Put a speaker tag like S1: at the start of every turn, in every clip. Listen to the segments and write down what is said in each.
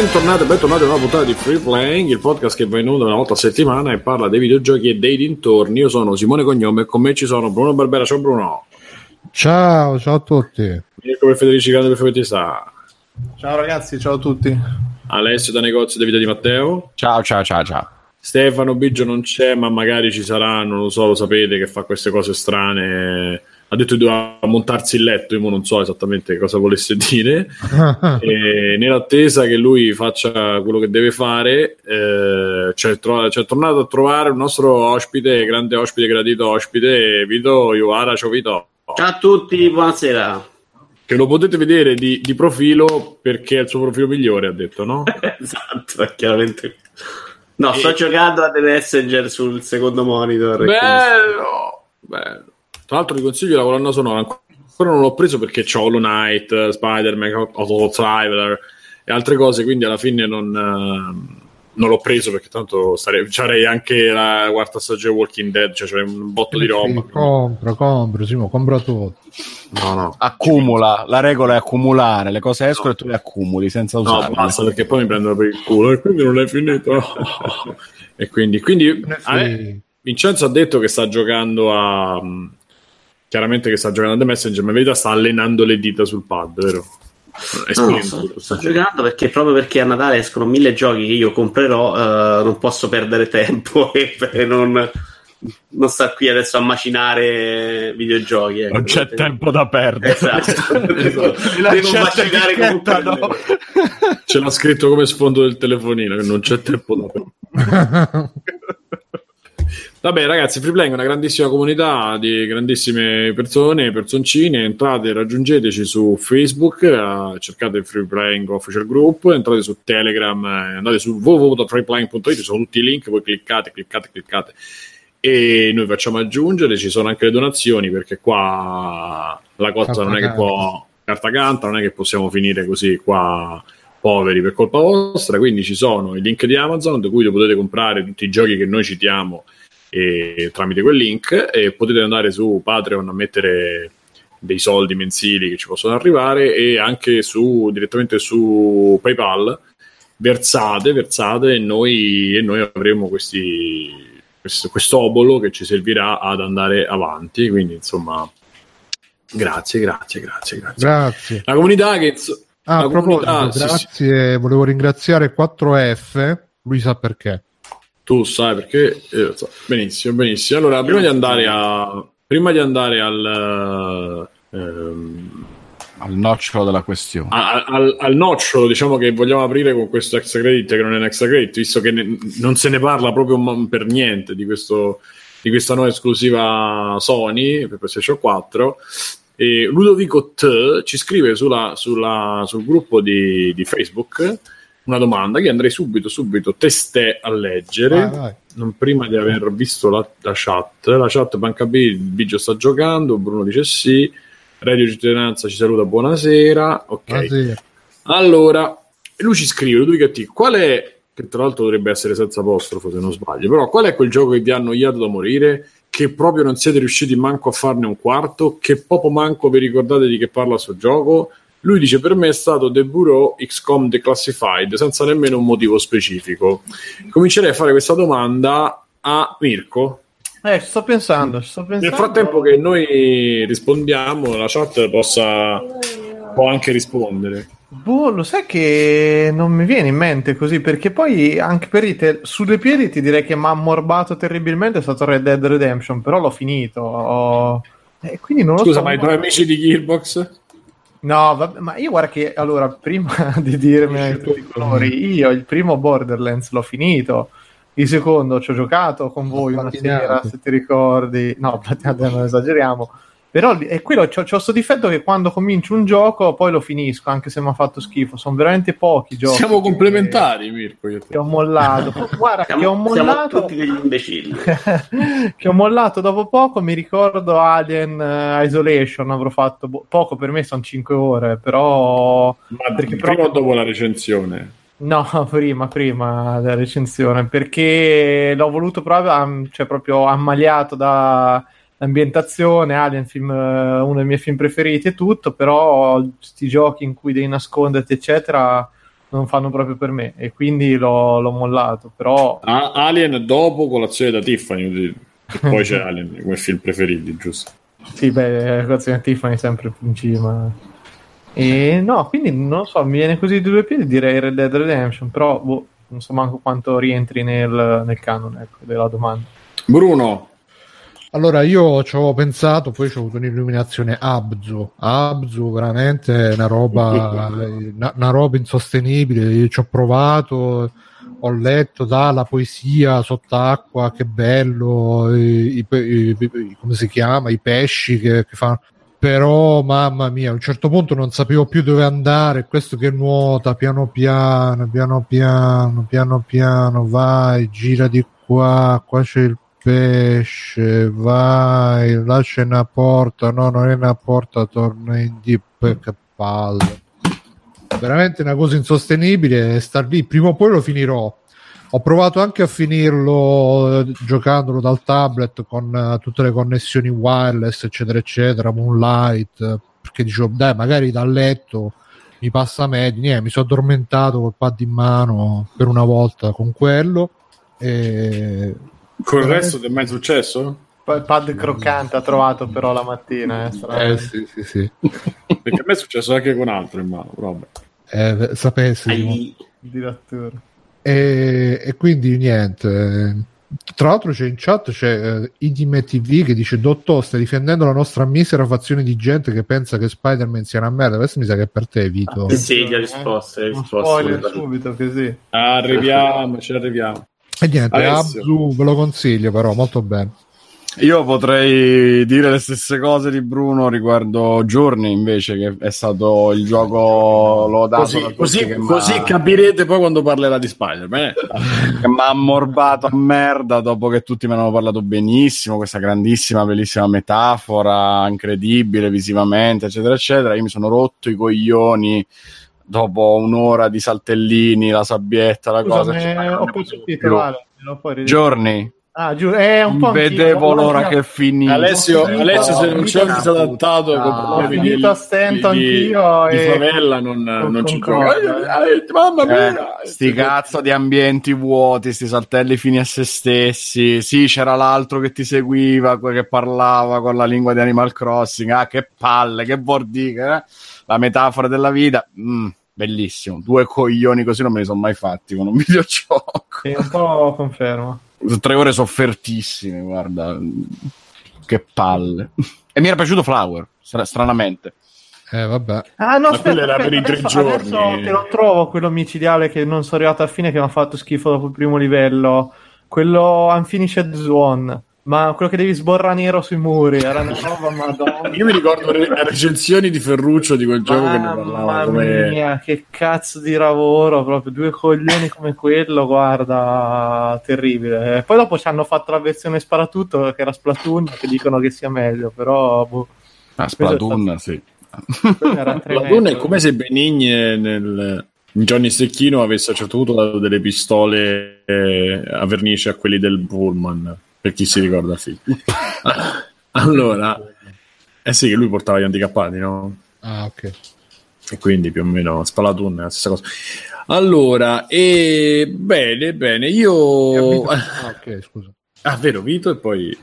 S1: Bentornati, bentornati a una puntata di Free Playing, il podcast che va in onda una volta a settimana e parla dei videogiochi e dei dintorni. Io sono Simone Cognome e con me ci sono Bruno Barbera. Ciao Bruno.
S2: Ciao, ciao a tutti.
S1: Mirko per Federici Grande per Fevetista.
S3: Ciao ragazzi, ciao a tutti.
S1: Alessio da Negozio di Vita di Matteo.
S4: Ciao, ciao, ciao, ciao.
S1: Stefano Biggio non c'è, ma magari ci sarà, non lo so, lo sapete che fa queste cose strane ha detto che doveva montarsi il letto, io non so esattamente cosa volesse dire, e nell'attesa che lui faccia quello che deve fare, eh, c'è, tro- c'è, tornato a trovare il nostro ospite, grande ospite, gradito ospite, Vito Iovara, ciao Vito.
S5: Ciao a tutti, buonasera.
S1: Che lo potete vedere di, di profilo perché è il suo profilo migliore, ha detto, no?
S5: esatto, chiaramente. No, e... sto giocando a The Messenger sul secondo monitor.
S1: Bello, bello. Tra l'altro ti consiglio la colonna sonora, ancora non l'ho preso perché c'ho Hollow Knight, Spider-Man, Auto Traveler e altre cose, quindi alla fine non, uh, non l'ho preso perché tanto starei, c'avrei anche la quarta stagione Walking Dead, cioè c'avrei un botto di roba.
S2: Sì, compra, compra, Simo, compra tutto.
S4: No, no. Accumula, la regola è accumulare, le cose escono no. e tu le accumuli senza usarle.
S1: No, basta perché poi mi prendono per il culo e quindi non l'hai finito. e quindi, quindi sì. Vincenzo ha detto che sta giocando a chiaramente che sta giocando a The Messenger, ma in verità sta allenando le dita sul pad, vero?
S5: No, no, sto, sto, giocando perché proprio perché a Natale escono mille giochi che io comprerò, uh, non posso perdere tempo e non, non sta qui adesso a macinare videogiochi.
S4: Ecco, non c'è tempo da perdere.
S5: Esatto. devo, devo macinare comunque. No?
S1: Ce l'ha scritto come sfondo del telefonino che non c'è tempo da perdere. Vabbè, ragazzi, Freeplay è una grandissima comunità di grandissime persone, personcine. Entrate, raggiungeteci su Facebook, uh, cercate Freeplaying Official Group, entrate su Telegram, eh, andate su www.freeplaying.it, ci sono tutti i link, voi cliccate, cliccate, cliccate e noi facciamo aggiungere. Ci sono anche le donazioni perché qua la cosa carta non è che può carta canta, non è che possiamo finire così qua poveri per colpa vostra. Quindi ci sono i link di Amazon da cui potete comprare tutti i giochi che noi citiamo e, tramite quel link e potete andare su Patreon a mettere dei soldi mensili che ci possono arrivare e anche su, direttamente su PayPal versate, versate e noi, e noi avremo questi, questo, obolo che ci servirà ad andare avanti quindi insomma grazie grazie grazie grazie,
S2: grazie.
S1: la comunità che
S2: ah, la comunità, grazie sì, sì. volevo ringraziare 4F lui sa perché
S1: tu sai perché eh, so. benissimo benissimo allora prima di andare a prima di andare al ehm,
S4: al nocciolo della questione
S1: al, al, al, nocciolo diciamo che vogliamo aprire con questo extra credit che non è un extra credit visto che ne, non se ne parla proprio per niente di, questo, di questa nuova esclusiva Sony per PlayStation 4 e Ludovico T ci scrive sulla, sulla, sul gruppo di, di Facebook una domanda che andrei subito, subito testè a leggere, vai, vai. Non prima di aver visto la, la, chat. La chat Banca B, il Bigio sta giocando, Bruno dice sì, Radio Cittadinanza ci saluta, buonasera. Ok. Buonasera. Allora, lui ci scrive, Ludovico T, qual è, che tra l'altro dovrebbe essere senza apostrofo se non sbaglio, però qual è quel gioco che vi ha annoiato da morire, che proprio non siete riusciti manco a farne un quarto, che proprio manco vi ricordate di che parla sto gioco? Lui dice: Per me è stato The Bureau XCOM Declassified senza nemmeno un motivo specifico. Comincerei a fare questa domanda a Mirko.
S3: Eh, sto pensando, sto pensando.
S1: Nel frattempo che noi rispondiamo, la chat possa può anche rispondere.
S3: Boh, lo sai che non mi viene in mente così, perché poi anche per i te- sulle piedi ti direi che mi ha ammorbato terribilmente è stato Red Dead Redemption, però l'ho finito. Ho...
S1: Eh, quindi non lo Scusa, so, ma i tuoi amici di Gearbox?
S3: No, vabbè, ma io guarda che allora, prima di dirmi i tuoi colori, io il primo Borderlands l'ho finito, il secondo ci ho giocato con voi una sera, se ti ricordi. No, non esageriamo. Però è quello, c'ho, c'ho questo difetto che quando comincio un gioco poi lo finisco, anche se mi ha fatto schifo. Sono veramente pochi giochi.
S1: Siamo complementari, che, Mirko.
S3: Che ho mollato. Guarda, siamo, che ho mollato.
S5: tutti degli imbecilli.
S3: che ho mollato dopo poco. Mi ricordo Alien uh, Isolation. Avrò fatto bo- poco per me, sono 5 ore. Però.
S1: Ma perché prima proprio... o dopo la recensione?
S3: No, prima, prima della recensione. Perché l'ho voluto proprio, cioè proprio ammaliato da l'ambientazione, Alien film, eh, uno dei miei film preferiti e tutto, però questi giochi in cui devi nasconderti eccetera non fanno proprio per me e quindi l'ho, l'ho mollato. Però
S1: ah, Alien dopo colazione da Tiffany, poi c'è Alien come film preferiti, giusto?
S3: Sì, beh, colazione da Tiffany è sempre in cima. E no, quindi non so, mi viene così due piedi direi Red Dead Redemption, però boh, non so manco quanto rientri nel, nel canon ecco, della domanda.
S1: Bruno,
S2: allora, io ci ho pensato, poi ho avuto un'illuminazione Abzu. Abzu, veramente una roba, una, una roba insostenibile. Io ci ho provato, ho letto dalla poesia sott'acqua, che bello, i, i, i, come si chiama, i pesci che, che fanno. Però, mamma mia, a un certo punto non sapevo più dove andare. Questo che nuota piano piano, piano piano, piano piano, vai, gira di qua, qua c'è il pesce, vai, lascia una porta, no, non è una porta, torna in deep, che palle. Veramente una cosa insostenibile star lì, prima o poi lo finirò. Ho provato anche a finirlo eh, giocandolo dal tablet con uh, tutte le connessioni wireless, eccetera, eccetera, Moonlight, perché dicevo, dai, magari dal letto mi passa meglio. Niente, mi sono addormentato col pad in mano per una volta con quello. E
S1: con il resto ti è mai successo?
S3: Il pad croccante ha trovato però la mattina.
S2: Eh, eh sì, sì, sì.
S1: Perché a me è successo anche con altro in mano, vabbè.
S2: Eh, sapessi. E, e, quindi niente. Tra l'altro c'è in chat c'è uh, Idime TV che dice Dottor stai difendendo la nostra misera fazione di gente che pensa che Spider-Man sia una merda questo mi sa che è per te Vito
S5: ah, sì, gli ha risposto, eh?
S3: risposto subito così
S1: arriviamo ci arriviamo
S2: e niente, Alessio. Abzu ve lo consiglio però, molto bene.
S4: Io potrei dire le stesse cose di Bruno riguardo Journey invece che è stato il gioco lodato
S1: così, così, così capirete poi quando parlerà di Spider-Man
S4: che mi ha ammorbato a merda dopo che tutti mi hanno parlato benissimo questa grandissima bellissima metafora incredibile visivamente eccetera eccetera io mi sono rotto i coglioni dopo un'ora di saltellini, la sabbietta, la
S3: Scusami, cosa. Cioè, ho percepito male.
S4: Giorni.
S3: Ah, giù, è un po'
S4: Vedevo l'ora che finisce.
S1: Alessio, Alessio se non c'è si adattato
S3: ah, ho finito a stento anch'io
S1: di, e... favela non, non ci gioca mamma
S4: mia eh, sti cazzo di ambienti vuoti sti saltelli fini a se stessi sì c'era l'altro che ti seguiva che parlava con la lingua di Animal Crossing ah che palle che bordica eh? la metafora della vita mm bellissimo. Due coglioni così non me li sono mai fatti con un videogioco.
S3: Sì, un po' confermo.
S4: Tre ore soffertissime, guarda. Che palle. E mi era piaciuto Flower, stranamente.
S2: Eh, vabbè.
S3: Ah, no, aspetta, era per i tre giorni. te lo trovo quello micidiale che non sono arrivato a fine, che mi ha fatto schifo dopo il primo livello. Quello Unfinished Swan. Ma quello che devi sborra nero sui muri era una roba madonna.
S1: Io mi ricordo le recensioni di Ferruccio di quel gioco Mamma che ne parlava
S3: Mamma come... mia, che cazzo di lavoro, proprio due coglioni come quello, guarda, terribile. E poi dopo ci hanno fatto la versione sparatutto che era Splatoon, che dicono che sia meglio, però boh.
S4: Ah, Splatoon, sì.
S1: Splatoon è come se Benigni nel Johnny Secchino avesse a un certo punto dato delle pistole eh, a vernice a quelli del Pullman per chi si ricorda il film. allora, eh sì, che lui portava gli handicappati, no?
S2: Ah, ok.
S1: E quindi più o meno Spalatoon è la stessa cosa. Allora, e bene, bene, io...
S2: Ah, ok, scusa.
S1: Ah, vero, Vito e poi...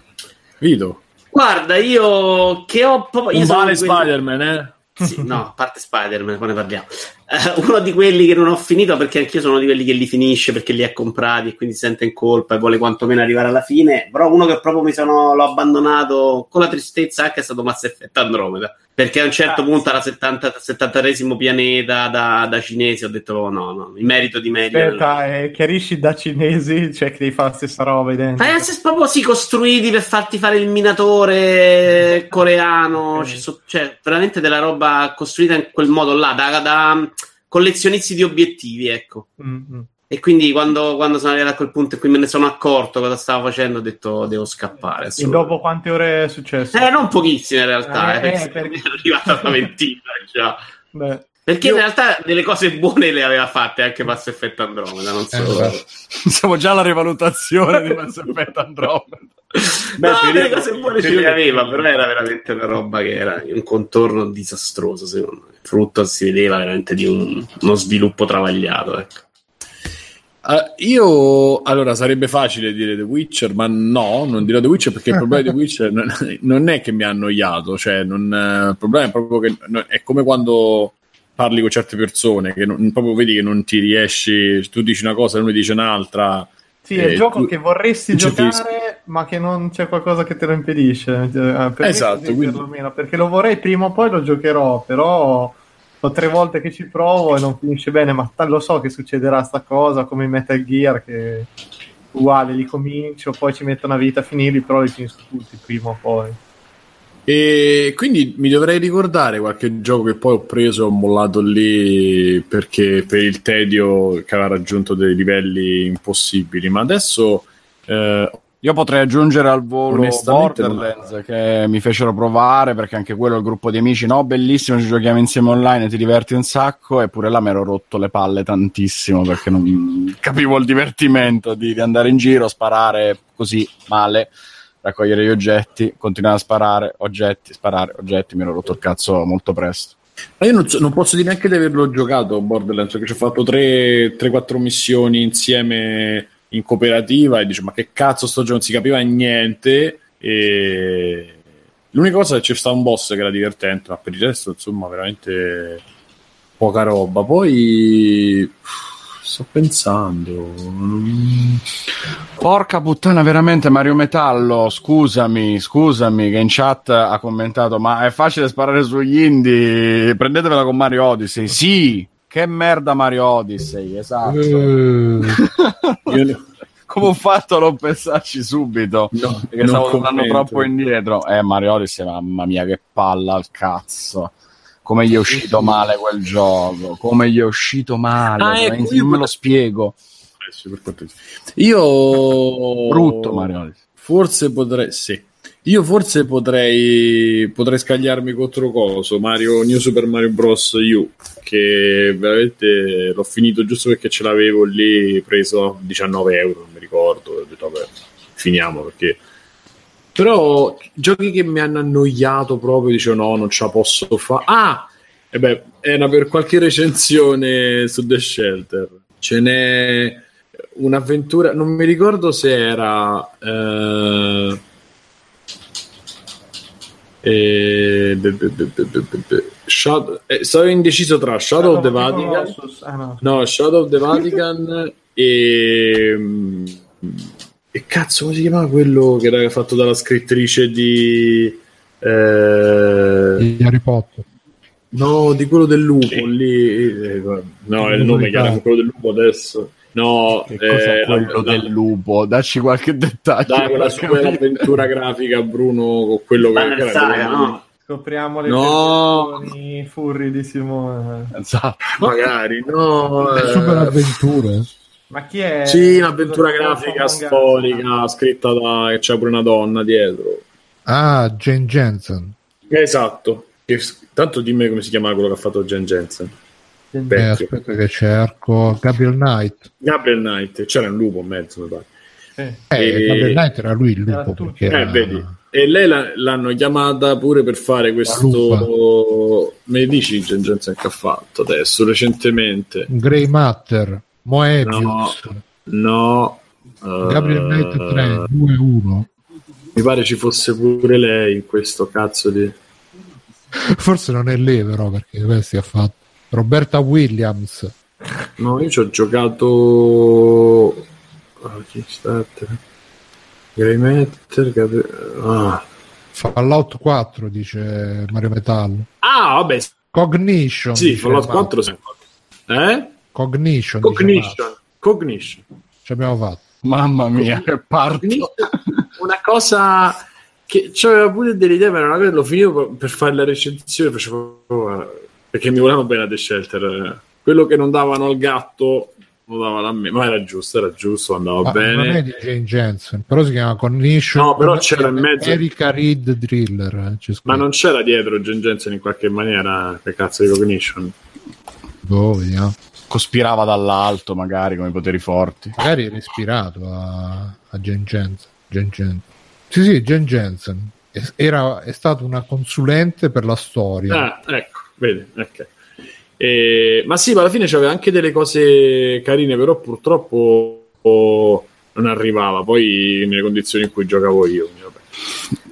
S1: Vito.
S5: Guarda, io che ho...
S1: Io Un vale quelli... Spider-Man, eh?
S5: Sì, no, a parte Spider-Man, poi ne parliamo. Uh, uno di quelli che non ho finito perché anch'io sono di quelli che li finisce perché li ha comprati e quindi si sente in colpa e vuole quantomeno arrivare alla fine. Però uno che proprio mi sono l'ho abbandonato con la tristezza anche è stato Mass Effect Andromeda perché a un certo ah, punto era 70, 73 pianeta da, da, cinesi ho detto oh, no no il merito di meglio
S3: aspetta eh, chiarisci da cinesi cioè che devi fare la stessa roba identica
S5: ma se proprio si costruiti per farti fare il minatore coreano okay. cioè, cioè, veramente della roba costruita in quel modo là da, da collezionisti di obiettivi ecco mm-hmm. E quindi quando, quando, sono arrivato a quel punto in cui me ne sono accorto cosa stavo facendo, ho detto devo scappare.
S3: E dopo quante ore è successo?
S5: Eh, non pochissime in realtà, eh, eh, perché è arrivata una ventina già. Beh. Perché Io... in realtà delle cose buone le aveva fatte anche Mass Effect Andromeda, non so. Eh,
S4: Siamo già alla rivalutazione di Mass Effect Andromeda.
S5: Beh, no, delle cose buone ce le aveva, però era veramente una roba che era un contorno disastroso, secondo me. Frutto si vedeva veramente di un, uno sviluppo travagliato. Ecco.
S1: Uh, io allora sarebbe facile dire The Witcher, ma no, non dirò The Witcher perché il problema di The Witcher non, non, è che mi ha annoiato, cioè non, il problema è proprio che non, è come quando parli con certe persone che non, proprio vedi che non ti riesci, tu dici una cosa e lui dice un'altra.
S3: Sì, è il gioco tu, che vorresti giocare, ma che non c'è qualcosa che te lo impedisce. Eh, per
S1: esatto, quindi...
S3: perché lo vorrei prima o poi lo giocherò, però ho tre volte che ci provo e non finisce bene, ma lo so che succederà sta cosa come in Metal Gear che uguale li comincio, poi ci metto una vita a finirli, però li finisco tutti prima o poi.
S1: E quindi mi dovrei ricordare qualche gioco che poi ho preso e ho mollato lì perché per il tedio che aveva raggiunto dei livelli impossibili, ma adesso eh,
S4: io potrei aggiungere al volo Borderlands non... che mi fecero provare perché anche quello è il gruppo di amici. No, bellissimo, ci giochiamo insieme online, ti diverti un sacco. Eppure là mi ero rotto le palle tantissimo perché non capivo il divertimento di, di andare in giro, sparare così male, raccogliere gli oggetti, continuare a sparare oggetti, sparare oggetti. Mi ero rotto il cazzo molto presto.
S1: Ma io non, so, non, posso dire neanche di averlo giocato Borderlands perché ci ho fatto 3-4 missioni insieme in cooperativa e dice ma che cazzo sto giocando, si capiva niente e l'unica cosa è che c'è stato un boss che era divertente, ma per il resto insomma veramente poca roba. Poi sto pensando.
S4: Porca puttana, veramente Mario Metallo. Scusami, scusami, che in chat ha commentato: Ma è facile sparare sugli indie? Prendetevela con Mario Odyssey. Sì, che merda Mario Odyssey, esatto. Uh, Come ho fatto a non pensarci subito? No, perché stavo tornando troppo indietro. Eh, Mario Odyssey, mamma mia, che palla al cazzo. Come gli è uscito male quel gioco. Come gli è uscito male. Ah, ecco, io me lo spiego.
S1: Io...
S4: Brutto Mario.
S1: Forse potrei... Sì io forse potrei, potrei scagliarmi contro Coso, Mario, New Super Mario Bros. U, che veramente l'ho finito giusto perché ce l'avevo lì preso a 19 euro, non mi ricordo, ho detto vabbè, finiamo perché... Però giochi che mi hanno annoiato proprio, dicevo no, non ce la posso fare. Ah! E beh, era per qualche recensione su The Shelter. Ce n'è un'avventura, non mi ricordo se era... Eh, e... Be, be, be, Shadow... Eh, stavo indeciso tra Shadow of the Vatican ah, no. no. Shadow of the Vatican e e cazzo come si chiamava quello che era fatto dalla scrittrice di
S2: eh... di Harry Potter
S1: no di quello del lupo sì. lì eh, no è il nome che era quello del lupo adesso No,
S4: che eh, quello la, del lupo? Dacci qualche dettaglio.
S1: Dai, quella super avventura grafica, Bruno, con quello che era.
S3: Saga, no? Scopriamo le no. furri di Simone.
S1: Esatto. Magari, no.
S2: Le super avventure.
S3: Ma chi è?
S1: Sì, un'avventura grafica storica scritta da... che c'è pure una donna dietro.
S2: Ah, Jane Jensen.
S1: Esatto. Tanto dimmi come si chiama quello che ha fatto Jane Jensen.
S2: Eh, aspetta che cerco Gabriel Knight.
S1: Gabriel Knight, c'era un lupo in mezzo, mi pare.
S2: Eh, e... Gabriel Knight era lui il lupo.
S1: Eh, era... vedi. E lei la, l'hanno chiamata pure per fare questo. Me dici Jen Jensen che ha fatto adesso recentemente?
S2: Grey Matter, Moebius.
S1: No,
S2: no Gabriel uh... Knight 3, 2, 1.
S1: Mi pare ci fosse pure lei in questo cazzo di.
S2: Forse non è lei, però, perché questi ha fatto. Roberta Williams.
S1: No, io ci ho giocato. Ah, Kickstarter. Grey Matter. Ah.
S2: Fallout 4 dice Mario Metallo.
S1: Ah, vabbè.
S2: Cognition.
S1: Sì, Fallout 4 sì. Eh?
S2: Cognition.
S1: Cognition. Cognition.
S2: Ci abbiamo fatto.
S4: Mamma mia, che parto.
S1: Una cosa che c'aveva pure delle idee, ma non avevo finito per fare la recensione. Facevo perché mi volevano bene a The Shelter. Quello che non davano al gatto lo davano a me, ma era giusto, era giusto, andava ma bene. Non
S2: è di Jane Jensen, però si chiama Condition.
S1: No, però c'era in mezzo.
S2: Erika Reed Driller.
S1: Eh, ma non c'era dietro Jane Jensen in qualche maniera, che cazzo di Cognition?
S2: Boh, vediamo.
S4: Cospirava dall'alto, magari come poteri forti.
S2: Magari era ispirato a, a Jane Jensen. Jane Jensen. Sì, sì, Jane Jensen. Era, è stata una consulente per la storia.
S1: Ah, ecco Vedi, ok. E, ma sì, ma alla fine c'aveva anche delle cose carine, però purtroppo non arrivava poi nelle condizioni in cui giocavo io.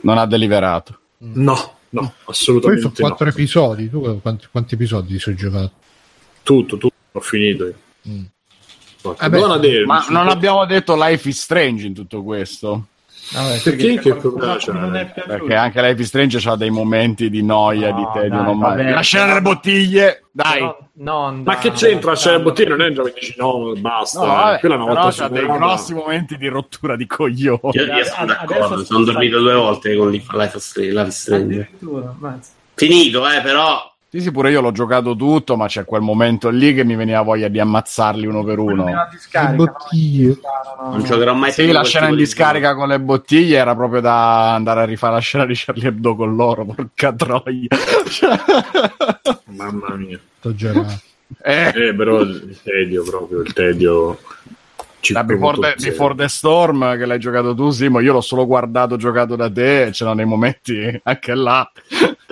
S4: Non ha deliberato.
S1: No, no, assolutamente.
S2: Poi sono quattro
S1: no.
S2: episodi. Tu quanti, quanti episodi ti sei giocato?
S1: Tutto, tutto, ho finito io.
S2: Mm.
S1: Dale,
S4: ma non abbiamo detto Life is Strange in tutto questo.
S3: Vabbè,
S1: perché che
S3: qualcuno
S1: c'è?
S3: non è piaciuto.
S4: Perché anche Life is Strange ha dei momenti di noia,
S3: No,
S4: di tedio.
S3: dai,
S4: non mai-
S3: vabbè,
S4: La scena
S3: però-
S4: delle bottiglie, dai.
S3: Però non
S1: Ma che c'entra? C'è le bottiglie, non è già dici no, basta.
S4: No, vabbè,
S1: Quella una
S4: però
S1: volta
S4: c'ha dei grossi momenti di rottura di coglioni.
S5: Io, io sono d'accordo, sono dormito due volte con Life is Strange. Finito, eh, però.
S4: Sì, sì, pure io l'ho giocato tutto, ma c'è quel momento lì che mi veniva voglia di ammazzarli uno per uno.
S2: bottiglie.
S3: No, no,
S5: Non
S3: no.
S5: giocherò mai
S4: Sì, la scena in
S5: di
S4: discarica con le bottiglie era proprio da andare a rifare la scena di Charlie Hebdo con loro, porca troia.
S1: Mamma mia.
S2: Sto girato.
S4: eh,
S1: Eh, però il tedio proprio, il tedio.
S4: da Before, the. Before the Storm che l'hai giocato tu, Simo, io l'ho solo guardato giocato da te e c'erano dei momenti anche là.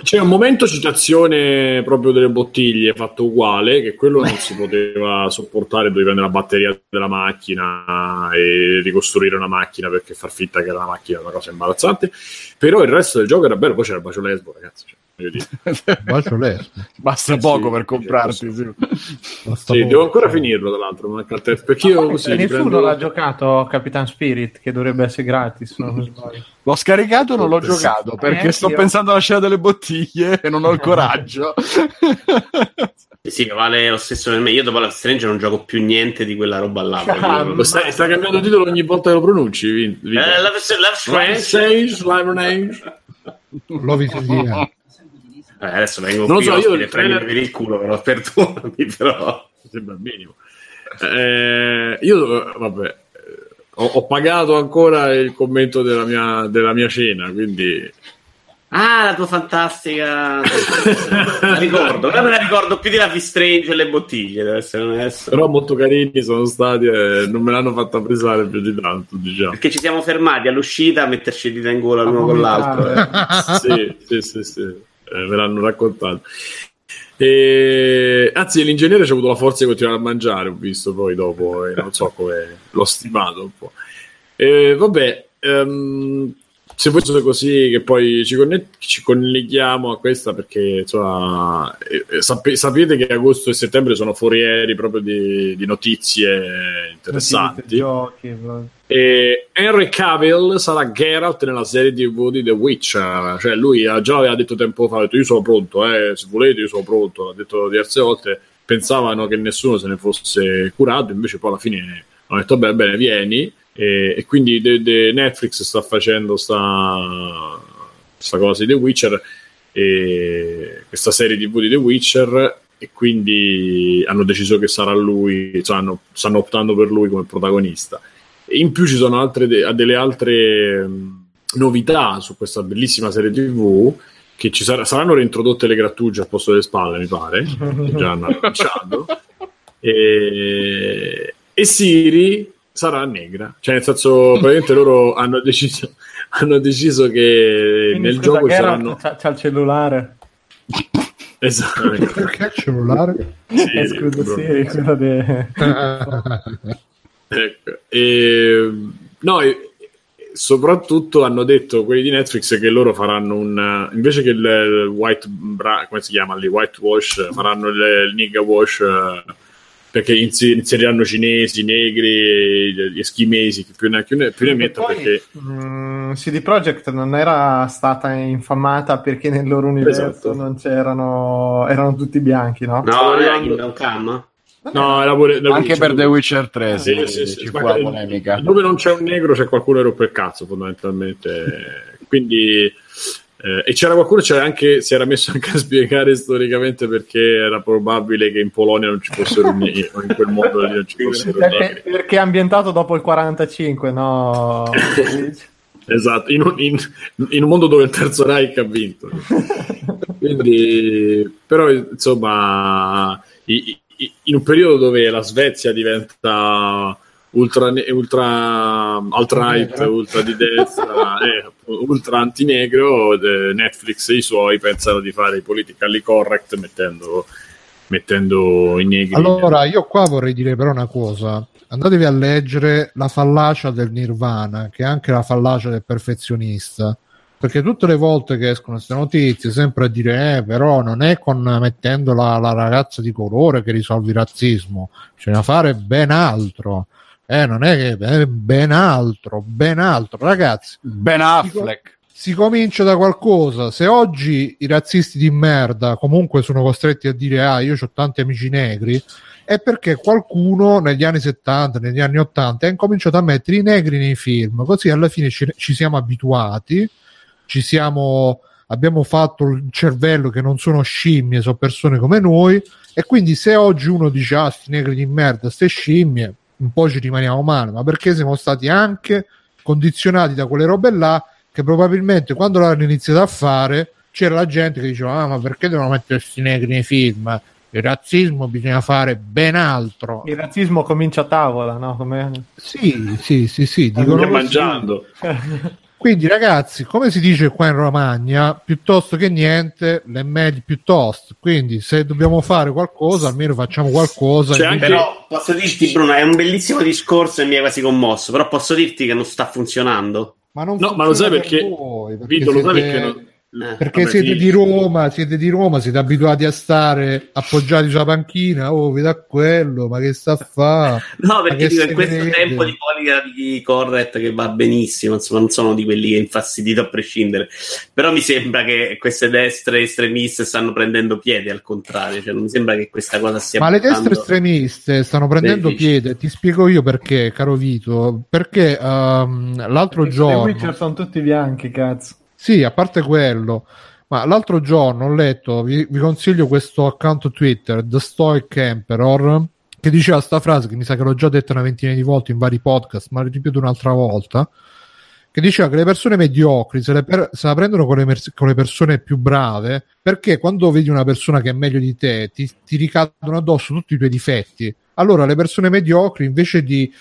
S1: C'è un momento citazione proprio delle bottiglie fatto uguale, che quello non si poteva sopportare, dovevi prendere la batteria della macchina e ricostruire una macchina perché far finta che era una macchina è una cosa imbarazzante. Però il resto del gioco era bello, poi c'era il bacio lesbo, ragazzi. Cioè,
S4: Basta
S1: Eh,
S4: poco
S1: sì,
S4: per comprarti.
S1: sì.
S4: sì.
S1: Devo ancora finirlo, tra l'altro, manca il perché io
S3: Ma
S1: così
S3: nessuno
S1: riprendo-
S3: l'ha giocato Capitan Spirit, che dovrebbe essere gratis. sbaglio.
S4: L'ho scaricato e non l'ho giocato perché
S3: Eh,
S4: sto
S3: io.
S4: pensando alla scena delle bottiglie e non ho il coraggio.
S5: Sì, sì, vale lo stesso per me. Io dopo is Strange non gioco più niente di quella roba là.
S3: Ah,
S5: proprio.
S1: Stai, stai cambiando titolo ogni volta che lo pronunci, Vin- Vito.
S5: Eh, Life is Strange.
S1: Sage, Lemonade.
S2: Lo visitiamo.
S5: Eh, adesso vengo
S1: Non
S5: qui
S1: so, io il
S5: e
S1: trailer-
S5: per il culo, però perdonami, però.
S1: sembra il minimo. Eh, io, vabbè, ho, ho pagato ancora il commento della mia, della mia cena, quindi
S5: Ah, la tua fantastica. la ricordo, me la ricordo più di is Strange e le bottiglie, deve essere onesto.
S1: però molto carini sono stati e non me l'hanno fatta pesare più di tanto, diciamo.
S5: Perché ci siamo fermati all'uscita a metterci dita in gola l'uno con l'altro. eh.
S1: sì, sì, sì, sì. Eh, me l'hanno raccontato. E... Anzi, l'ingegnere ci ha avuto la forza di continuare a mangiare, ho visto poi dopo, e non so come l'ho stimato un po'. E, vabbè, ehm, se fosse così che poi ci, conne- ci colleghiamo a questa perché insomma eh, eh, sape- sapete che agosto e settembre sono forieri proprio di, di notizie interessanti
S3: Giochi, bro.
S1: E Henry Cavill sarà Geralt nella serie TV di The Witcher. Cioè, lui già aveva detto tempo fa: detto, Io sono pronto, eh, se volete, io sono pronto. L'ha detto diverse volte. Pensavano che nessuno se ne fosse curato, invece, poi alla fine hanno detto: Beh, bene, vieni. E, e quindi de- de- Netflix sta facendo sta, sta cosa di The Witcher, e questa serie TV di The Witcher. E quindi hanno deciso che sarà lui, cioè hanno- stanno optando per lui come protagonista. In più ci sono altre de- delle altre mh, novità su questa bellissima serie TV che ci sar- saranno reintrodotte le grattugie al posto delle spalle, mi pare, già hanno annunciato. E, e Siri sarà negra, cioè nel senso, praticamente loro hanno deciso, hanno deciso che
S3: Quindi,
S1: nel gioco saranno
S3: c'ha, c'ha il cellulare.
S1: esatto,
S2: Perché il cellulare?
S1: sì,
S3: Eh, scusa, sì, quello de-
S1: Ecco, e, no, e- soprattutto hanno detto quelli di Netflix che loro faranno un invece che il, il white bra- come si chiama lì, whitewash, faranno il, il nigga wash perché inseriranno cinesi, negri, gli eschimesi, chi più ne, più ne, più ne
S3: E
S1: metto
S3: poi,
S1: perché
S3: mh, CD Projekt non era stata infamata perché nel loro universo
S1: Esatto.
S3: non c'erano erano tutti bianchi, no?
S5: No, non era Kingdom Come?
S1: No, era pure The
S4: Anche
S1: Witcher.
S4: per The Witcher 3 sì,
S1: Sì, sì, sì,
S4: ci fu la polemica.
S1: Dove non c'è un negro c'è qualcuno che rompe il cazzo fondamentalmente. Quindi eh, e c'era qualcuno c'era anche, si era messo anche a spiegare storicamente perché era probabile che in Polonia non ci fossero negri o in quel modo lì non ci fossero
S3: Perché,
S1: negri.
S3: perché è ambientato dopo il 45, no?
S1: Esatto, in un, in- in un mondo dove il terzo Reich ha vinto. Quindi, però, insomma, i- i- in un periodo dove la Svezia diventa ultra, ultra alt-right, ultra di destra, eh, ultra antinegro, eh, Netflix e i suoi pensano di fare i politically correct mettendo mettendo i negri.
S2: Allora, io qua vorrei dire però una cosa. Andatevi a leggere la fallacia del nirvana, che è anche la fallacia del perfezionista. Perché tutte le volte che escono queste notizie, sempre a dire, eh, però non è con mettendo la, la ragazza di colore che risolvi il razzismo, bisogna fare ben altro. Eh, non è che è ben altro, ben altro, ragazzi.
S4: Ben Affleck.
S2: Si, si comincia da qualcosa. Se oggi i razzisti di merda comunque sono costretti a dire, ah, io ho tanti amici negri, è perché qualcuno negli anni 70, negli anni 80 ha incominciato a mettere i negri nei film, così alla fine ci, ci siamo abituati, ci siamo, abbiamo fatto il cervello che non sono scimmie, sono persone come noi, e quindi se oggi uno dice ah, sti negri di merda, ste scimmie, un po' ci rimaniamo male, ma perché siamo stati anche condizionati da quelle robe là che probabilmente quando l'hanno iniziato a fare c'era la gente che diceva ah ma perché devono mettere questi negri nei film il razzismo bisogna fare ben altro.
S3: Il razzismo comincia a tavola, no? Come...
S2: Sì, sì, sì, sì.
S1: Dicono mangiando.
S2: Quindi ragazzi, come si dice qua in Romagna, piuttosto che niente, le meglio piuttosto. Quindi se dobbiamo fare qualcosa, almeno facciamo qualcosa.
S5: Cioè, anche... Però posso dirti Bruno, è un bellissimo discorso e mi hai quasi commosso, però posso dirti che non sta funzionando.
S2: Ma, non
S1: no, ma lo sai perché, per voi, perché Vito, siete... lo sai perché non
S2: eh, perché vabbè, siete finisci. di Roma, siete di Roma, siete abituati a stare appoggiati sulla panchina, oh, veda quello, ma che sta a fare?
S5: No, perché dico, in questo vede? tempo di politica correct che va benissimo, insomma, non sono di quelli che infastidito a prescindere, però mi sembra che queste destre estremiste stanno prendendo piede al contrario, cioè non mi sembra che questa cosa sia
S2: Ma le destre estremiste stanno prendendo piede, ti spiego io perché, caro Vito, perché um, l'altro perché giorno
S3: sono tutti bianchi, cazzo.
S2: Sì, a parte quello, ma l'altro giorno ho letto, vi, vi consiglio questo account Twitter, The Stoic Emperor, che diceva sta frase che mi sa che l'ho già detta una ventina di volte in vari podcast, ma ripeto un'altra volta, che diceva che le persone mediocri se, per, se la prendono con le, mer- con le, persone più brave, perché quando vedi una persona che è meglio di te, ti, ti ricadono addosso tutti i tuoi difetti. Allora le persone mediocri, invece di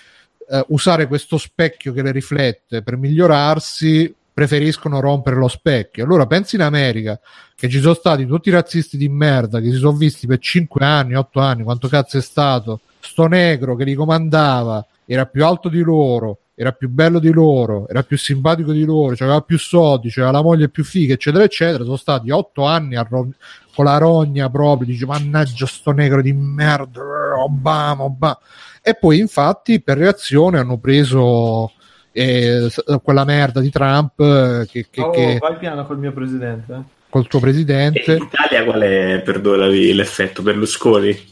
S2: eh, usare questo specchio che le riflette per migliorarsi, preferiscono rompere lo specchio. Allora pensi in America che ci sono stati tutti i razzisti di merda che si sono visti per 5 anni, 8 anni, quanto cazzo è stato, sto negro che li comandava, era più alto di loro, era più bello di loro, era più simpatico di loro, aveva più soldi, aveva la moglie più figa, eccetera, eccetera. Sono stati 8 anni ro- con la rogna proprio, dice mannaggia sto negro di merda, Obama, Obama. E poi infatti per reazione hanno preso e quella merda di Trump eh, che, che,
S3: oh,
S2: che...
S3: vai piano col mio presidente.
S2: col tuo presidente.
S5: E in Italia qual è perdonami l'effetto Berlusconi?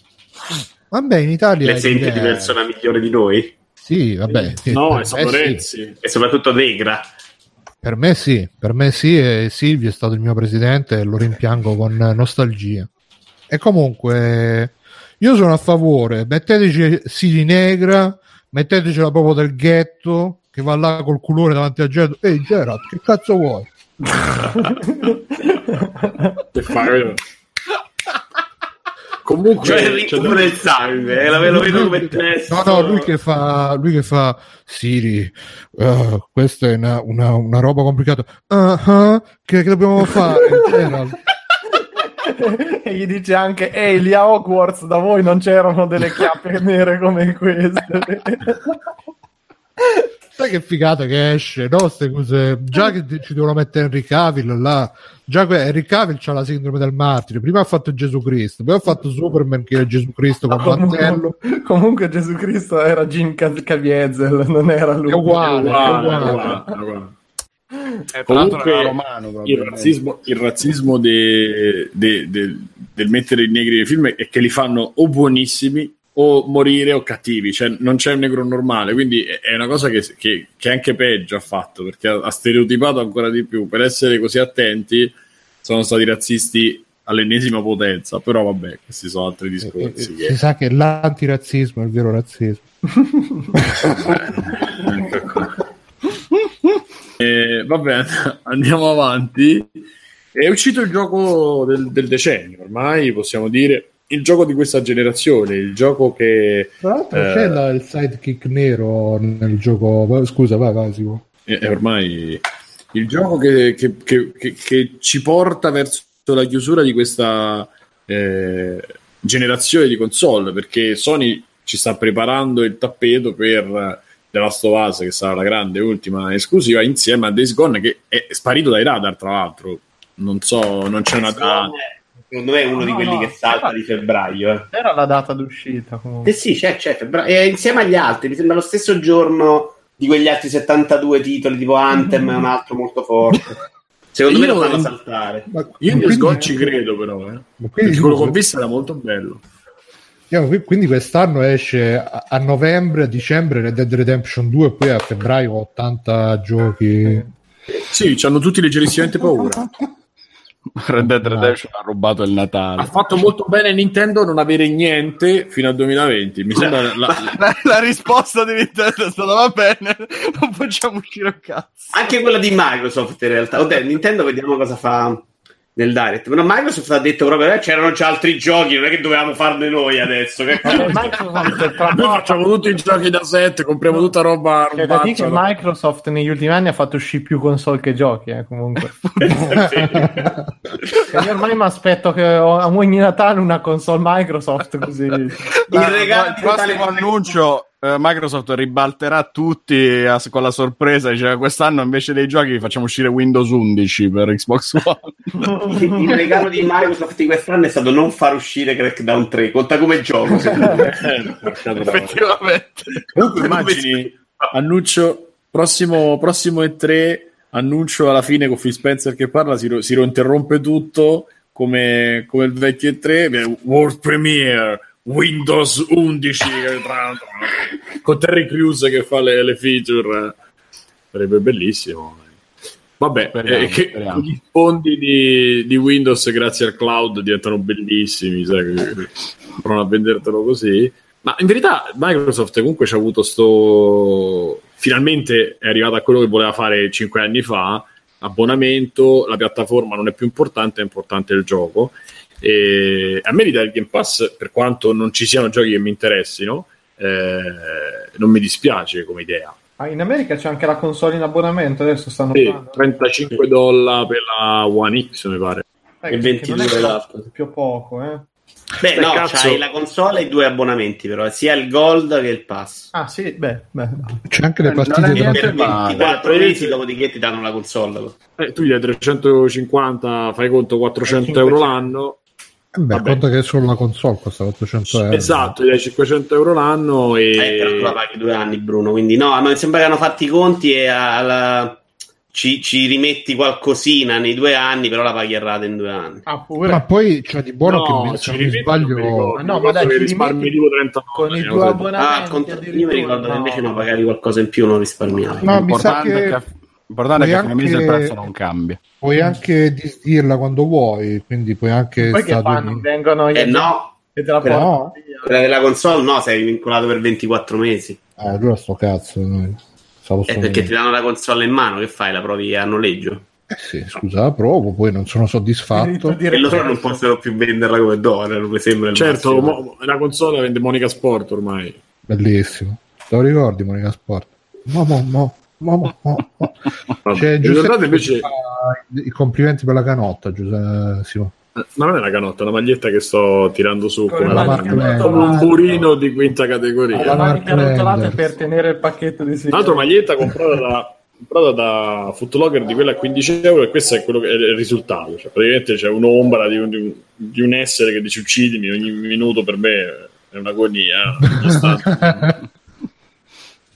S2: vabbè in Italia
S5: le senti di persona migliore di noi?
S2: sì vabbè
S1: no è stato Renzi.
S5: Sì. e soprattutto Negra.
S2: Per me sì per me sì e Silvio è stato il mio presidente e lo rimpiango con nostalgia. E comunque io sono a favore metteteci Siri Negra mettetecela proprio del ghetto che va là col culore davanti a Gerard. Ehi Gerard, che cazzo vuoi?
S1: che fai? Comunque
S5: cioè il ritmo del sangue, eh, la lo vedo come testo.
S2: No, no, lui che fa, lui che fa Siri, uh, questa è una, una, una roba complicata. Uh-huh, che, che dobbiamo fare?
S3: e gli dice anche ehi lì a Hogwarts da voi non c'erano delle chiappe nere come queste
S2: Sai che figata che esce, no? Ste cose. Già che ci devono mettere Henry Cavill là. Già que- Henry Cavill c'ha la sindrome del martire. Prima ha fatto Gesù Cristo, poi ha fatto Superman che era Gesù Cristo con
S3: comunque, mantello. Comunque Gesù Cristo era Jim Caviezel, non era lui.
S2: È uguale, è uguale. È uguale, è uguale.
S1: Eh, Comunque romano, il razzismo, il razzismo de, de, de, del mettere i negri nei film è che li fanno o buonissimi o morire o cattivi, cioè non c'è un negro normale, quindi è una cosa che, che, che anche peggio ha fatto perché ha, ha, stereotipato ancora di più. Per essere così attenti, sono stati razzisti all'ennesima potenza, però vabbè, questi sono altri discorsi.
S2: Eh, che... Si sa che l'antirazzismo è il vero razzismo.
S1: eh, vabbè, andiamo avanti. È uscito il gioco del, del decennio, ormai possiamo dire il gioco di questa generazione, il gioco che...
S2: Tra l'altro eh, c'è la, il sidekick nero nel gioco, scusa, vai, vai, si.
S1: È ormai il gioco che, che, che, che, ci porta verso la chiusura di questa... Eh, generazione di console, perché Sony ci sta preparando il tappeto per The Last of Us, che sarà la grande ultima esclusiva, insieme a Days Gone, che è sparito dai radar, tra l'altro. Non so, non c'è una data.
S5: Secondo me è uno
S3: No,
S5: di quelli
S3: no,
S5: che salta di febbraio. Eh.
S3: Era la data d'uscita comunque.
S5: Eh sì, c'è, c'è febbraio. E insieme agli altri, mi sembra lo stesso giorno di quegli altri 72 titoli, tipo Anthem è un altro molto forte. Secondo me
S1: Io-
S5: lo fanno saltare.
S2: Ma-
S1: Io in Gone ci credo, però. Eh.
S2: ma quindi-
S1: quello che ho visto era molto bello.
S2: Quindi quest'anno esce a, a novembre, a dicembre Red Dead Redemption 2 e poi a febbraio 80 giochi.
S1: Sì, hanno tutti leggerissimamente paura.
S4: Red Dead Redemption ha rubato il
S1: Ha
S4: Natale.
S1: fatto molto bene Nintendo a non avere niente fino al 2020. Mi sembra la-
S4: La, la risposta di Nintendo è stata va bene, non facciamo uscire un cazzo.
S5: Anche quella di Microsoft in realtà. Oddio, Nintendo vediamo cosa fa nel Direct. Però Microsoft ha detto proprio eh, c'erano già altri giochi, non è che dovevamo farne noi adesso. Che
S3: Microsoft
S1: Noi facciamo tutti i giochi da 7, compriamo tutta roba
S3: C'è da dire che. Microsoft negli ultimi anni ha fatto uscire più console che giochi, eh, comunque. E io ormai mi aspetto che a ogni Natale una console Microsoft così.
S5: Il
S4: Ma-
S5: regalo di
S4: prossimo
S5: Natale-
S4: annuncio Microsoft ribalterà tutti a- con la sorpresa dice quest'anno invece dei giochi facciamo uscire Windows 11 per Xbox One
S5: Il regalo di Microsoft di quest'anno è stato non far uscire Crackdown 3. Conta come gioco.
S1: Eh,
S4: effettivamente
S1: Comunque immagini, annuncio prossimo, prossimo E3, annuncio alla fine con Phil Spencer che parla, si, ro- si interrompe tutto come, come il vecchio E3, World Premiere, Windows 11, tra- con Terry Crews che fa le, le feature, sarebbe bellissimo. Vabbè,
S4: Speriamo,
S1: eh, che
S4: speriamo.
S1: i fondi di, di Windows grazie al cloud diventano bellissimi, sai, provano a vendertelo così. Ma in verità Microsoft comunque ci ha avuto sto... Finalmente è arrivata a quello che voleva fare cinque anni fa, abbonamento, la piattaforma non è più importante, è importante il gioco. E a me l'idea del Game Pass, per quanto non ci siano giochi che mi interessino, eh, non mi dispiace come idea.
S3: Ah, in America c'è anche la console in abbonamento, adesso stanno
S1: Sì,
S3: parlando.
S1: 35 dollari per la One X, mi pare.
S3: Eh,
S5: e
S3: che
S5: 22
S3: non è che
S5: l'app.
S3: più poco, eh.
S5: Beh,
S1: Beh,
S5: no,
S1: cazzo.
S5: c'hai la console e i due abbonamenti, però, sia il Gold che il Pass.
S3: Ah, sì, beh, beh.
S2: C'è anche le
S4: Non è
S2: partite
S4: niente
S2: tra-
S5: Per
S4: male.
S5: 24 mesi, dopodiché ti danno la console.
S1: Eh, tu gli dai 350, fai conto 400
S3: 500.
S1: euro l'anno.
S2: Eh beh,
S1: Vabbè.
S2: conta che solo la console costa 800 euro.
S1: Esatto, gli dai 500 euro l'anno
S5: Eh, però tu la
S1: e...
S5: paghi due anni, Bruno. Quindi no, a me sembra che hanno fatto i conti e alla- ci, ci rimetti qualcosina nei due anni, però la paghi a rate in due anni.
S3: Ah, pure.
S2: Ma poi c'è di buono che mi-
S1: ci
S2: se non sbaglio
S1: ricordo.
S3: Ah, no, ma dai,
S1: che risparmi tipo 30
S3: con i
S1: una cosa-
S3: abbonamenti.
S5: Ah, conto- io mi ricordo che
S3: no.
S5: invece no, pagare qualcosa in più non risparmiavi.
S2: No, mi sa che-
S4: è l'importante è che a
S2: puoi
S4: fine mese il
S2: anche-
S4: prezzo non cambia
S2: puoi anche disdirla quando vuoi, quindi puoi anche
S3: Poi che fanno?
S2: Uniti.
S3: Vengono gli
S5: Eh no,
S3: e te la
S5: Però-
S3: portano via.
S5: quella della console no, sei vincolato per 24 mesi.
S2: Eh, allora sto cazzo. noi. Stavo
S5: È
S2: solo-
S5: perché ti danno la console in mano, che fai? La provi a noleggio?
S2: Eh sì, scusa, la provo, poi non sono soddisfatto.
S3: di
S5: E loro
S3: recupero.
S5: non possono più venderla come dollaro, mi sembra il
S1: Certo, mo- la console vende Monica Sport ormai.
S2: Bellissimo. Te lo ricordi, Monica Sport? Mo, mo, mo, mo, mo, mo,
S1: In
S2: Giuseppe
S1: invece
S2: fa i complimenti per la canotta, Giuseppe
S1: eh, ma non è una canotta, è una maglietta che sto tirando su
S3: Con
S1: come,
S2: la
S1: una- come un burino di quinta categoria.
S2: La Landers.
S3: per tenere il pacchetto di
S1: Tra l'altro maglietta comprata da, comprata da Footlogger di quella a 15 euro e questo è quello che è il risultato. Cioè, praticamente c'è un'ombra di un, di un- di un essere che dice uccidimi ogni minuto per me è un'agonia. ogni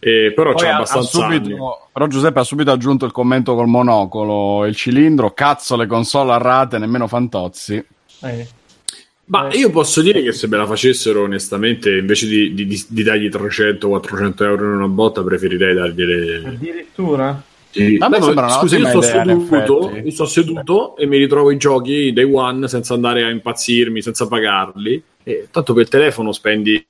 S1: istante. E però
S4: Poi
S1: c'è
S4: ha- ha
S1: abbastanza anni.
S4: subito, però Giuseppe ha subito aggiunto il commento col monocolo il cilindro cazzo le console a rate nemmeno fantozzi
S3: Eh.
S1: Ma io posso dire che se me la facessero onestamente, invece di, di, di- di dargli 300-400 euro in una botta, preferirei dargliele.
S3: Addirittura?
S1: Sì.
S4: A me sembra una
S1: scusa, io sto, seduto, io sto seduto e mi ritrovo i giochi day one senza andare a impazzirmi, senza pagarli. E tanto per telefono spendi,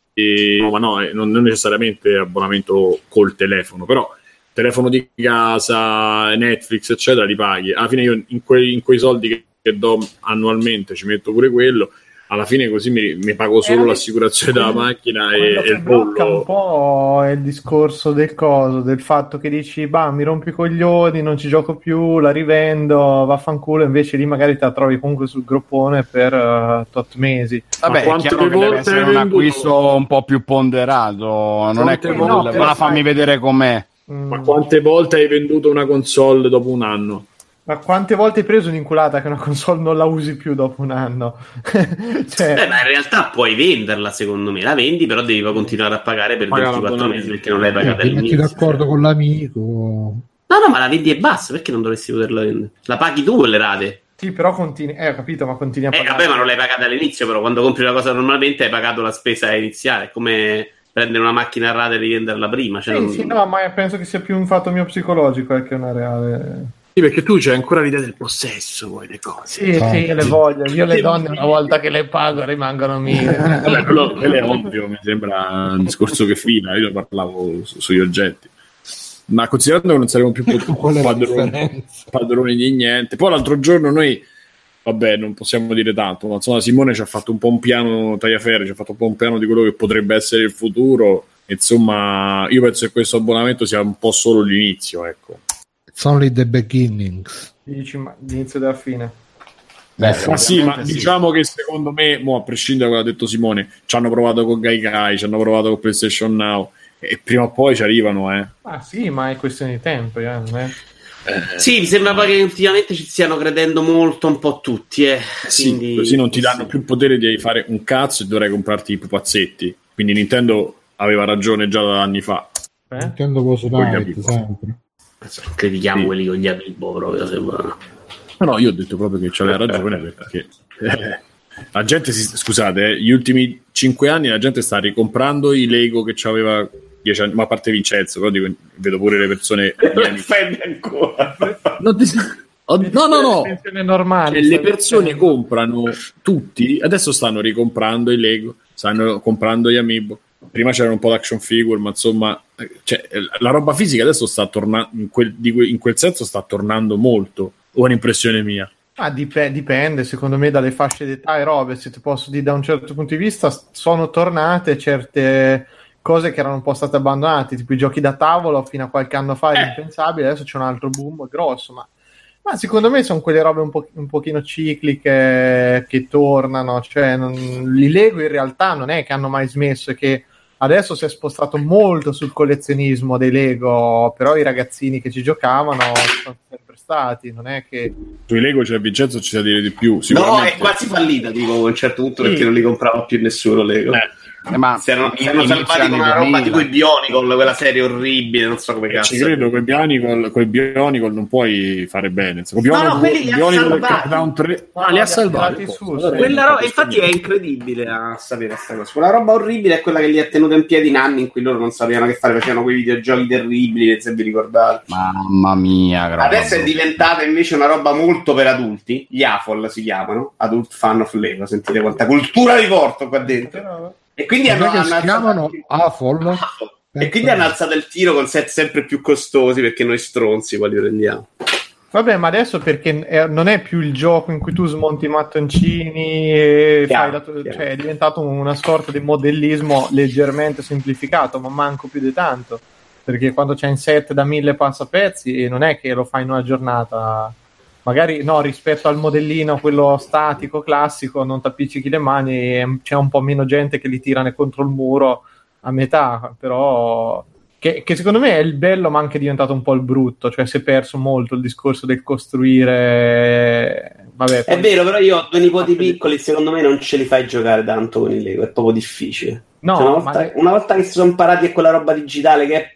S1: no, ma no, eh, non, non necessariamente abbonamento col telefono, però telefono di casa, Netflix, eccetera, li paghi. Alla fine io in quei, in quei soldi che do annualmente ci metto pure quello. Alla fine così mi, mi pago solo eh, l'assicurazione della macchina e, e il
S3: blocca un po' il discorso del coso, del fatto che dici, bah, mi rompi i coglioni, non ci gioco più, la rivendo, vaffanculo, invece lì magari te la trovi comunque sul groppone per uh, tot mesi.
S4: Vabbè, è chiaro che deve essere un acquisto un po' più ponderato, non è quello, no, ma fammi vedere com'è.
S1: Mm. Ma quante volte hai venduto una console dopo un anno?
S3: Ma quante volte hai preso un'inculata che una console non la usi più dopo un anno?
S5: cioè... Beh, ma in realtà puoi venderla, secondo me. La vendi, però devi continuare a pagare per 24 mesi perché non l'hai pagata eh, all'inizio.
S2: Metti d'accordo con l'amico.
S5: No, no, ma la vendi e basta. Perché non dovresti poterla vendere? La paghi tu le rate?
S3: Sì, però continui. Eh, ho capito, ma continui a
S5: pagare. Eh, vabbè, ma non l'hai pagata all'inizio, però quando compri una cosa normalmente hai pagato la spesa iniziale. Come prendere una macchina a rate e rivenderla prima. Cioè
S3: sì,
S5: non...
S3: sì, no, ma penso che sia più un fatto mio psicologico eh, che una reale.
S1: Sì, perché tu c'hai ancora l'idea del possesso, vuoi le cose.
S3: Sì, ah, sì, le voglio. Io le donne una volta che le pago rimangono mie.
S1: Vabbè, quello, quello, è ovvio, mi sembra un discorso che fila, io parlavo su, sugli oggetti. Ma considerando che non saremo più padroni, padroni di niente. Poi l'altro giorno noi vabbè, non possiamo dire tanto, ma insomma Simone ci ha fatto un po' un piano tagliaferri, ci ha fatto un po' un piano di quello che potrebbe essere il futuro. Insomma, io penso che questo abbonamento sia un po' solo l'inizio, ecco.
S2: It's only the beginnings.
S3: Dici, ma l'inizio della fine.
S1: Beh, ma sì, ma sì. diciamo che secondo me, mo, a prescindere da quello che ha detto Simone, ci hanno provato con Gaikai, ci hanno provato con PlayStation Now e prima o poi ci arrivano, eh.
S3: Ah sì, ma è questione di tempo, eh.
S5: Eh, sì, mi sembra che ultimamente ci stiano credendo molto un po' tutti. Eh.
S1: Quindi, sì, così non ti danno sì. più il potere di fare un cazzo e dovrai comprarti i pupazzetti. Quindi Nintendo aveva ragione già da anni fa.
S2: Eh? Nintendo Post sempre
S5: critichiamo sì. quelli con gli amiibo proprio sembra.
S1: No, no, io ho detto proprio che c'aveva ragione perché eh, la gente si, scusate, eh, gli ultimi cinque anni la gente sta ricomprando i Lego che c'aveva dieci anni, ma a parte Vincenzo, però dico, vedo pure le persone ancora. Non ti, oh, no, no, no.
S3: Normali,
S1: cioè, le persone comprano tutti, adesso stanno ricomprando i Lego, stanno comprando gli amiibo prima c'era un po' d'action figure, ma insomma, cioè, la roba fisica adesso sta tornando, in, quel, in quel senso sta tornando molto, o è un'impressione mia?
S3: Ah, dip- dipende, secondo me, dalle fasce d'età e robe. Se ti posso dire da un certo punto di vista, sono tornate certe cose che erano un po' state abbandonate, tipo i giochi da tavolo fino a qualche anno fa era eh. impensabile, adesso c'è un altro boom grosso, ma, ma secondo me sono quelle robe un, po- un pochino cicliche che tornano, cioè non, li leggo in realtà non è che hanno mai smesso, è che Adesso si è spostato molto sul collezionismo dei Lego, però i ragazzini che ci giocavano sono sempre stati, non è che...
S1: Sui Lego c'è Vincenzo ci sa dire di più.
S5: No, è quasi fallita, dico, a un certo punto sì. perché non li comprava più nessuno Lego. Eh eh, ma si erano, si erano salvati con una roba tipo i Bionicle, quella serie orribile, non so come cazzo.
S1: Ci credo, con i Bionicle, con i Bionicle non puoi fare bene.
S5: Con Bionicle, no, no, quelli li ha 3,
S1: no, li ha salvati.
S5: Roba, infatti è incredibile a sapere questa cosa. Quella roba orribile è quella che li ha tenuto in piedi in anni in cui loro non sapevano che fare, facevano quei videogiochi terribili, se vi ricordate.
S4: Mamma mia,
S5: Adesso è diventata invece una roba molto per adulti. Gli AFOL si chiamano, Adult Fan of Lego. Sentite quanta cultura di porto qua dentro. E quindi hanno,
S2: hanno si chiamano AFOL.
S5: AFOL. E quindi hanno alzato il tiro con set sempre più costosi perché noi stronzi quali prendiamo.
S3: Vabbè, ma adesso perché è, non è più il gioco in cui tu smonti i mattoncini e chiaro, fai la, cioè è diventato una sorta di modellismo leggermente semplificato, ma manco più di tanto. Perché quando c'è in set da mille passapezzi non è che lo fai in una giornata magari no, rispetto al modellino, quello statico, classico, non ti appiccichi le mani e c'è un po' meno gente che li tirano contro il muro a metà, però che, che, secondo me è il bello ma anche diventato un po' il brutto, cioè si è perso molto il discorso del costruire... Vabbè,
S5: è vero, però io ho due nipoti piccoli, secondo me non ce li fai giocare tanto con il Lego, è proprio difficile. No, cioè, una, volta, ma... una, volta, che si sono imparati a quella roba digitale che è,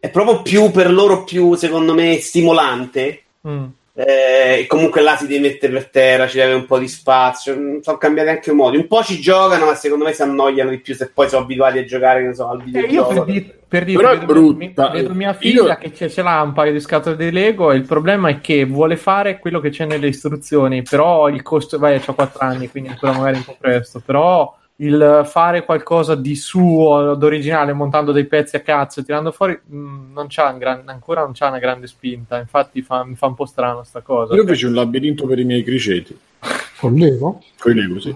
S5: è proprio più per loro più, secondo me, stimolante. Mm eh, comunque là si deve mettere per terra, ci deve un po' di spazio. Sono cambiati anche i modi. Un po' ci giocano, ma secondo me si annoiano di più se poi sono abituati a giocare so, al videogioco. Eh, io per,
S3: di, per dire, Però vedo, brutta. vedo mia figlia io... che ce l'ha un paio di scatole di Lego e il problema è che vuole fare quello che c'è nelle istruzioni, però il costo, vai, ha 4 anni, quindi ancora magari un po' presto, però il fare qualcosa di suo, d'originale, montando dei pezzi a cazzo e tirando fuori, mh, mm, non c'ha gran, ancora non c'ha una grande spinta. Infatti fa, mi fa un po' strano sta cosa.
S1: Io feci un labirinto per i miei criceti.
S2: Con Lego?
S1: Con Lego, sì.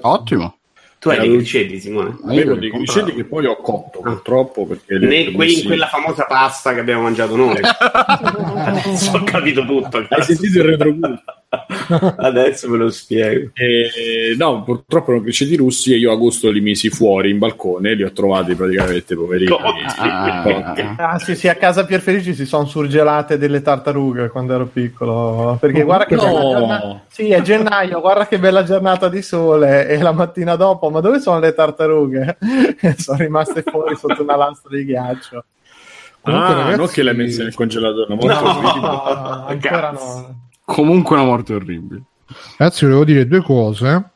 S4: Ottimo.
S5: Tu hai dei gricelli, Simone?
S1: Avevo dei gricelli che poi ho cotto, purtroppo, perché...
S5: Ne, quelli in quella famosa pasta che abbiamo mangiato noi. Adesso ho capito tutto.
S1: Hai sentito il retrogusto?
S5: Adesso ve lo spiego.
S1: E, no, purtroppo erano cricetti russi e io a agosto li misi fuori in balcone, li ho trovati praticamente poverini.
S3: Ah, ah, sì, sì, a casa Pierfelici si sono surgelate delle tartarughe quando ero piccolo. Perché guarda che
S1: No.
S3: bella giornata. Sì, è gennaio, guarda che bella giornata di sole. E la mattina dopo, ma dove sono le tartarughe? sono rimaste fuori sotto una lastra di ghiaccio.
S2: Comunque,
S1: ah,
S2: ragazzi-
S1: non che l'hai messa nel congelatore, ma
S5: No.
S1: molto
S3: No, ancora no.
S4: Comunque una morte orribile.
S2: Ragazzi, volevo dire due cose.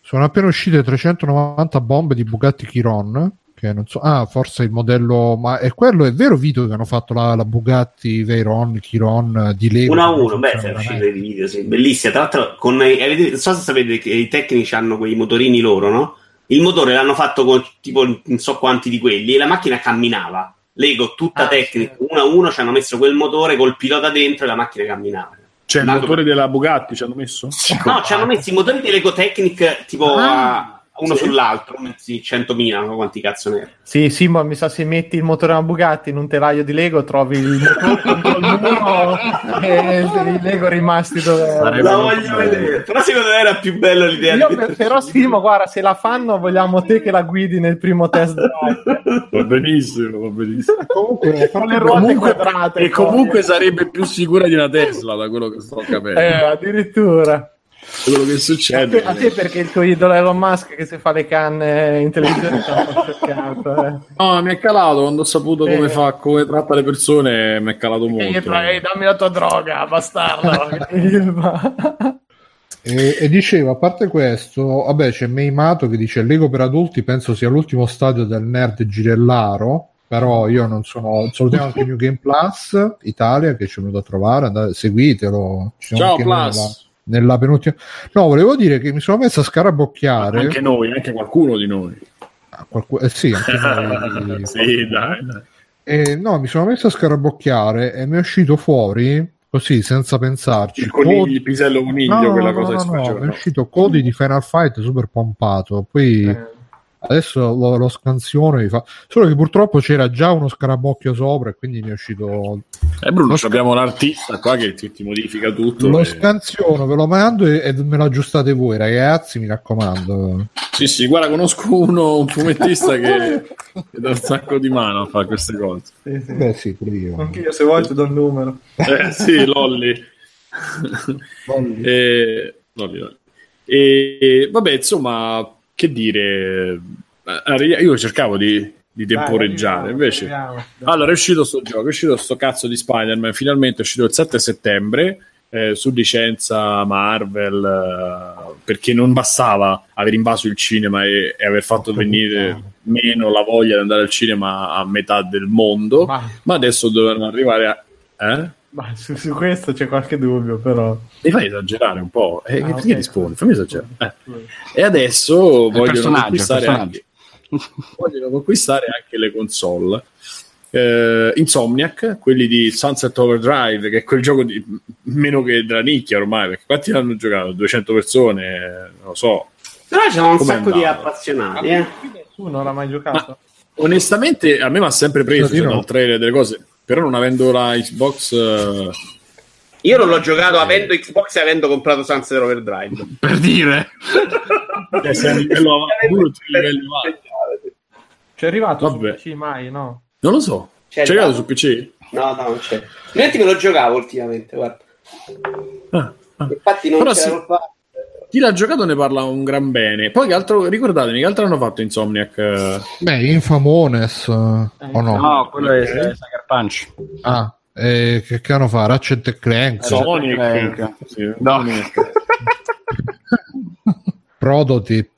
S2: Sono appena uscite 390 bombe di Bugatti Chiron. Che non so, ah, forse il modello, ma è quello, è vero Vito che hanno fatto la, la Bugatti Veyron Chiron di Lego?
S5: Uno a uno, beh, sono
S2: veramente.
S5: dei video, sì, bellissima. Tra l'altro, con, eh, avete- non so se sapete che i tecnici hanno quei motorini loro, no? Il motore l'hanno fatto con tipo non so quanti di quelli e la macchina camminava. Lego, tutta
S3: Ah,
S5: tecnica,
S3: sì.
S5: uno a uno ci hanno messo quel motore col pilota dentro e la macchina camminava.
S1: Cioè, il motore
S5: per-
S1: della Bugatti ci hanno messo?
S5: No, ci hanno messo i motori di Lego Technic tipo
S1: Ah,
S5: a- uno
S1: sì.
S5: sull'altro, messi 100.000, non so quanti cazzo ne erano.
S3: Sì, sì, ma mi sa se metti il motore a Bugatti in un telaio di Lego trovi il motore contro il muro e i Lego rimasti dove
S5: La voglio vedere. Però secondo me era più bella l'idea
S3: Io
S5: di
S3: per- però Simo, guarda, se la fanno vogliamo te che la guidi nel primo test drive.
S1: Va benissimo, va benissimo.
S2: Comunque,
S3: Con le ruote
S1: Comunque,
S3: quadrate.
S1: e
S3: poi.
S1: comunque sarebbe più sicura di una Tesla, da quello che sto capendo.
S3: Eh, addirittura.
S1: Quello che
S3: A
S1: succede.
S3: te, a te perché il tuo idolo Elon Musk che si fa le canne in televisione scioccato. Eh.
S1: No, mi è calato quando ho saputo
S3: Eh.
S1: come fa, come tratta le persone, mi è calato
S3: E
S1: molto.
S3: fa, "Ehi, dammi la tua droga, bastardo. E
S2: E, dicevo, a parte questo, vabbè, c'è Meimato che dice Lego per adulti penso sia l'ultimo stadio del nerd girellaro, però io non sono... Salutiamo anche New Game Plus Italia che ci è venuto a trovare, andate, seguitelo.
S1: Ciao Plus.
S2: Nella, penultima... No, volevo dire che mi sono messo a scarabocchiare.
S1: Anche noi, anche qualcuno di noi.
S2: Ah, qualcu- eh sì, anche noi.
S1: sì, dai, dai.
S2: E no, mi sono messo a scarabocchiare e mi è uscito fuori, così senza pensarci,
S1: Il coniglio,
S2: codi-
S1: il pisello coniglio,
S2: No,
S1: quella
S2: no,
S1: cosa
S2: no, no, mi è uscito codi di Final Fight super pompato. Poi
S3: Eh.
S2: Adesso lo, lo scansione mi fa. Solo che purtroppo c'era già uno scarabocchio sopra e quindi mi è uscito
S1: Eh Bruno, ci abbiamo l'artista qua che ti, ti modifica tutto.
S2: lo
S1: e-
S2: scansiono, ve lo mando e, e me lo aggiustate voi, ragazzi. Mi raccomando.
S1: Sì, sì, guarda, conosco uno, un fumettista che, che dà un sacco di mano a fare queste cose.
S3: Sì, sì.
S2: Beh, sì, pure io.
S3: Anch'io se vuoi ti do il numero.
S1: Eh, sì, Lolli. e, Lolli, Lolli. E, vabbè, insomma, che dire, arri- io cercavo di, di temporeggiare,
S3: Dai,
S1: invece...
S3: arriviamo.
S1: Allora, è uscito sto gioco, è uscito sto cazzo di Spider-Man, finalmente è uscito il 7 settembre, eh, su licenza Marvel, eh, perché non bastava aver invaso il cinema e, e aver fatto venire meno la voglia di andare al cinema a metà del mondo, ma,
S3: Ma,
S1: adesso dovevano arrivare a... Eh?
S3: Ma su, su questo c'è qualche dubbio, però.
S1: Mi fai esagerare un po'? Eh,
S3: Ah,
S1: perché rispondi? Fammi esagerare. Eh. E adesso vogliono
S4: personaggio,
S1: conquistare,
S4: il
S1: anche, vogliono conquistare anche le console. Eh, Insomniac, quelli di Sunset Overdrive, che è quel gioco di meno che della nicchia ormai, perché quanti hanno giocato? 200 persone, non lo so.
S5: Però c'erano un
S1: Com'è
S5: sacco di
S1: andato?
S5: appassionati, eh.
S3: Nessuno non l'ha mai giocato.
S1: Onestamente, a me mi ha sempre preso dal trailer delle cose, però non avendo la Xbox, eh,
S5: Io non l'ho giocato avendo Xbox e avendo comprato Sunset Overdrive.
S4: Per dire.
S1: cioè, sei a livello avanti, avanti.
S3: C'è arrivato
S1: Vabbè.
S3: su PC mai, no?
S1: Non lo so.
S5: C'è
S1: C'è arrivato su PC?
S5: No, no, non c'è. Altrimenti me lo giocavo ultimamente, guarda.
S1: Ah, ah.
S5: Infatti non
S1: Però
S5: c'era
S1: sì.
S5: colpa.
S1: Chi l'ha giocato ne parla un gran bene. Poi che altro, ricordatemi, che altro hanno fatto Insomniac? eh?
S2: Beh, Infamones eh, o no?
S4: No, quello è Sucker Punch.
S2: Ah, eh, che, che hanno fatto? Ratchet e Clank,
S1: Sonic.
S4: Clank.
S1: Sì,
S4: No.
S2: Prototype.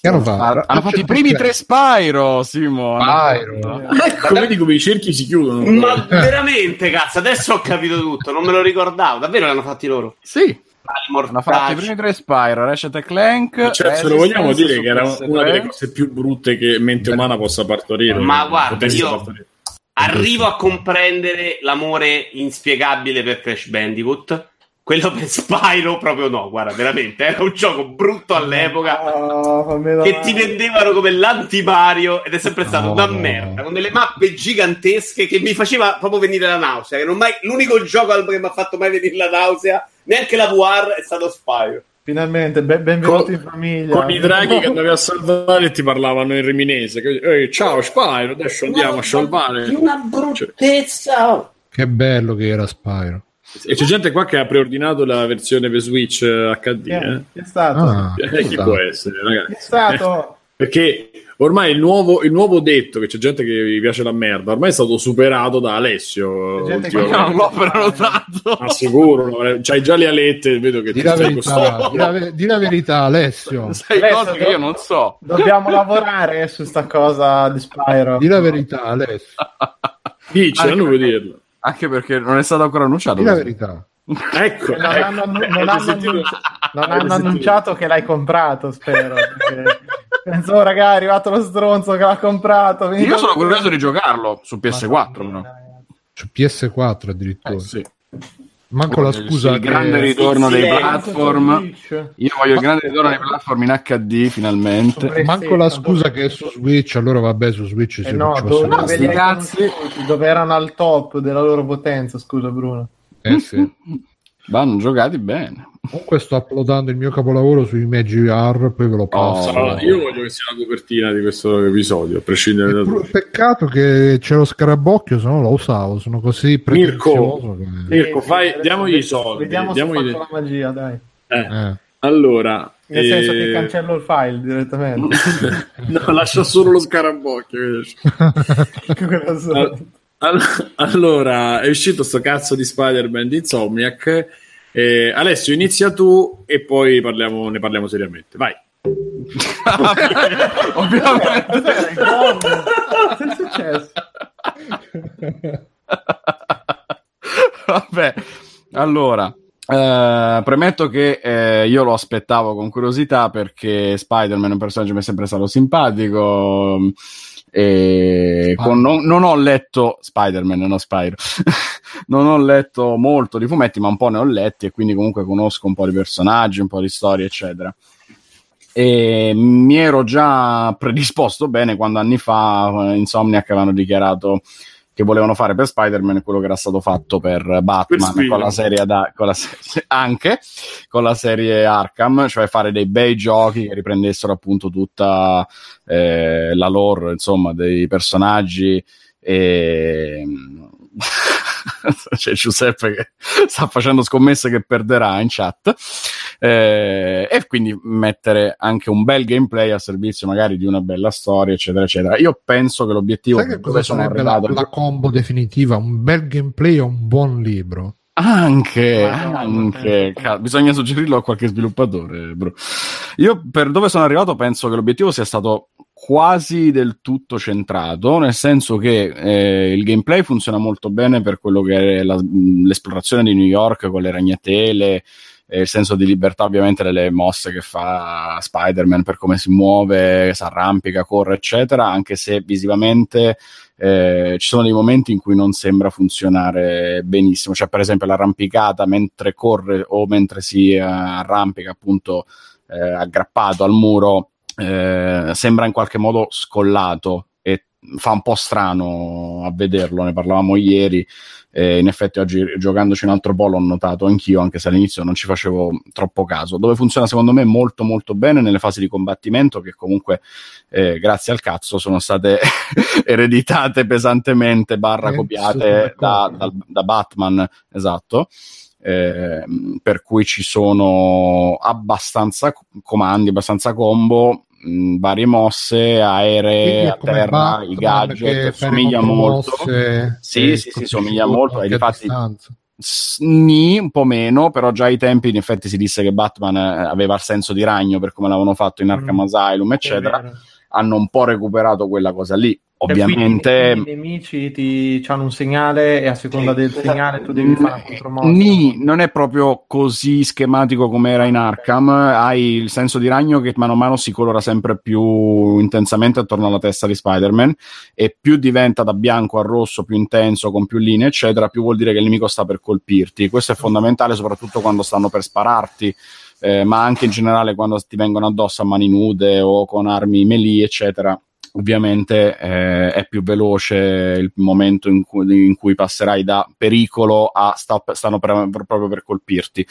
S2: Che hanno fatto?
S4: Hanno fatto i primi tre Spyro, Simo.
S2: Spyro.
S1: Ecco, vedi come i cerchi si chiudono.
S5: Ma veramente, cazzo, adesso ho capito tutto, non me lo ricordavo. Davvero l'hanno fatti loro?
S4: Sì, hanno fatto i primi tre Spyro, Ratchet Clank.
S1: Cioè, se lo vogliamo dire che era una delle
S4: PS3.
S1: cose più brutte che mente umana possa partorire.
S5: Ma guarda, io-
S1: partorire.
S5: Arrivo a comprendere l'amore inspiegabile per Crash Bandicoot. Quello per Spyro proprio no, guarda, veramente, era un gioco brutto all'epoca
S3: Oh,
S5: che ti vendevano come l'anti-Mario ed è sempre stato
S2: No,
S5: una
S2: no.
S5: merda, con delle mappe gigantesche che mi faceva proprio venire la nausea, che non mai, l'unico gioco al- che mi ha fatto mai venire la nausea, neanche la VR, è stato Spyro.
S3: Finalmente, ben- benvenuti
S1: Con-
S3: in famiglia.
S1: Con i draghi che andavi a salvare e ti parlavano in riminese. Ehi, ciao Spyro, adesso andiamo a salvare.
S5: Una bruttezza!
S2: Che bello che era Spyro.
S1: E c'è gente qua che ha preordinato la versione per Switch eh, HD. Eh?
S3: chi è stato?
S2: Ah,
S1: Eh, chi può essere,
S3: Chi è
S1: ragazzi?
S3: stato?
S1: Perché ormai il nuovo, il nuovo detto che c'è gente che gli piace la merda, ormai è stato superato da Alessio.
S3: C'è gente che-
S4: Io
S1: ultimamente.
S4: non l'ho prenotato.
S1: Ah, sicuro, no? c'hai già le alette, vedo che
S2: Di
S1: ti
S2: la verità, di la, di la verità, Alessio.
S4: Sai
S3: Adesso
S4: cose che io non so.
S3: Dobbiamo lavorare su sta cosa di Spyro.
S2: Di la verità, Alessio.
S1: Dici, non vuoi dirlo.
S4: Anche perché non è stato ancora annunciato.
S2: La verità.
S1: Ecco,
S3: Non hanno,
S1: ecco.
S3: non hanno
S1: sentito?
S3: annunci- non hanno annunciato che l'hai comprato, spero. perché Penso, raga, è arrivato lo stronzo che l'ha comprato.
S4: Io sono
S3: a-
S4: curioso di giocarlo su PS4. Però.
S2: Su PS4 addirittura.
S4: Eh, sì.
S2: Manco la scusa
S4: il
S2: che...
S4: grande ritorno
S5: Sì,
S4: dei
S5: sì, eh,
S4: platform. Io voglio il grande ritorno dei platform in HD finalmente.
S2: Manco la scusa
S3: dove-
S2: che è su Switch, allora vabbè su Switch
S3: Eh
S2: si
S3: no, dove,
S4: no,
S3: dove dove erano al top della loro potenza, scusa Bruno.
S2: Eh sì.
S4: Vanno giocati bene.
S2: Comunque sto uploadando il mio capolavoro su Image VR, poi ve lo passo.
S4: Oh.
S1: Io voglio che sia la copertina di questo episodio, a prescindere da tutto.
S2: Peccato che c'è lo scarabocchio, se no lo usavo, sono così pretenzioso che...
S1: Mirko, fai,
S3: Adesso
S1: diamogli i soldi.
S3: Vediamo
S1: diamogli-
S3: se faccio la magia, dai.
S1: Eh,
S2: Eh.
S1: Allora,
S3: Nel senso
S1: eh,
S3: che cancello il file direttamente.
S1: no, lascia solo lo scarabocchio.
S3: Quello solo.
S1: Al- al- allora, è uscito sto cazzo di Spider-Man di Insomniac. Eh, Alessio, inizia tu e poi parliamo- ne parliamo seriamente. Vai.
S4: Ovviamente.
S3: Cosa è successo?
S4: Vabbè, allora, eh, premetto che eh, io lo aspettavo con curiosità perché Spider-Man è un personaggio che mi è sempre stato simpatico. E con- non, non ho letto Spider-Man, non Spyro. non ho letto molto di fumetti, ma un po' ne ho letti e quindi comunque conosco un po' di personaggi, un po' di storie, eccetera. E mi ero già predisposto bene quando anni fa eh, Insomniac avevano dichiarato che volevano fare per Spider-Man quello che era stato fatto per Batman
S1: Spider-Man.
S4: con la serie da- con la se- anche con la serie Arkham, cioè fare dei bei giochi che riprendessero appunto tutta eh, la lore, insomma, dei personaggi e c'è Giuseppe che sta facendo scommesse che perderà in chat eh, e quindi mettere anche un bel gameplay a servizio magari di una bella storia eccetera eccetera io penso che l'obiettivo
S2: Sai che
S4: dove
S2: cosa
S4: sono
S2: sarebbe la,
S4: arrivato
S2: la combo definitiva? Un bel gameplay e un buon libro.
S4: Anche, anche,
S3: penso.
S4: ca- bisogna suggerirlo a qualche sviluppatore. bro. Io per dove sono arrivato penso che l'obiettivo sia stato quasi del tutto centrato, nel senso che eh, il gameplay funziona molto bene per quello che è la- l'esplorazione di New York con le ragnatele, eh, il senso di libertà ovviamente delle mosse che fa Spider-Man per come si muove, si arrampica, corre, eccetera, anche se visivamente eh, ci sono dei momenti in cui non sembra funzionare benissimo, cioè per esempio l'arrampicata mentre corre o mentre si eh, arrampica appunto eh, aggrappato al muro eh, sembra in qualche modo scollato. e fa un po' strano a vederlo, ne parlavamo ieri. Eh, in effetti oggi giocandoci un altro po' l'ho notato anch'io, anche se all'inizio non ci facevo troppo caso. Dove funziona secondo me molto molto bene nelle fasi di combattimento, che comunque eh, grazie al cazzo sono state ereditate pesantemente, barra
S2: Eh,
S4: copiate da, dal- da Batman, esatto. Eh, per cui ci sono abbastanza co- comandi, abbastanza combo, mh, varie mosse, aeree, a terra,
S2: Batman
S4: i gadget, somiglia molto.
S2: contromosse
S4: Sì, sì, sì, somiglia molto, e
S2: anche a
S4: difatti-
S2: distanza.
S4: S- Ni, un po' meno, però già ai tempi in effetti si disse che Batman eh, aveva il senso di ragno per come l'avevano fatto in Arkham
S3: Mm.
S4: Asylum, eccetera. Hanno un po' recuperato quella cosa lì. Ovviamente
S3: i nemici ti hanno un segnale e a seconda del segnale tu devi fare un contromossa.
S4: Ni, non è proprio così schematico come era in Arkham. Hai il senso di ragno che mano a mano si colora sempre più intensamente attorno alla testa di Spider-Man e più diventa da bianco a rosso, più intenso, con più linee, eccetera, più vuol dire che il nemico sta per colpirti. Questo è fondamentale soprattutto quando stanno per spararti. Eh, ma anche in generale quando ti vengono addosso a mani nude o con armi melee, eccetera, ovviamente eh, è più veloce il momento in cui, in cui passerai da pericolo a sta, stanno per, proprio per colpirti.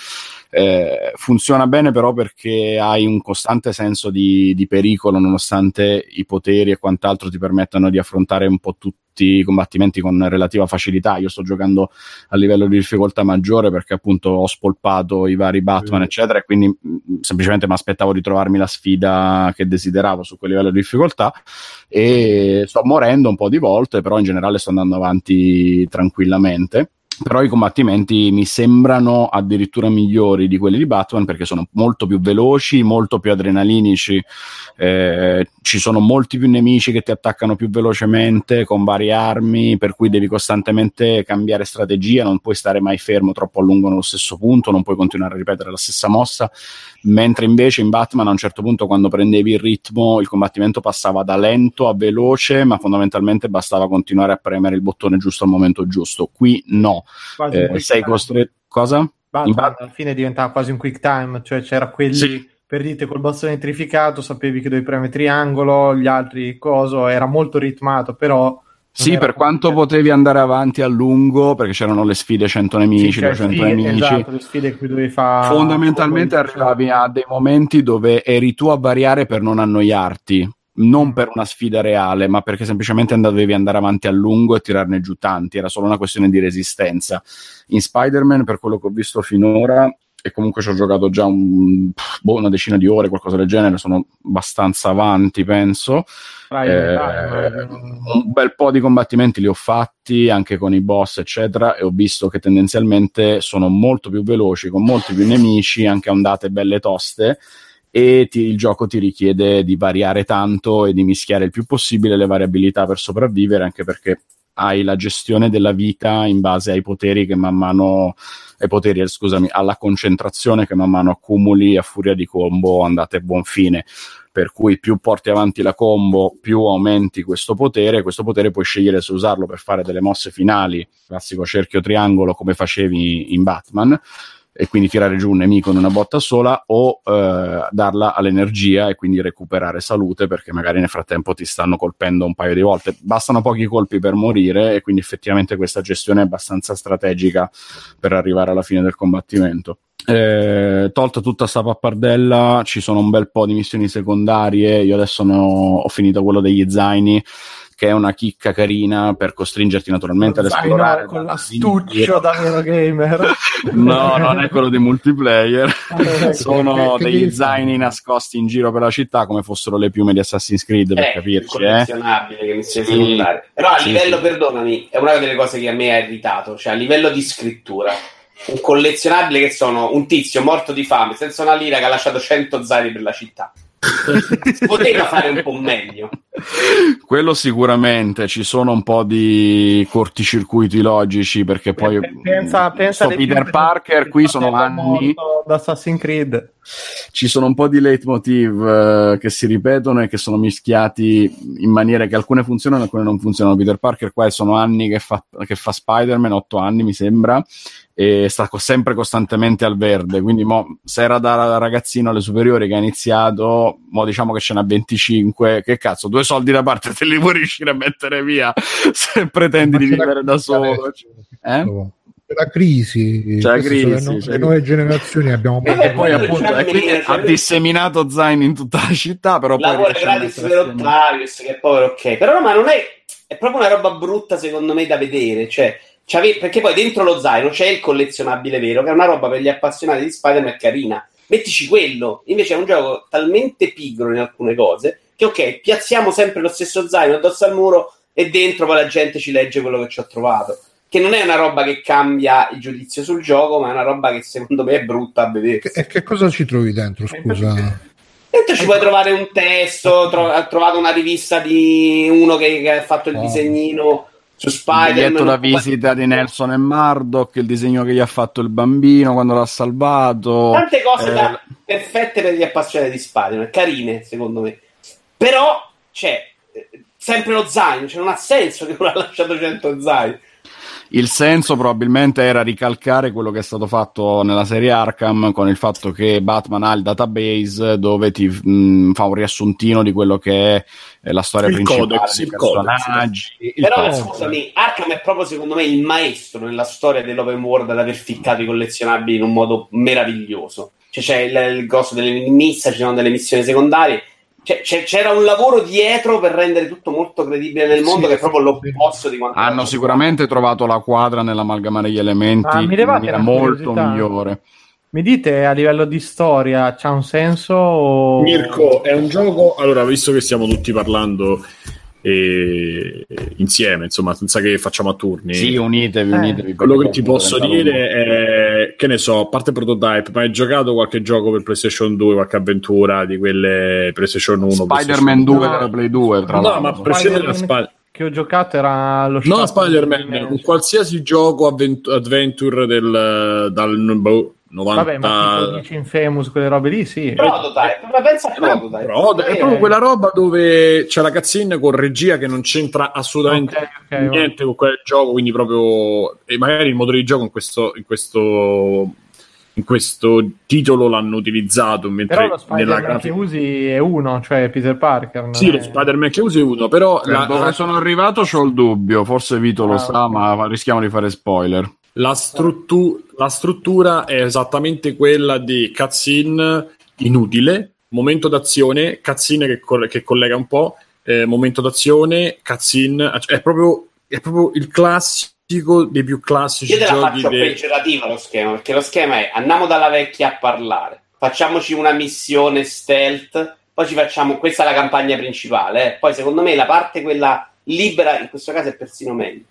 S4: Eh, funziona bene però perché hai un costante senso di, di, pericolo nonostante i poteri e quant'altro ti permettano di affrontare un po' tutti i combattimenti con relativa facilità. Io sto giocando a livello di difficoltà maggiore perché appunto ho spolpato i vari Batman, mm. eccetera, e quindi mh, mm, semplicemente mi aspettavo di trovarmi la sfida che desideravo su quel livello di difficoltà e sto morendo un po' di volte, però in generale sto andando avanti tranquillamente però i combattimenti mi sembrano addirittura migliori di quelli di Batman perché sono molto più veloci, molto più adrenalinici, eh, ci sono molti più nemici che ti attaccano più velocemente con varie armi, per cui devi costantemente cambiare strategia, non puoi stare mai fermo troppo a lungo nello stesso punto, non puoi continuare a ripetere la stessa mossa, mentre invece in Batman a un certo punto quando prendevi il ritmo il combattimento passava da lento a veloce, ma fondamentalmente bastava continuare a premere il bottone giusto al momento giusto. Qui no, eh, sei costretto... Cosa?
S3: Batman, Bat- alla fine diventava quasi un quick time, cioè c'era quelli... Sì per dite col bastone elettrificato sapevi che dovevi premere triangolo, gli altri coso, era molto ritmato, però
S4: sì, per quanto potevi andare avanti a lungo, perché c'erano le sfide 100 nemici, sì, 200 sfide, nemici.
S3: Esatto, le sfide che dovevi fare.
S4: Fondamentalmente arrivavi a dei momenti dove eri tu a variare per non annoiarti, non per una sfida reale, ma perché semplicemente dovevi andare avanti a lungo e tirarne giù tanti, era solo una questione di resistenza. In Spider-Man, per quello che ho visto finora, e comunque ci ho giocato già un, boh, una decina di ore, qualcosa del genere, sono abbastanza avanti, penso. Vai, eh, vai, un bel po' di combattimenti li ho fatti anche con i boss, eccetera, e ho visto che tendenzialmente sono molto più veloci, con molti più nemici, anche ondate belle toste. E ti, il gioco ti richiede di variare tanto e di mischiare il più possibile le variabilità per sopravvivere, anche perché hai la gestione della vita in base ai poteri che man mano ai poteri, eh, scusami, alla concentrazione che man mano accumuli a furia di combo andate a buon fine. Per cui più porti avanti la combo, più aumenti questo potere. Questo potere puoi scegliere se usarlo per fare delle mosse finali, classico cerchio triangolo come facevi in Batman, e quindi tirare giù un nemico in una botta sola o eh, darla all'energia e quindi recuperare salute perché magari nel frattempo ti stanno colpendo un paio di volte. Bastano pochi colpi per morire e quindi effettivamente questa gestione è abbastanza strategica per arrivare alla fine del combattimento. Eh, tolta tutta sta pappardella, ci sono un bel po' di missioni secondarie. Io adesso ho finito quello degli zaini che è una chicca carina per costringerti naturalmente ad esplorare.
S3: con l'astuccio da vero gamer.
S4: no, non è quello di multiplayer. Ah, Sono degli zaini nascosti in giro per la città come fossero le piume di Assassin's Creed, per eh, capirci. Eh.
S5: che mi sì. Però a livello, sì. perdonami, è una delle cose che a me ha irritato, cioè a livello di scrittura un collezionabile che sono un tizio morto di fame senza una lira che ha lasciato 100 zaini per la città. Poteva fare un po' meglio.
S4: Quello sicuramente, ci sono un po' di corticircuiti logici perché poi
S3: pensa, pensa
S4: Peter Parker qui sono anni
S3: da Assassin's Creed.
S4: Ci sono un po' di leitmotiv uh, che si ripetono e che sono mischiati in maniera che alcune funzionano e alcune non funzionano. Peter Parker qua sono anni che fa, che fa Spider-Man, otto anni mi sembra, e sta sempre costantemente al verde. Quindi, mo, se era da ragazzino alle superiori che ha iniziato, mo diciamo che ce n'ha 25. Che cazzo, due soldi da parte te li puoi riuscire a mettere via se pretendi di vivere da solo.
S2: Eh? la crisi,
S4: c'è la crisi
S2: le, no-
S4: c'è
S2: le nuove generazioni abbiamo
S4: e poi appunto ha disseminato Zain in tutta la città però
S5: lavora gratis per Octavius che è povero ok però ma non è è proprio una roba brutta secondo me da vedere cioè perché poi dentro lo zaino c'è il collezionabile vero, che è una roba per gli appassionati di Spider-Man carina. Mettici quello. Invece è un gioco talmente pigro in alcune cose che, ok, piazziamo sempre lo stesso zaino addosso al muro e dentro poi la gente ci legge quello che ci ho trovato. Che non è una roba che cambia il giudizio sul gioco, ma è una roba che secondo me è brutta a vedere.
S2: E che cosa ci trovi dentro, scusa?
S5: Dentro ci puoi trovare un testo, tro- ha trovato una rivista di uno che, che ha fatto il
S2: Oh.
S5: disegnino su Spider-Man.
S4: da visita di Nelson e Murdoch, il disegno che gli ha fatto il bambino quando l'ha salvato.
S5: Tante cose
S4: Eh,
S5: da- perfette per gli appassionati di Spider-Man, carine secondo me. Però c'è eh, sempre lo zaino, cioè non ha senso che uno ha lasciato 100 zaini.
S4: Il senso probabilmente era ricalcare quello che è stato fatto nella serie Arkham con il fatto che Batman ha il database dove ti mh, fa un riassuntino di quello che è eh, la storia
S1: Il
S4: principale,
S1: codex,
S4: i
S1: il codex.
S4: personaggi. il
S5: Però
S4: codex.
S5: scusami, Arkham è proprio secondo me il maestro nella storia dell'open world ad aver ficcato i collezionabili in un modo meraviglioso. Cioè c'è il, il coso delle missa, ci sono delle missioni secondarie. Cioè, c'è- c'era un lavoro dietro per rendere tutto molto credibile nel mondo
S2: Sì,
S5: che è proprio l'opposto di quanto
S4: Hanno sicuramente trovato la quadra nell'amalgamare gli elementi
S3: Ah, mi
S4: in
S3: levate
S4: maniera molto
S3: curiosità?
S4: migliore.
S3: Mi dite a livello di storia c'ha un senso? O...
S1: Mirko, è un gioco. Allora, visto che stiamo tutti parlando eh, insieme, insomma, senza che facciamo a turni.
S4: Sì, unitevi,
S3: Eh.
S4: unitevi.
S1: Quello che ti posso dire è che ne so, a parte prototype, ma hai giocato qualche gioco per PlayStation 2, qualche avventura di quelle PlayStation 1?
S4: un- Spider-Man 2
S3: No.
S4: della Play 2, tra
S1: No,
S4: l'altro.
S1: ma a prescindere da
S3: Spider-Man
S1: Spider-
S3: che ho giocato era lo
S1: No, Spider-Man, un qualsiasi gioco avvent- adventure del, dal boh, 90
S3: Vabbè, ma tipo dici Infamous, quelle robe lì, sì.
S5: Prototype, ma pensa a Prototype.
S1: Però è
S5: Eh,
S1: proprio quella roba dove c'è la cutscene con regia che non c'entra assolutamente
S3: Ok, ok,
S1: niente con quel gioco, quindi proprio e magari il motore di gioco in questo, in questo, in questo titolo l'hanno utilizzato mentre
S3: Però lo
S1: nella
S3: Spider-Man che
S1: grafica
S3: usi è uno, cioè Peter Parker.
S1: sì,
S3: è-
S1: lo Spider-Man che usi è uno, però
S4: Eh,
S1: la,
S4: dove sono arrivato c'ho il dubbio, forse Vito lo
S3: Ah,
S4: sa,
S3: ok.
S4: ma rischiamo di fare spoiler.
S1: La struttu- la struttura è esattamente quella di cutscene inutile, momento d'azione, cutscene che, coll- che collega un po', eh, momento d'azione, cutscene, è proprio, è proprio il classico dei più classici
S5: Io te la faccio
S1: de-
S5: peggiorativa lo schema, perché lo schema è andiamo dalla vecchia a parlare, facciamoci una missione stealth, poi ci facciamo, questa è la campagna principale, eh. poi secondo me la parte quella libera, in questo caso è persino meglio,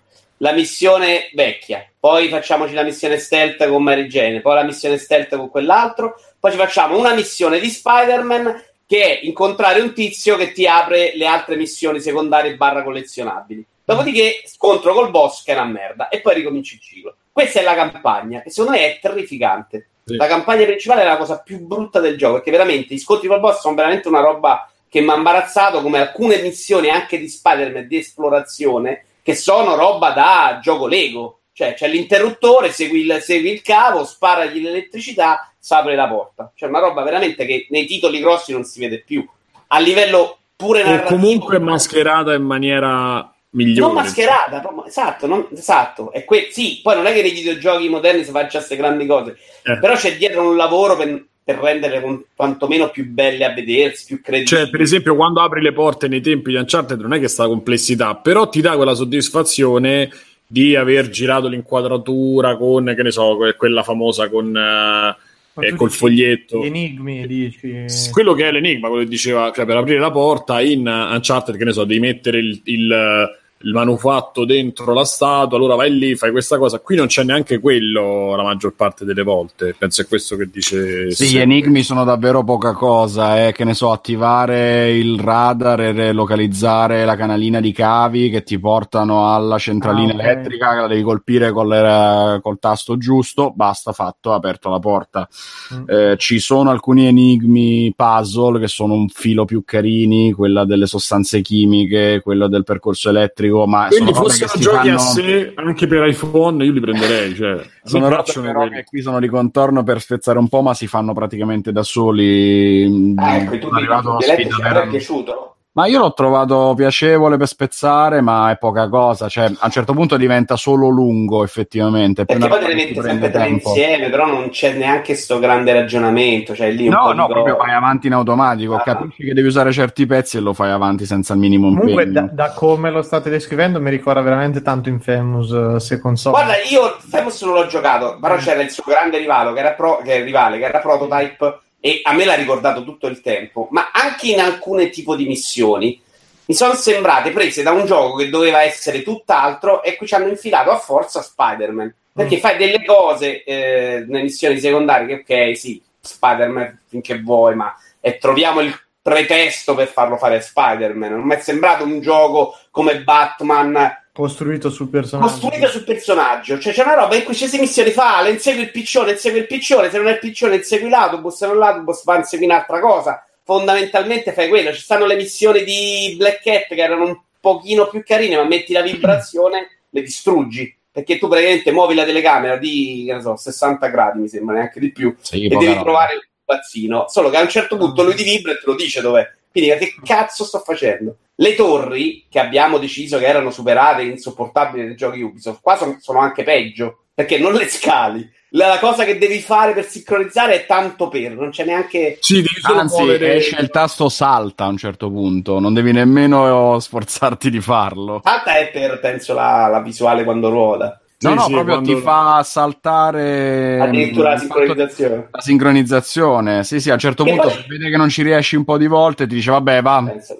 S5: la missione vecchia, poi facciamoci la missione stealth con Mary Jane, poi la missione stealth con quell'altro, poi ci facciamo una missione di Spider-Man che è incontrare un tizio che ti apre le altre missioni secondarie barra collezionabili. Dopodiché scontro col boss che è una merda e poi ricominci il ciclo. Questa è la campagna, che secondo me è terrificante.
S1: Sì.
S5: La campagna principale è la cosa più brutta del gioco, perché veramente gli scontri col boss sono veramente una roba che mi ha imbarazzato, come alcune missioni anche di Spider-Man di esplorazione, che sono roba da gioco Lego. Cioè, c'è l'interruttore, segui il, segui il cavo, sparagli l'elettricità, si apre la porta. Cioè, una roba veramente che nei titoli grossi non si vede più. A livello pure
S1: o
S5: narrativo.
S1: comunque mascherata in maniera migliore.
S5: Non mascherata, proprio- esatto, non- esatto. È que- sì, poi non è che nei videogiochi moderni si faccia queste grandi cose,
S1: Eh.
S5: però c'è dietro un lavoro per, per rendere quantomeno più belle a vedersi, più credibili.
S1: Cioè, per esempio, quando apri le porte nei tempi di Uncharted non è che sta complessità, però ti dà quella soddisfazione di aver girato l'inquadratura con, che ne so, que- quella famosa con
S3: Ma
S1: eh, col foglietto.
S3: Gli enigmi, dici.
S1: Quello che è l'enigma, quello che diceva, cioè per aprire la porta in Uncharted, che ne so, devi mettere il, il- il manufatto dentro la statua, allora vai lì, fai questa cosa. Qui non c'è neanche quello la maggior parte delle volte. Penso è questo che dice.
S4: Sì, gli
S1: Seppe.
S4: enigmi sono davvero poca cosa, eh, che ne so, attivare il radar e localizzare la canalina di cavi che ti portano alla centralina
S3: Ah, ok.
S4: elettrica, che la devi colpire col, col tasto giusto, basta, fatto, ha aperto la porta.
S3: Mm.
S4: Eh, ci sono alcuni enigmi puzzle che sono un filo più carini, quella delle sostanze chimiche, quella del percorso elettrico, ma
S1: Quindi
S4: sono robe che
S1: fossero
S4: si
S1: giochi
S4: fanno...
S1: a sé anche per iPhone, io li prenderei. Cioè,
S4: Sono
S1: mi
S4: robe che qui sono di contorno per spezzare un po', ma si fanno praticamente da soli.
S5: Ah, ecco, tu
S4: Sono arrivato a
S5: ti
S4: una
S5: ti
S4: sfida
S5: è piaciuto?
S4: Ma io l'ho trovato piacevole per spezzare, ma è poca cosa. Cioè, a un certo punto diventa solo lungo, effettivamente.
S5: Perché poi te le metti sempre tre insieme, però non c'è neanche sto grande ragionamento. Cioè lì un
S4: No,
S5: po'
S4: no, proprio vai avanti in automatico.
S5: Ah.
S4: Capisci che devi usare certi pezzi e lo fai avanti senza il minimo
S3: Comunque, da,
S4: impegno.
S3: da come lo state descrivendo, mi ricorda veramente tanto Infamous eh, Second Son.
S5: Guarda, io Famous non l'ho giocato, però c'era il suo grande rivale che era, pro, che è rivale, che era Prototype, e a me l'ha ricordato tutto il tempo. Ma anche in alcune tipo di missioni mi sono sembrate prese da un gioco che doveva essere tutt'altro e qui ci hanno infilato a forza Spider-Man. Perché
S3: Mm.
S5: fai delle cose eh, nelle missioni secondarie che, ok, sì, Spider-Man finché vuoi, ma e troviamo il pretesto per farlo fare a Spider-Man. Non mi è sembrato un gioco come Batman
S3: costruito sul personaggio.
S5: Costruito sul personaggio, cioè c'è una roba in cui c'è missioni fa, le insegui il piccione, insegui il piccione, se non è il piccione insegui l'autobus, se non l'autobus va insegui un'altra cosa. Fondamentalmente fai quello. Ci stanno le missioni di Black Cat che erano un pochino più carine, ma metti la vibrazione, le distruggi. Perché tu praticamente muovi la telecamera di, che ne so, 60 gradi, mi sembra, neanche di più, sì, e devi trovare il pazzino. Solo che a un certo punto lui ti vibra e te lo dice dov'è. Quindi che cazzo sto facendo? Le torri, che abbiamo deciso che erano superate, insopportabili nei giochi Ubisoft, qua son, sono anche peggio, perché non le scali. La, la, cosa che devi fare per sincronizzare è tanto per, non c'è neanche...
S4: Sì, devi solo Anzi, muovere... esce il tasto salta a un certo punto, non devi nemmeno sforzarti di farlo.
S5: Salta è per, penso, la, la visuale quando ruota.
S4: No, sì, no, sì, proprio quando... ti fa saltare
S5: addirittura la sincronizzazione.
S4: La sincronizzazione, sì, sì, a un certo che punto poi... vede che non ci riesci un po' di volte, ti dice vabbè, va.
S5: Penso.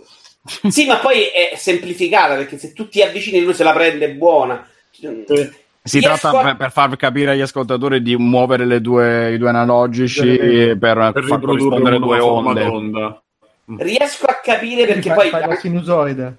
S5: sì, ma poi è semplificata perché se tu ti avvicini lui se la prende buona.
S4: Si tratta a... per far capire agli ascoltatori di muovere due, i due analogici per, per, per far corrispondere due onde.
S5: Riesco a capire perché poi
S3: fai la sinusoide.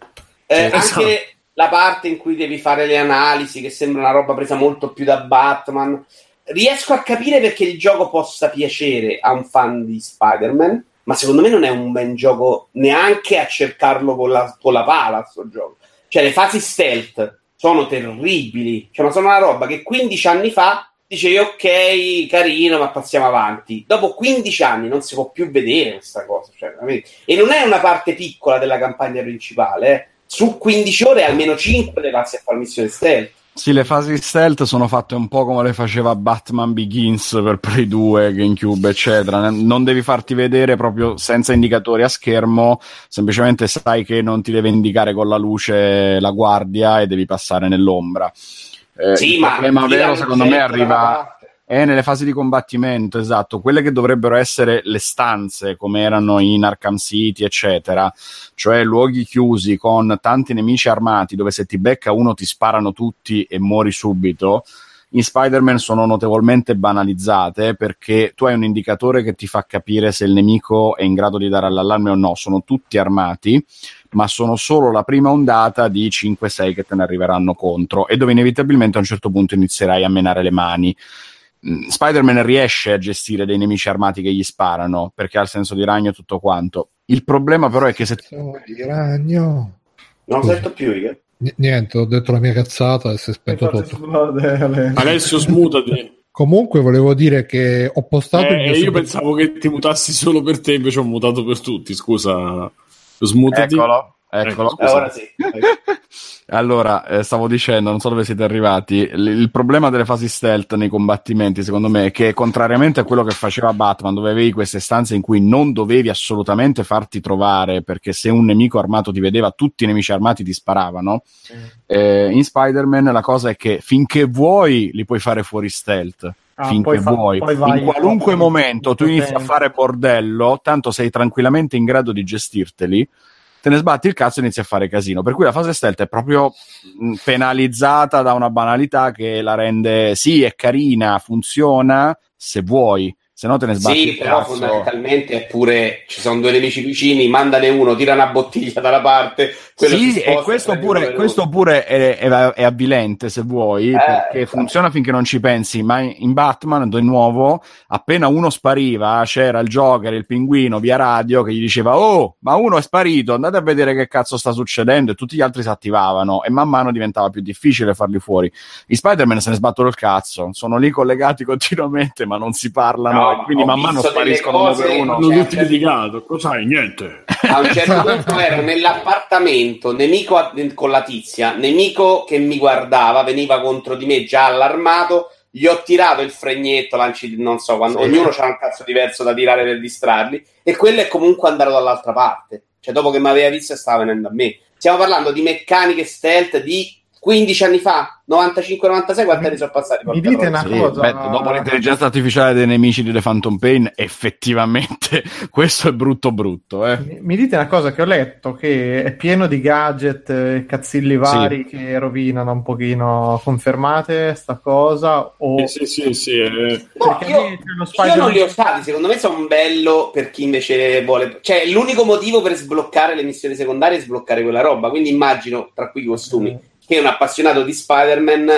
S5: Eh, esatto. anche la parte in cui devi fare le analisi, che sembra una roba presa molto più da Batman. Riesco a capire perché il gioco possa piacere a un fan di Spider-Man, ma secondo me non è un ben gioco neanche a cercarlo con la, con la pala. Sto gioco. Cioè, le fasi stealth sono terribili. Cioè, ma sono una roba che 15 anni fa dicevi ok, carino, ma passiamo avanti. Dopo 15 anni non si può più vedere questa cosa. Cioè, e non è una parte piccola della campagna principale, eh su 15 ore almeno 5 le passi a fare missione stealth.
S4: Sì, le fasi stealth sono fatte un po' come le faceva Batman Begins per Play 2, GameCube, eccetera. Non devi farti vedere proprio senza indicatori a schermo, semplicemente sai che non ti deve indicare con la luce la guardia e devi passare nell'ombra. Eh, sì, il ma problema vero, secondo me, arriva, è nelle fasi di combattimento, esatto, quelle che dovrebbero essere le stanze come erano in Arkham City, eccetera, cioè luoghi chiusi con tanti nemici armati dove se ti becca uno ti sparano tutti e muori subito. In Spider-Man sono notevolmente banalizzate perché tu hai un indicatore che ti fa capire se il nemico è in grado di dare l'allarme o no. Sono tutti armati, ma sono solo la prima ondata di 5-6 che te ne arriveranno contro e dove inevitabilmente a un certo punto inizierai a menare le mani. Mm, Spider-Man riesce a gestire dei nemici armati che gli sparano perché ha il senso di ragno e tutto quanto. Il problema però è che se...
S2: Di ragno.
S5: Non Scusa. sento più io.
S2: niente, ho detto la mia cazzata e si è spento tutto.
S1: Alessio, smutati.
S2: Comunque volevo dire che ho postato
S1: eh, io super... pensavo che ti mutassi solo per te, invece ho mutato per tutti. Scusa, smutati.
S4: Eccolo. Eccolo.
S5: Eh, ora sì.
S4: allora, eh, stavo dicendo, non so dove siete arrivati. L- il problema delle fasi stealth nei combattimenti, secondo me, è che contrariamente a quello che faceva Batman, dove avevi queste stanze in cui non dovevi assolutamente farti trovare, perché se un nemico armato ti vedeva, tutti i nemici armati ti sparavano. Mm. Eh, in Spider-Man la cosa è che finché vuoi li puoi fare fuori stealth. Ah, finché fa- vuoi. in qualunque momento tu inizi a fare bordello, tanto sei tranquillamente in grado di gestirteli te ne sbatti il cazzo e inizi a fare casino. Per cui la fase stealth è proprio penalizzata da una banalità che la rende, sì, è carina, funziona se vuoi, se no te ne sbatti.
S5: Sì, però fondamentalmente è pure ci sono due nemici vicini, mandane uno, tira una bottiglia dalla parte.
S4: Sì, e questo pure, questo pure è, è, è, avvilente se vuoi, eh, perché esatto. funziona finché non ci pensi. Ma in Batman, di nuovo, appena uno spariva, c'era il Joker, il pinguino via radio che gli diceva: Oh, ma uno è sparito, andate a vedere che cazzo sta succedendo. E tutti gli altri si attivavano, e man mano diventava più difficile farli fuori. I Spider-Man se ne sbattono il cazzo, sono lì collegati continuamente, ma non si parlano. No, quindi man mano spariscono uno per uno.
S1: Tutti litigato, cos'hai? Niente.
S5: A un certo punto ero nell'appartamento, nemico con la tizia, nemico che mi guardava, veniva contro di me già allarmato, gli ho tirato il fregnetto, lanci, non so, quando, sì. ognuno ha un cazzo diverso da tirare per distrarli, e quello è comunque andato dall'altra parte. Cioè, dopo che mi aveva visto, stava venendo a me. Stiamo parlando di meccaniche stealth di 15 anni fa, 95-96, quanti anni sono passati?
S3: Mi dite una
S4: Sì,
S3: cosa.
S4: beh, dopo l'intelligenza artificiale dei nemici di The Phantom Pain, effettivamente questo è brutto brutto. Eh.
S3: Mi, mi dite una cosa che ho letto che è pieno di gadget e cazzilli vari che rovinano un pochino. Confermate sta cosa? O...
S1: Eh, sì, sì, sì. eh.
S5: No,
S3: Perché
S5: io,
S3: lo
S5: io non li ho usati, secondo me sono un bello per chi invece vuole. Cioè, l'unico motivo per sbloccare le missioni secondarie è sbloccare quella roba. Quindi immagino, tra cui i costumi,
S3: Mm.
S5: Che un appassionato di Spider-Man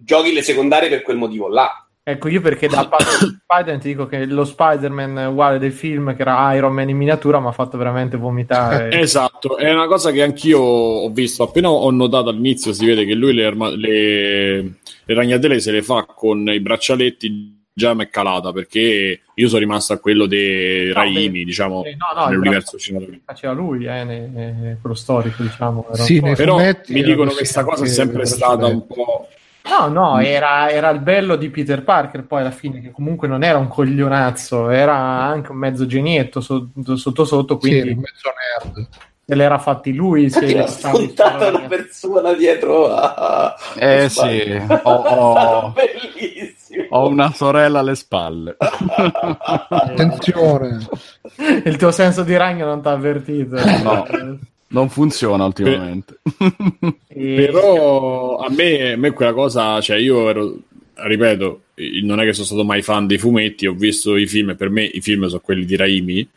S5: giochi le secondarie per quel motivo là.
S3: Ecco, io perché da parte di Spider-Man ti dico che lo Spider-Man uguale del film, che era Iron Man in miniatura, mi ha fatto veramente vomitare.
S1: Esatto, è una cosa che anch'io ho visto. Appena ho notato all'inizio, si vede che lui le, arma- le, le ragnatele se le fa con i braccialetti. Già mi è calata perché io sono rimasto a quello dei Raimi,
S3: beh,
S1: diciamo,
S3: Eh, no, no,
S1: nell'universo cinematografico.
S3: faceva lui, eh, ne- ne- quello storico, diciamo. era
S2: Sì,
S1: Però mi dicono che sta cosa è sempre stata un po'.
S3: No, no, era, era il bello di Peter Parker poi alla fine, che comunque non era un coglionazzo, era anche un mezzo genietto sotto sotto, sotto
S2: Sì,
S3: quindi
S2: un mezzo nerd.
S3: se l'era fatti lui. Se in
S5: spuntata una persona dietro a...
S4: Eh sì, ho, ho-
S5: Bellissimo.
S4: Ho una sorella alle spalle.
S2: Attenzione.
S3: Il tuo senso di ragno non ti ha avvertito.
S4: No. Non funziona ultimamente.
S1: Però a me, a me quella cosa, cioè io ero, ripeto, non è che sono stato mai fan dei fumetti, ho visto i film, e per me i film sono quelli di Raimi,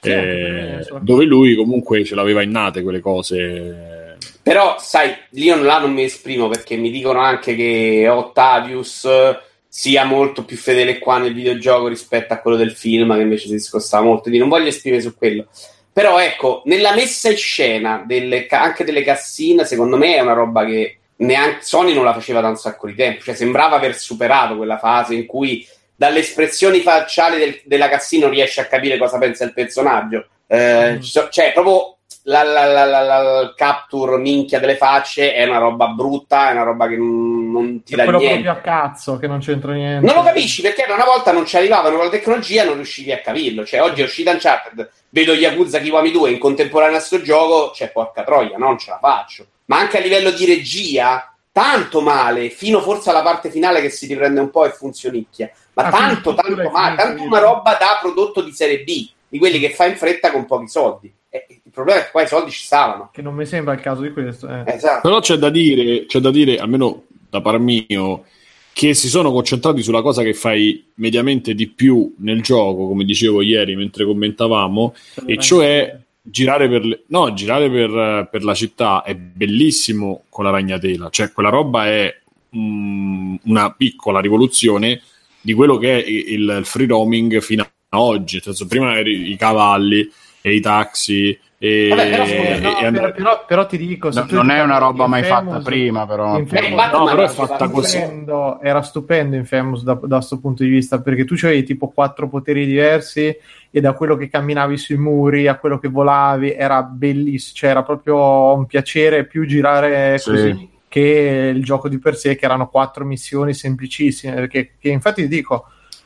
S1: eh, dove lui comunque ce l'aveva innate quelle cose.
S5: Però, sai, lì io là non mi esprimo perché mi dicono anche che Octavius eh, sia molto più fedele qua nel videogioco rispetto a quello del film, che invece si discostava molto. Quindi non voglio esprimere su quello. Però, ecco, nella messa in scena delle anche delle cassine, secondo me è una roba che neanche Sony non la faceva da un sacco di tempo. Cioè, sembrava aver superato quella fase in cui dalle espressioni facciali del- della cassina non riesci a capire cosa pensa il personaggio. Eh,
S3: Mm.
S5: cioè, proprio la, la, la, la, la- il capture minchia delle facce è una roba brutta, è una roba che non, ti
S3: È
S5: dà niente.
S3: proprio a cazzo che non c'entra niente.
S5: Non lo capisci perché una volta non ci arrivavano con la tecnologia non riuscivi a capirlo. Cioè, oggi è uscita Uncharted, vedo Yakuza Kiwami 2 in contemporanea a sto gioco, cioè, porca troia, non ce la faccio. Ma anche a livello di regia, tanto male, fino forse alla parte finale che si riprende un po' e funzionicchia. Ma
S3: Ah,
S5: tanto, tanto male, tanto una roba da prodotto di serie B, di quelli che fa in fretta con pochi soldi. E il problema è che qua i soldi ci stavano.
S3: Che non mi sembra il caso di questo. eh.
S5: Esatto.
S1: Però c'è da dire, c'è da dire, almeno da par mio, che si sono concentrati sulla cosa che fai mediamente di più nel gioco, come dicevo ieri mentre commentavamo, e cioè girare per, le- no, girare per, per la città è bellissimo con la ragnatela, cioè quella roba è mm, una piccola rivoluzione di quello che è il, il free roaming fino a oggi, senso prima eri i cavalli e i taxi e,
S5: Vabbè, però,
S1: e
S3: no,
S1: and-
S3: però, però- però ti dico,
S4: No,
S3: tu
S4: non è una roba mai
S3: Infamous-
S4: fatta prima, però.
S3: Infamous-
S5: Eh,
S1: No, però è
S5: era
S1: fatta così.
S3: stupendo, era stupendo Infamous da questo punto di vista perché tu avevi tipo quattro poteri diversi e da quello che camminavi sui muri a quello che volavi era bellissimo, cioè era proprio un piacere più girare
S4: Sì.
S3: così che il gioco di per sé che erano quattro missioni semplicissime perché che infatti ti dico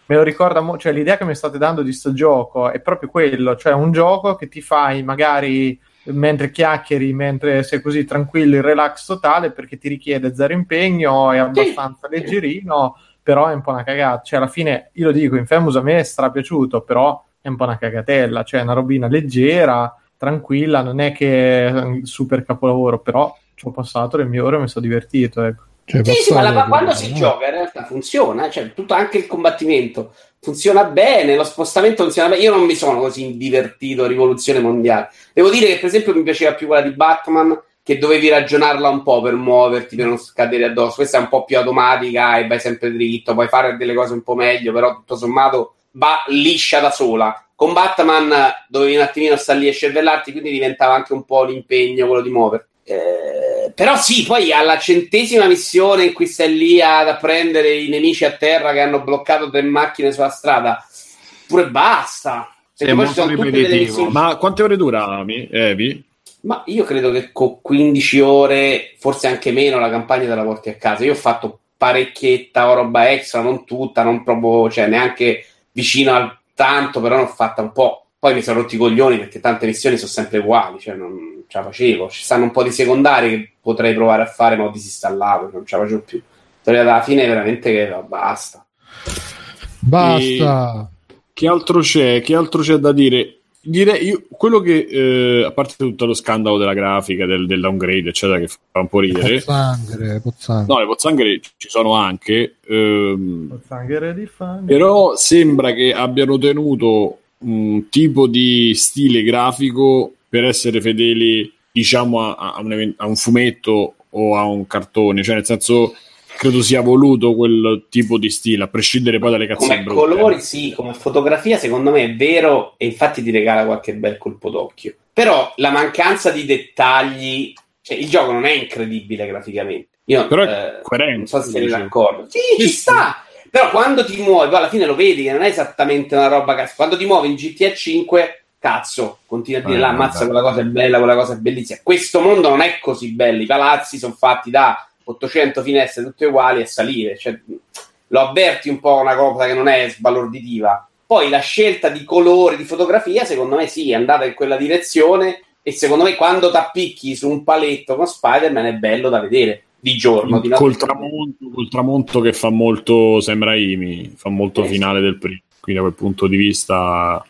S3: me lo ricorda mo- cioè l'idea che mi state dando di sto gioco è proprio quello cioè un gioco che ti fai magari mentre chiacchieri, mentre sei così tranquillo, in relax totale, perché ti richiede zero impegno, è abbastanza leggerino, però è un po' una cagata. Cioè, alla fine, io lo dico, Infamous a me è strapiaciuto, però è un po' una cagatella, cioè una robina leggera, tranquilla, non è che è un super capolavoro, però ci ho passato le mie ore e mi sono divertito, ecco.
S2: Cioè,
S5: Sì, sì, ma la-
S2: passare-
S5: quando si
S2: no?
S5: gioca in realtà funziona, cioè tutto anche il combattimento funziona bene, lo spostamento funziona bene. Io non mi sono così divertito a Rivoluzione Mondiale. Devo dire che, per esempio, mi piaceva più quella di Batman, che dovevi ragionarla un po' per muoverti, per non scadere addosso. Questa è un po' più automatica e vai sempre dritto, puoi fare delle cose un po' meglio, però tutto sommato va liscia da sola. Con Batman dovevi un attimino stare lì e scervellarti, quindi diventava anche un po' l'impegno quello di muoverti. Eh, però sì, poi alla centesima missione in cui stai lì ad prendere i nemici a terra che hanno bloccato tre macchine sulla strada, pure basta. Perché
S4: è molto ripetitivo.
S1: Ma quante ore dura, Evi?
S5: Ma io credo che con 15 ore, forse anche meno, la campagna te la porti a casa. Io ho fatto parecchietta o roba extra, non tutta, non proprio, cioè neanche vicino al tanto, però ne ho fatta un po'. Poi mi sono rotti i coglioni perché tante missioni sono sempre uguali, cioè non... ce la facevo. Ci stanno un po' di secondari che potrei provare a fare, ma ho disinstallato, non ce la facevo più. Sono alla fine veramente che no, basta.
S2: Basta.
S1: E che altro c'è? Che altro c'è da dire? Direi io, quello che eh, a parte tutto lo scandalo della grafica, del, del downgrade, eccetera, che fa un po' ridere.
S2: Pozzanghere, pozzanghere.
S1: No, le pozzanghere ci sono anche. Ehm,
S3: Pozzanghere di fan.
S1: però sembra che abbiano tenuto un tipo di stile grafico per essere fedeli, diciamo, a, a un, a un fumetto o a un cartone. Cioè, nel senso, credo sia voluto quel tipo di stile, a prescindere poi dalle cazzate
S5: Come
S1: brutte.
S5: colori, sì, come fotografia, secondo me è vero, e infatti ti regala qualche bel colpo d'occhio. Però la mancanza di dettagli, cioè il gioco non è incredibile graficamente. Io
S1: Però è
S5: eh,
S1: coerente,
S5: non so se
S1: dice.
S5: d'accordo. Sì,
S1: Sì,
S5: ci sta. Però quando ti muovi, poi alla fine lo vedi che non è esattamente una roba cazzo. Quando ti muovi in GTA 5, cazzo, continua a dire
S1: Eh,
S5: là, ammazza, quella cosa è bella, quella cosa è bellissima. Questo mondo non è così bello. I palazzi sono fatti da 800 finestre tutte uguali a salire. Cioè, lo avverti un po' una cosa che non è sbalorditiva. Poi la scelta di colori, di fotografia, secondo me sì, è andata in quella direzione. E secondo me quando t'appicchi su un paletto con Spider-Man è bello da vedere di giorno. Di
S1: col, tramonto, col tramonto che fa molto Sam Raimi, fa molto
S5: sì.
S1: finale del primo, quindi da quel punto di vista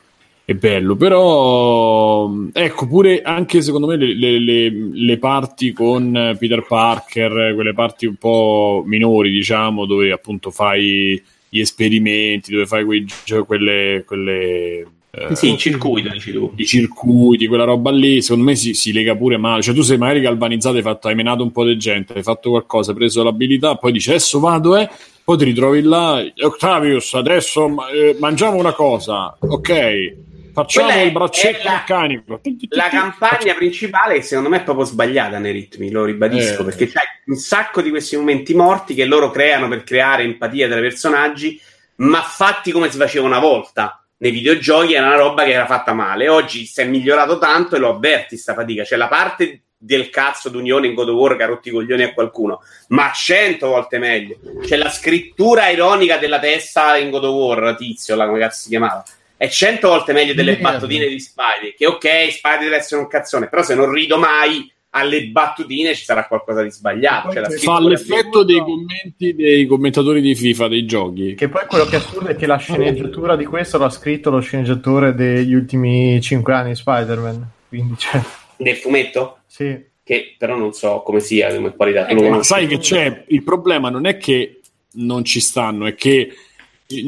S1: è bello, però ecco pure anche secondo me le, le- le- le parti con Peter Parker, quelle parti un po' minori diciamo, dove appunto fai gli esperimenti, dove fai quei, gio- quelle... quelle eh,
S5: Sì, in circuito, dici tu.
S1: i circuiti, quella roba lì, secondo me si, si lega pure male. Cioè, tu sei magari galvanizzato, hai, fatto, hai menato un po' di gente, hai fatto qualcosa, hai preso l'abilità, poi dici adesso vado, eh. Poi ti ritrovi là, Octavius, adesso eh, mangiamo una cosa, ok, facciamo
S5: Quella
S1: il braccetto
S5: la-
S1: meccanico.
S5: La campagna principale che secondo me è proprio sbagliata nei ritmi, lo ribadisco,
S1: Eh.
S5: perché c'è un sacco di questi momenti morti che loro creano per creare empatia tra i personaggi, ma fatti come si faceva una volta. Nei videogiochi era una roba che era fatta male. Oggi si è migliorato tanto e lo avverti sta fatica. C'è la parte del cazzo d'unione in God of War che ha rotto i coglioni a qualcuno, ma cento volte meglio. C'è la scrittura ironica della testa in God of War, tizio, là, come cazzo si chiamava. È cento volte meglio delle
S2: Merda.
S5: battutine di Spidey. Che ok, Spidey deve essere un cazzone, però se non rido mai alle battutine ci sarà qualcosa di sbagliato. Cioè, la
S1: Fa l'effetto dei commenti dei commentatori di FIFA dei giochi.
S3: Che poi quello che è assurdo è che la sceneggiatura di questo l'ha scritto lo sceneggiatore degli ultimi 5 anni di Spider-Man. Quindi, cioè,
S5: nel fumetto,
S3: sì.
S5: che però non so come sia come qualità.
S1: Eh, Ma sai che c'è? Il problema non è che non ci stanno, è che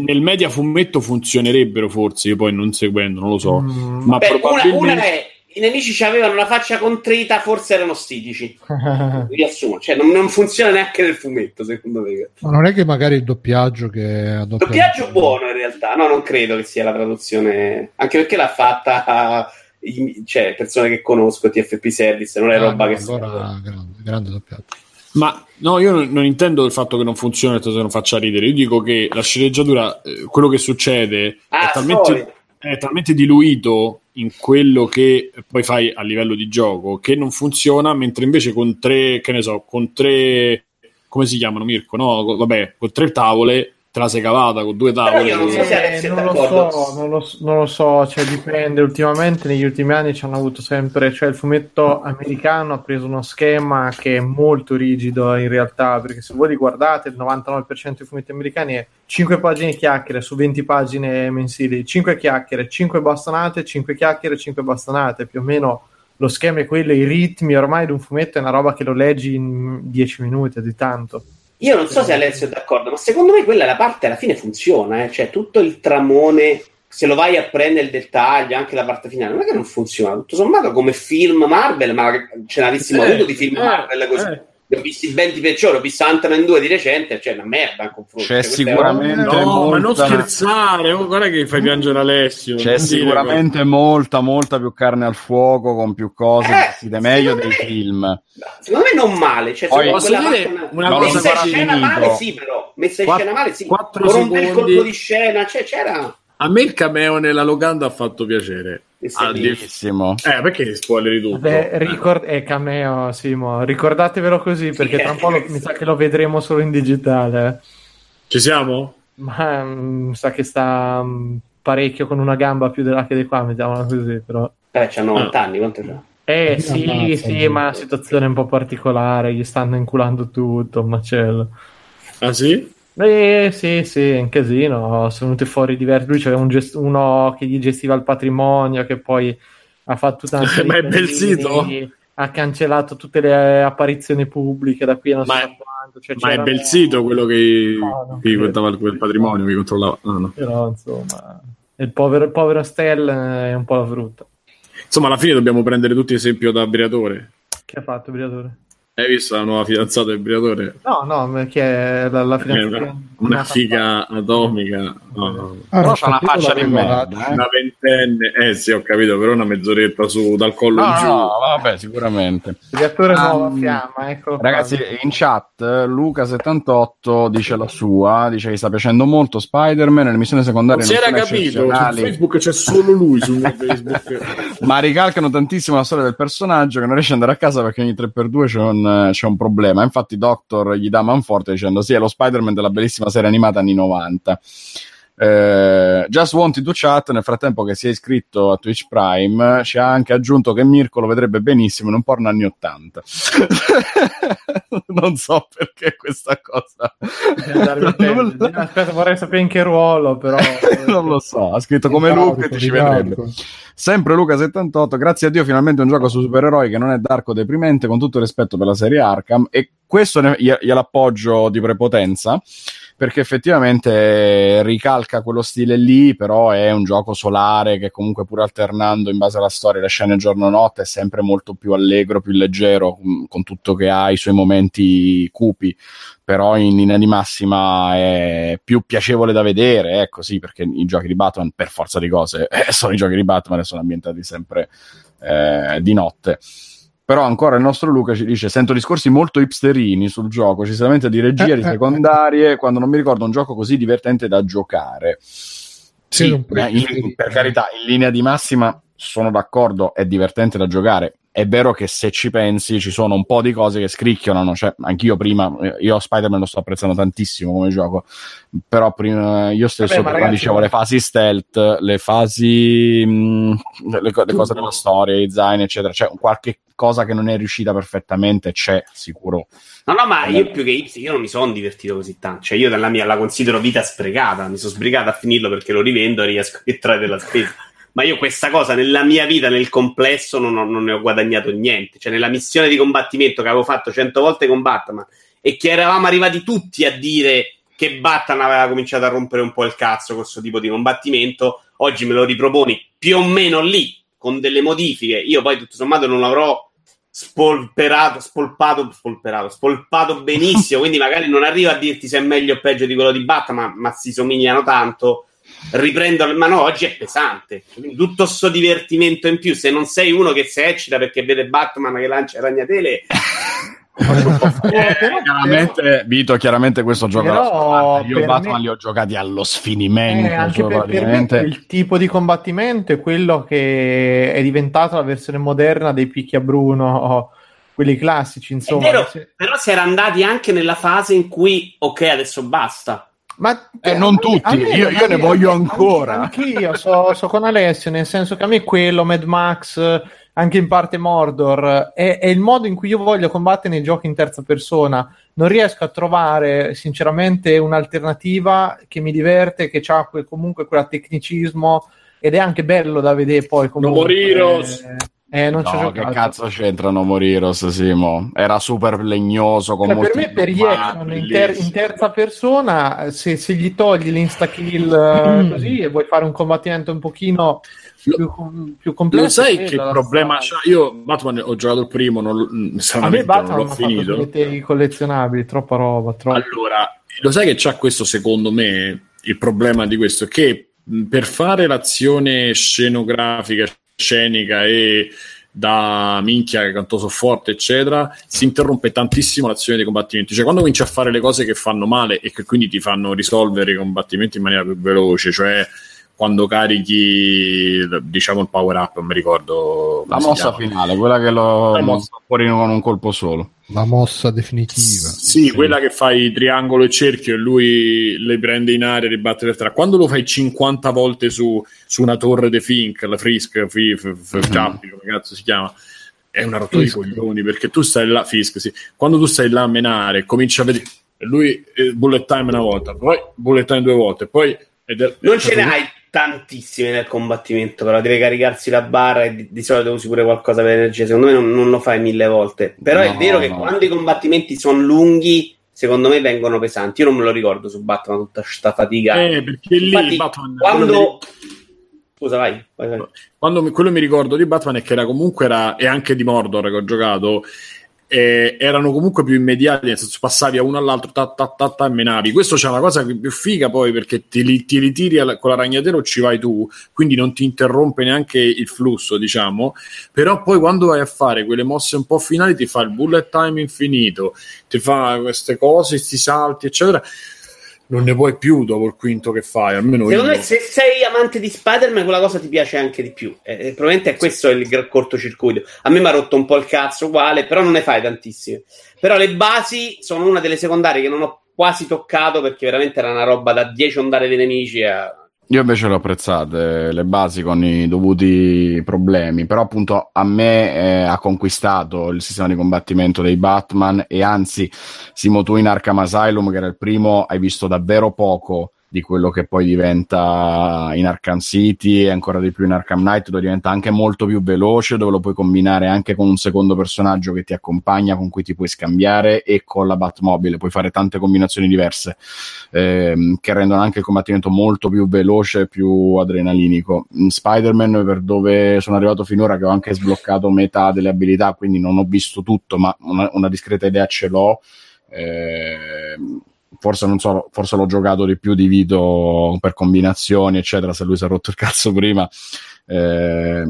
S1: nel media fumetto funzionerebbero forse, io poi non seguendo, non lo so.
S3: Mm,
S1: Ma
S5: Beh, una,
S1: probabilmente...
S5: una è i nemici ci avevano una faccia contrita, forse erano stitici. Riassumo, cioè non, non funziona neanche nel fumetto, secondo me.
S2: Ma non è che magari il doppiaggio che ha doppiato-
S5: Doppiaggio buono in realtà, no, non credo che sia la traduzione, anche perché l'ha fatta i- cioè, persone che conosco, TFP Service, non è
S2: Ah,
S5: roba
S2: no,
S5: che
S2: allora grande, grande doppiaggio.
S1: Ma no, io non, non intendo il fatto che non funzioni e che non faccia ridere. Io dico che la sceneggiatura, eh, quello che succede
S5: Ah,
S1: è, talmente, è talmente diluito in quello che poi fai a livello di gioco che non funziona, mentre invece con tre, che ne so, con tre, come si chiamano Mirko? No, vabbè, con tre tavole te la sei cavata, con due tavole.
S5: io non so
S3: Eh, non, lo so, non, lo, non lo so, cioè dipende. Ultimamente, negli ultimi anni, ci hanno avuto sempre. Cioè, il fumetto americano ha preso uno schema che è molto rigido in realtà. Perché se voi li guardate, il 99% dei fumetti americani è 5 pagine chiacchiere su 20 pagine mensili, 5 chiacchiere, 5 bastonate, 5 chiacchiere, 5 bastonate. Più o meno lo schema è quello. I ritmi ormai di un fumetto è una roba che lo leggi in 10 minuti, di tanto.
S5: Io non so se Alessio è d'accordo, ma secondo me quella è la parte alla fine funziona, eh? cioè tutto il tramone, se lo vai a prendere il dettaglio, anche la parte finale, non è che non funziona, tutto sommato come film Marvel, ma ce n'avessimo
S1: Eh,
S5: avuto di film
S1: eh,
S5: Marvel così. Ne ho visti ben di peggiore, ho visto Ant-Man 2 di recente, cioè una merda in confronto.
S4: C'è
S5: Cioè,
S4: sicuramente
S1: No, ma non
S4: molta-
S1: scherzare, oh, guarda che fai piangere Alessio.
S4: C'è sicuramente molta, molta più carne al fuoco con più cose
S5: Eh,
S4: vestite meglio dei
S5: me-
S4: film.
S5: una- Secondo me non male, cioè,
S4: Poi-
S1: Posso dire una
S4: No,
S1: cosa
S5: messa in scena
S4: finito.
S5: male sì però, messa in
S1: Quatt-
S5: scena male sì,
S1: quattro
S5: con un bel colpo di scena, cioè c'era...
S1: A me il cameo nella locanda ha fatto piacere.
S5: È
S4: Bellissimo.
S1: Eh, perché spoileri tutto?
S3: Beh, ricord- è cameo, Simo. Ricordatevelo così perché tra un po' lo-
S5: eh.
S3: mi sa che lo vedremo solo in digitale.
S1: Ci siamo?
S3: Ma mm, mi sa che sta mm, parecchio con una gamba più della che di qua, mettiamola così. Però
S5: Vabbè, c'ha 90
S1: Ah.
S5: anni, quanto c'ha?
S3: Eh sì, sì, ma è una situazione un po' particolare, gli stanno inculando tutto, un macello.
S1: Ah sì?
S3: Eh sì, sì, è un casino, sono venuti fuori diversi, lui c'era un gest- uno che gli gestiva il patrimonio, che poi ha fatto tutta una
S1: Ma è bel sito?
S3: ha cancellato tutte le apparizioni pubbliche da qui a non so
S1: Ma-
S3: quanto. Cioè,
S1: Ma è bel sito quello che,
S3: No,
S1: che contava il- quel patrimonio che controllava. Ah, no.
S3: Però insomma, il povero, il povero Stel è un po' la frutta.
S1: Insomma, alla fine dobbiamo prendere tutti esempio da Briatore.
S3: Che ha fatto Briatore?
S1: Hai visto la nuova fidanzata del Briatore?
S3: No, no, perché è la, la
S1: È
S3: fidanzata-
S1: una, una figa atomica. No, no.
S2: Ah,
S4: Però c'ha una
S2: sapevo
S4: faccia di merda, eh.
S1: Una ventenne, eh sì, ho capito, però una mezz'oretta su dal collo
S4: No,
S1: in giù.
S4: no, vabbè, sicuramente.
S3: Briatore
S4: Ah,
S3: nuova
S4: mm,
S3: fiamma, qua.
S4: Ragazzi, in chat eh, Luca78 dice la sua, dice che sta piacendo molto Spider-Man, le missioni secondarie
S1: Non si era capito, su Facebook c'è solo lui mio Facebook.
S4: ma ricalcano tantissimo la storia del personaggio che non riesce ad andare a casa perché ogni 3x2 c'è un, c'è un problema. Infatti Doctor gli dà manforte dicendo sì, è lo Spider-Man della bellissima serie animata anni 90. Eh, Just Wanted to Chat nel frattempo che si è iscritto a Twitch Prime ci ha anche aggiunto che Mirko lo vedrebbe benissimo in un porno anni 80 non so perché questa cosa. Non,
S3: Aspetta, vorrei sapere in che ruolo, però.
S4: non lo so ha scritto come Luke e ci vedrebbe. Sempre Luca78, grazie a Dio finalmente un gioco su supereroi che non è darko deprimente, con tutto il rispetto per la serie Arkham, e questo ne- glie- gliel'appoggio di prepotenza, perché effettivamente ricalca quello stile lì, però è un gioco solare che comunque pur alternando in base alla storia le scene giorno-notte è sempre molto più allegro, più leggero, con tutto che ha i suoi momenti cupi però in linea di massima è più piacevole da vedere, ecco sì, perché i giochi di Batman, per forza di cose, eh, sono i giochi di Batman e sono ambientati sempre eh, di notte. Però ancora il nostro Luca ci dice: Sento discorsi molto hipsterini sul gioco, ci si lamenta di regie, di
S2: Eh, eh,
S4: secondarie, quando non mi ricordo un gioco così divertente da giocare. Sì, eh, in- per carità, in linea di massima sono d'accordo, è divertente da giocare. È vero che se ci pensi ci sono un po' di cose che scricchiolano, cioè anch'io prima, eh, io Spider-Man lo sto apprezzando tantissimo come gioco, però prima io stesso
S3: Vabbè, ma
S4: prima
S3: ragazzi,
S4: dicevo le fasi stealth, le fasi, mh, le, co- le cose della storia, i design, eccetera, cioè qualche cosa che non è riuscita perfettamente c'è sicuro.
S5: No, no, ma io più che hipster, io non mi sono divertito così tanto. Cioè, io dalla mia la considero vita sprecata. Mi sono sbrigato a finirlo perché lo rivendo e riesco a entrare della spesa. Ma io questa cosa nella mia vita, nel complesso, non, ho- non ne ho guadagnato niente. Cioè, nella missione di combattimento che avevo fatto cento volte con Batman e che eravamo arrivati tutti a dire che Batman aveva cominciato a rompere un po' il cazzo con questo tipo di combattimento, oggi me lo riproponi più o meno lì, con delle modifiche. Io poi, tutto sommato, non avrò spolperato, spolpato, spolperato, spolpato benissimo, quindi magari non arrivo a dirti se è meglio o peggio di quello di Batman, ma, ma si somigliano tanto. Riprendo, ma no, oggi è pesante. Tutto sto divertimento in più. Se non sei uno che si eccita perché vede Batman che lancia le ragnatele,
S4: Eh, chiaramente, Vito, chiaramente questo gioco
S3: Però.
S4: Io
S3: per
S4: Batman
S3: me-
S4: li ho giocati allo sfinimento.
S3: Eh, anche per, per me
S4: praticamente.
S3: il tipo di combattimento è quello che è diventato la versione moderna dei picchiabruno, o quelli classici, insomma.
S5: è vero, però si era andati anche nella fase in cui, ok, adesso basta.
S3: Ma
S4: Eh, non tutti, io- io ne voglio ancora.
S3: Anch'io so, so con Alessio, nel senso che a me quello, Mad Max, anche in parte Mordor, è, è il modo in cui io voglio combattere nei giochi in terza persona. Non riesco a trovare, sinceramente, un'alternativa che mi diverte, che ha comunque quel tecnicismo ed è anche bello da vedere poi. Comunque.
S1: Moriros.
S3: Eh, non ci ho
S4: No, che cazzo c'entrano Moriros, Simo? Era super legnoso con
S3: Cioè,
S4: molti
S3: per me per action in, ter- in terza persona se, se gli togli l'insta kill
S1: Mm.
S3: eh, così e vuoi fare un combattimento un pochino più, più complesso
S1: Lo sai
S3: quella
S1: che problema c'ha? Io Batman ho giocato il primo, non, mm,
S3: a me Batman
S1: non l'ho
S3: fatto
S1: finito.
S3: finire i collezionabili troppa roba troppo.
S1: Allora, lo sai che c'ha questo secondo me? Il problema di questo è che mh, per fare l'azione scenografica, scenica e da minchia che canto so forte, eccetera, si interrompe tantissimo l'azione dei combattimenti. Cioè, quando cominci a fare le cose che fanno male e che quindi ti fanno risolvere i combattimenti in maniera più veloce, cioè quando carichi diciamo il power up, non mi ricordo
S4: La mossa
S1: chiama.
S4: finale, quella che lo
S1: mossa.
S4: fuori con un colpo solo.
S2: La mossa definitiva.
S1: Sì, quella che fai triangolo e cerchio e lui le prende in aria e ribatte per terra. Quando lo fai 50 volte su, su una torre de Fink, la Frisk, fi, f, f,
S4: Mhm.
S1: Giappi, come cazzo si chiama, è una rottura di coglioni perché tu stai là, Fisk, sì. quando tu stai là a menare, cominci a vedere lui eh, bullet time una volta, poi bullet time due volte, poi
S5: è, non ce ne hai tantissime nel combattimento, però deve caricarsi la barra e di, di solito usi pure qualcosa per energia. Secondo me non, non lo fai mille volte. Però no, è vero no. che quando i combattimenti sono lunghi, secondo me vengono pesanti. Io non me lo ricordo su Batman tutta questa fatica.
S1: Eh, perché lì Infatti, Batman
S5: quando Scusa, vai, vai, vai.
S1: Quando, quello mi ricordo di Batman è che era comunque era, e anche di Mordor che ho giocato eh, erano comunque più immediati, nel senso passavi a uno all'altro, ta, ta, ta, ta, e menavi. Questo c'è una cosa più figa poi perché ti, ti ritiri con la ragnatela o ci vai tu, quindi non ti interrompe neanche il flusso, diciamo. Però poi quando vai a fare quelle mosse un po' finali ti fa il bullet time infinito, ti fa queste cose, questi salti, eccetera non ne puoi più dopo il quinto che fai. Almeno
S5: Secondo io. me, se sei amante di Spider-Man, quella cosa ti piace anche di più. Eh, eh probabilmente è questo il cortocircuito. A me mi ha rotto un po' il cazzo uguale, però non ne fai tantissime. Però le basi sono una delle secondarie che non ho quasi toccato perché veramente era una roba da 10 ondate dei nemici a
S4: io invece le ho apprezzate, le basi con i dovuti problemi, però appunto a me eh, ha conquistato il sistema di combattimento dei Batman e anzi, Simo tu in Arkham Asylum, che era il primo, hai visto davvero poco di quello che poi diventa in Arkham City e ancora di più in Arkham Knight, dove diventa anche molto più veloce, dove lo puoi combinare anche con un secondo personaggio che ti accompagna, con cui ti puoi scambiare e con la Batmobile, puoi fare tante combinazioni diverse ehm, che rendono anche il combattimento molto più veloce e più adrenalinico. In Spider-Man, per dove sono arrivato finora, che ho anche sbloccato metà delle abilità, quindi non ho visto tutto, ma una, una discreta idea ce l'ho. Eh, forse non so, forse l'ho giocato di più di Vito per combinazioni, eccetera, se lui si è rotto il cazzo prima. Eh,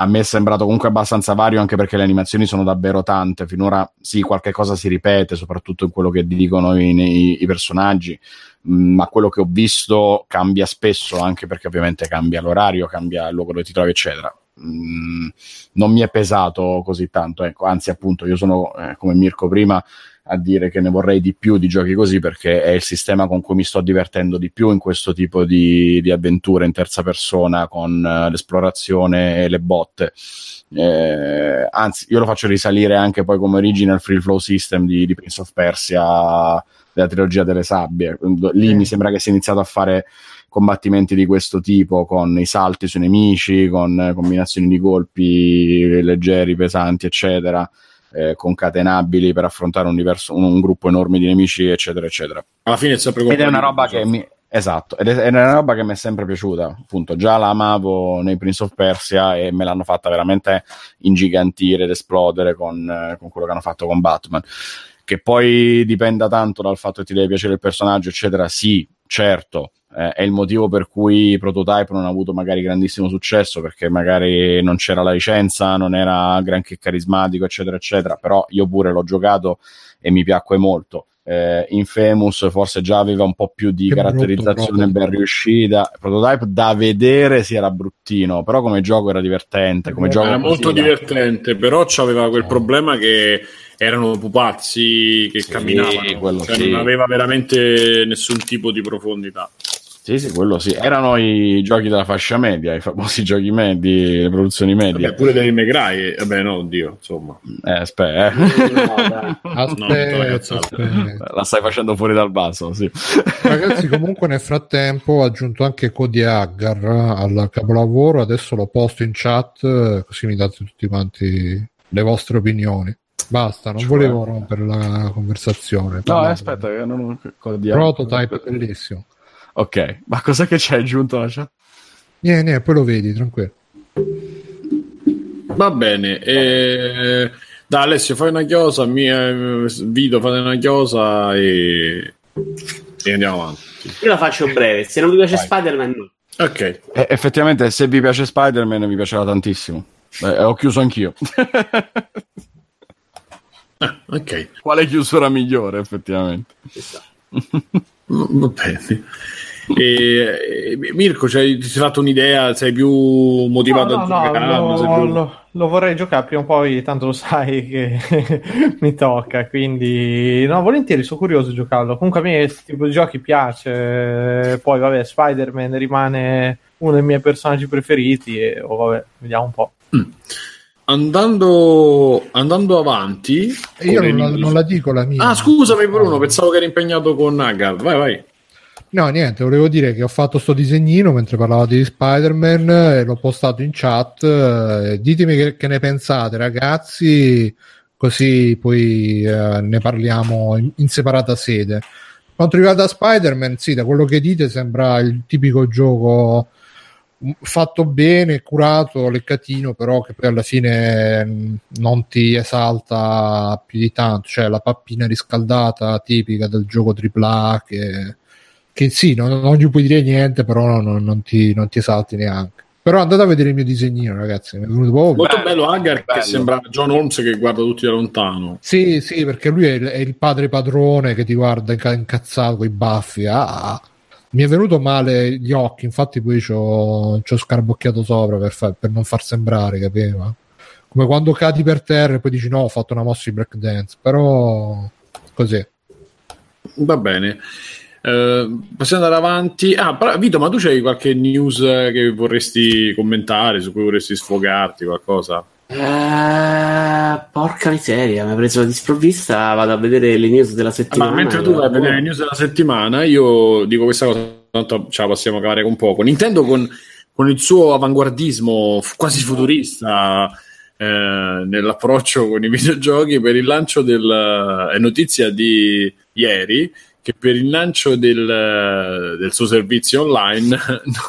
S4: a me è sembrato comunque abbastanza vario anche perché le animazioni sono davvero tante. Finora sì, qualche cosa si ripete, soprattutto in quello che dicono i, i, i personaggi, mm, ma quello che ho visto cambia spesso anche perché ovviamente cambia l'orario, cambia il luogo dove ti trovi, eccetera. Mm, non mi è pesato così tanto, ecco. anzi, appunto, io sono eh, come Mirko prima a dire che ne vorrei di più di giochi così perché è il sistema con cui mi sto divertendo di più in questo tipo di, di avventure in terza persona con uh, l'esplorazione e le botte. Eh, anzi, io lo faccio risalire anche poi come original free flow system di, di Prince of Persia della trilogia delle sabbie. Lì mm. mi sembra che sia iniziato a fare combattimenti di questo tipo con i salti sui nemici, con combinazioni di colpi leggeri, pesanti, eccetera eh, concatenabili per affrontare un, diverso, un, un, gruppo enorme di nemici, eccetera, eccetera.
S1: Alla fine è sempre
S4: Ed è una roba che mi. Esatto, ed è, una roba che mi è sempre piaciuta. Appunto, già la amavo nei Prince of Persia e me l'hanno fatta veramente ingigantire ed esplodere con, eh, con quello che hanno fatto con Batman. Che poi dipenda tanto dal fatto che ti deve piacere il personaggio, eccetera. Sì, certo, eh, è il motivo per cui Prototype non ha avuto magari grandissimo successo perché magari non c'era la licenza, non era granché carismatico, eccetera, eccetera. Però io pure l'ho giocato e mi piacque molto. Eh, Infamous forse già aveva un po' più di che caratterizzazione brutto, ben riuscita. Prototype da vedere si era bruttino, però come gioco era divertente. Come
S1: era molto divertente, però aveva quel problema che erano pupazzi che sì, camminavano, cioè sì. non aveva veramente nessun tipo di profondità.
S4: Sì, sì, quello sì. Erano i giochi della fascia media, i famosi giochi medi, le produzioni medie.
S1: Vabbè, pure dei Megrai, vabbè, no, oddio, insomma.
S4: Eh, aspetta, eh.
S2: No, aspetta,
S4: aspetta. La stai facendo fuori dal vaso, sì.
S2: Ragazzi, comunque nel frattempo ho aggiunto anche Cody Aggar al capolavoro, adesso lo posto in chat, così mi date tutti quanti le vostre opinioni. Basta, non cioè... volevo rompere la conversazione.
S4: No, aspetta, non...
S2: Prototype bellissimo.
S4: Ok, ma cos'è che c'è aggiunto la chat?
S2: Niente, niente, poi lo vedi, tranquillo.
S1: Va bene. Eh, da Alessio, fai una chiosa, mia, Vito, fate una chiosa e... e andiamo avanti.
S5: Io la faccio breve, se non vi piace Vai. Spider-Man no.
S1: Ok.
S4: Eh, effettivamente, se vi piace Spider-Man, mi piacerà tantissimo. Eh, ho chiuso anch'io.
S1: ah, ok.
S4: Quale chiusura migliore, effettivamente?
S1: Va bene. E, Mirko, cioè, ti sei fatto un'idea? Sei più motivato
S3: no, no, a giocare? No, lo, più... lo, lo, vorrei giocare prima o poi, tanto lo sai che mi tocca. Quindi, no, volentieri, sono curioso di giocarlo. Comunque, a me questo tipo di giochi piace. Poi, vabbè, Spider-Man rimane uno dei miei personaggi preferiti. E oh, vabbè, vediamo un po'. Mm.
S1: andando, andando avanti,
S2: io non la, non la, dico la mia.
S1: Ah, scusami, Bruno, pensavo che eri impegnato con Haggard. Vai, vai.
S2: No, niente, volevo dire che ho fatto sto disegnino mentre parlavate di Spider-Man e l'ho postato in chat. Eh, ditemi che, che, ne pensate, ragazzi, così poi eh, ne parliamo in, in, separata sede. Quanto riguarda Spider-Man, sì, da quello che dite sembra il tipico gioco fatto bene, curato, leccatino, però che poi alla fine mm, non ti esalta più di tanto, cioè la pappina riscaldata tipica del gioco AAA che che sì, non, non gli puoi dire niente, però non, non, ti, non ti esalti neanche. Però andate a vedere il mio disegnino, ragazzi.
S1: È venuto proprio Molto bello, bello Hagar che sembra John Holmes che guarda tutti da lontano.
S2: Sì, sì, perché lui è il, è il padre padrone che ti guarda incazzato con i baffi. Ah, mi è venuto male gli occhi, infatti poi ci ho scarbocchiato sopra per, far, per non far sembrare, capiva? Come quando cadi per terra e poi dici no, ho fatto una mossa di breakdance, però così.
S1: Va bene. Uh, possiamo andare avanti. Ah, però, Vito, ma tu c'hai qualche news che vorresti commentare, su cui vorresti sfogarti, qualcosa?
S5: Uh, porca miseria, mi ha preso di sprovvista. Vado a vedere le news della settimana.
S1: Ma mentre tu vai a vedere le news della settimana, io dico questa cosa, tanto ce la possiamo cavare con poco. Nintendo con, con il suo avanguardismo quasi futurista. Eh, nell'approccio con i videogiochi per il lancio del è notizia di ieri che per il lancio del, del suo servizio online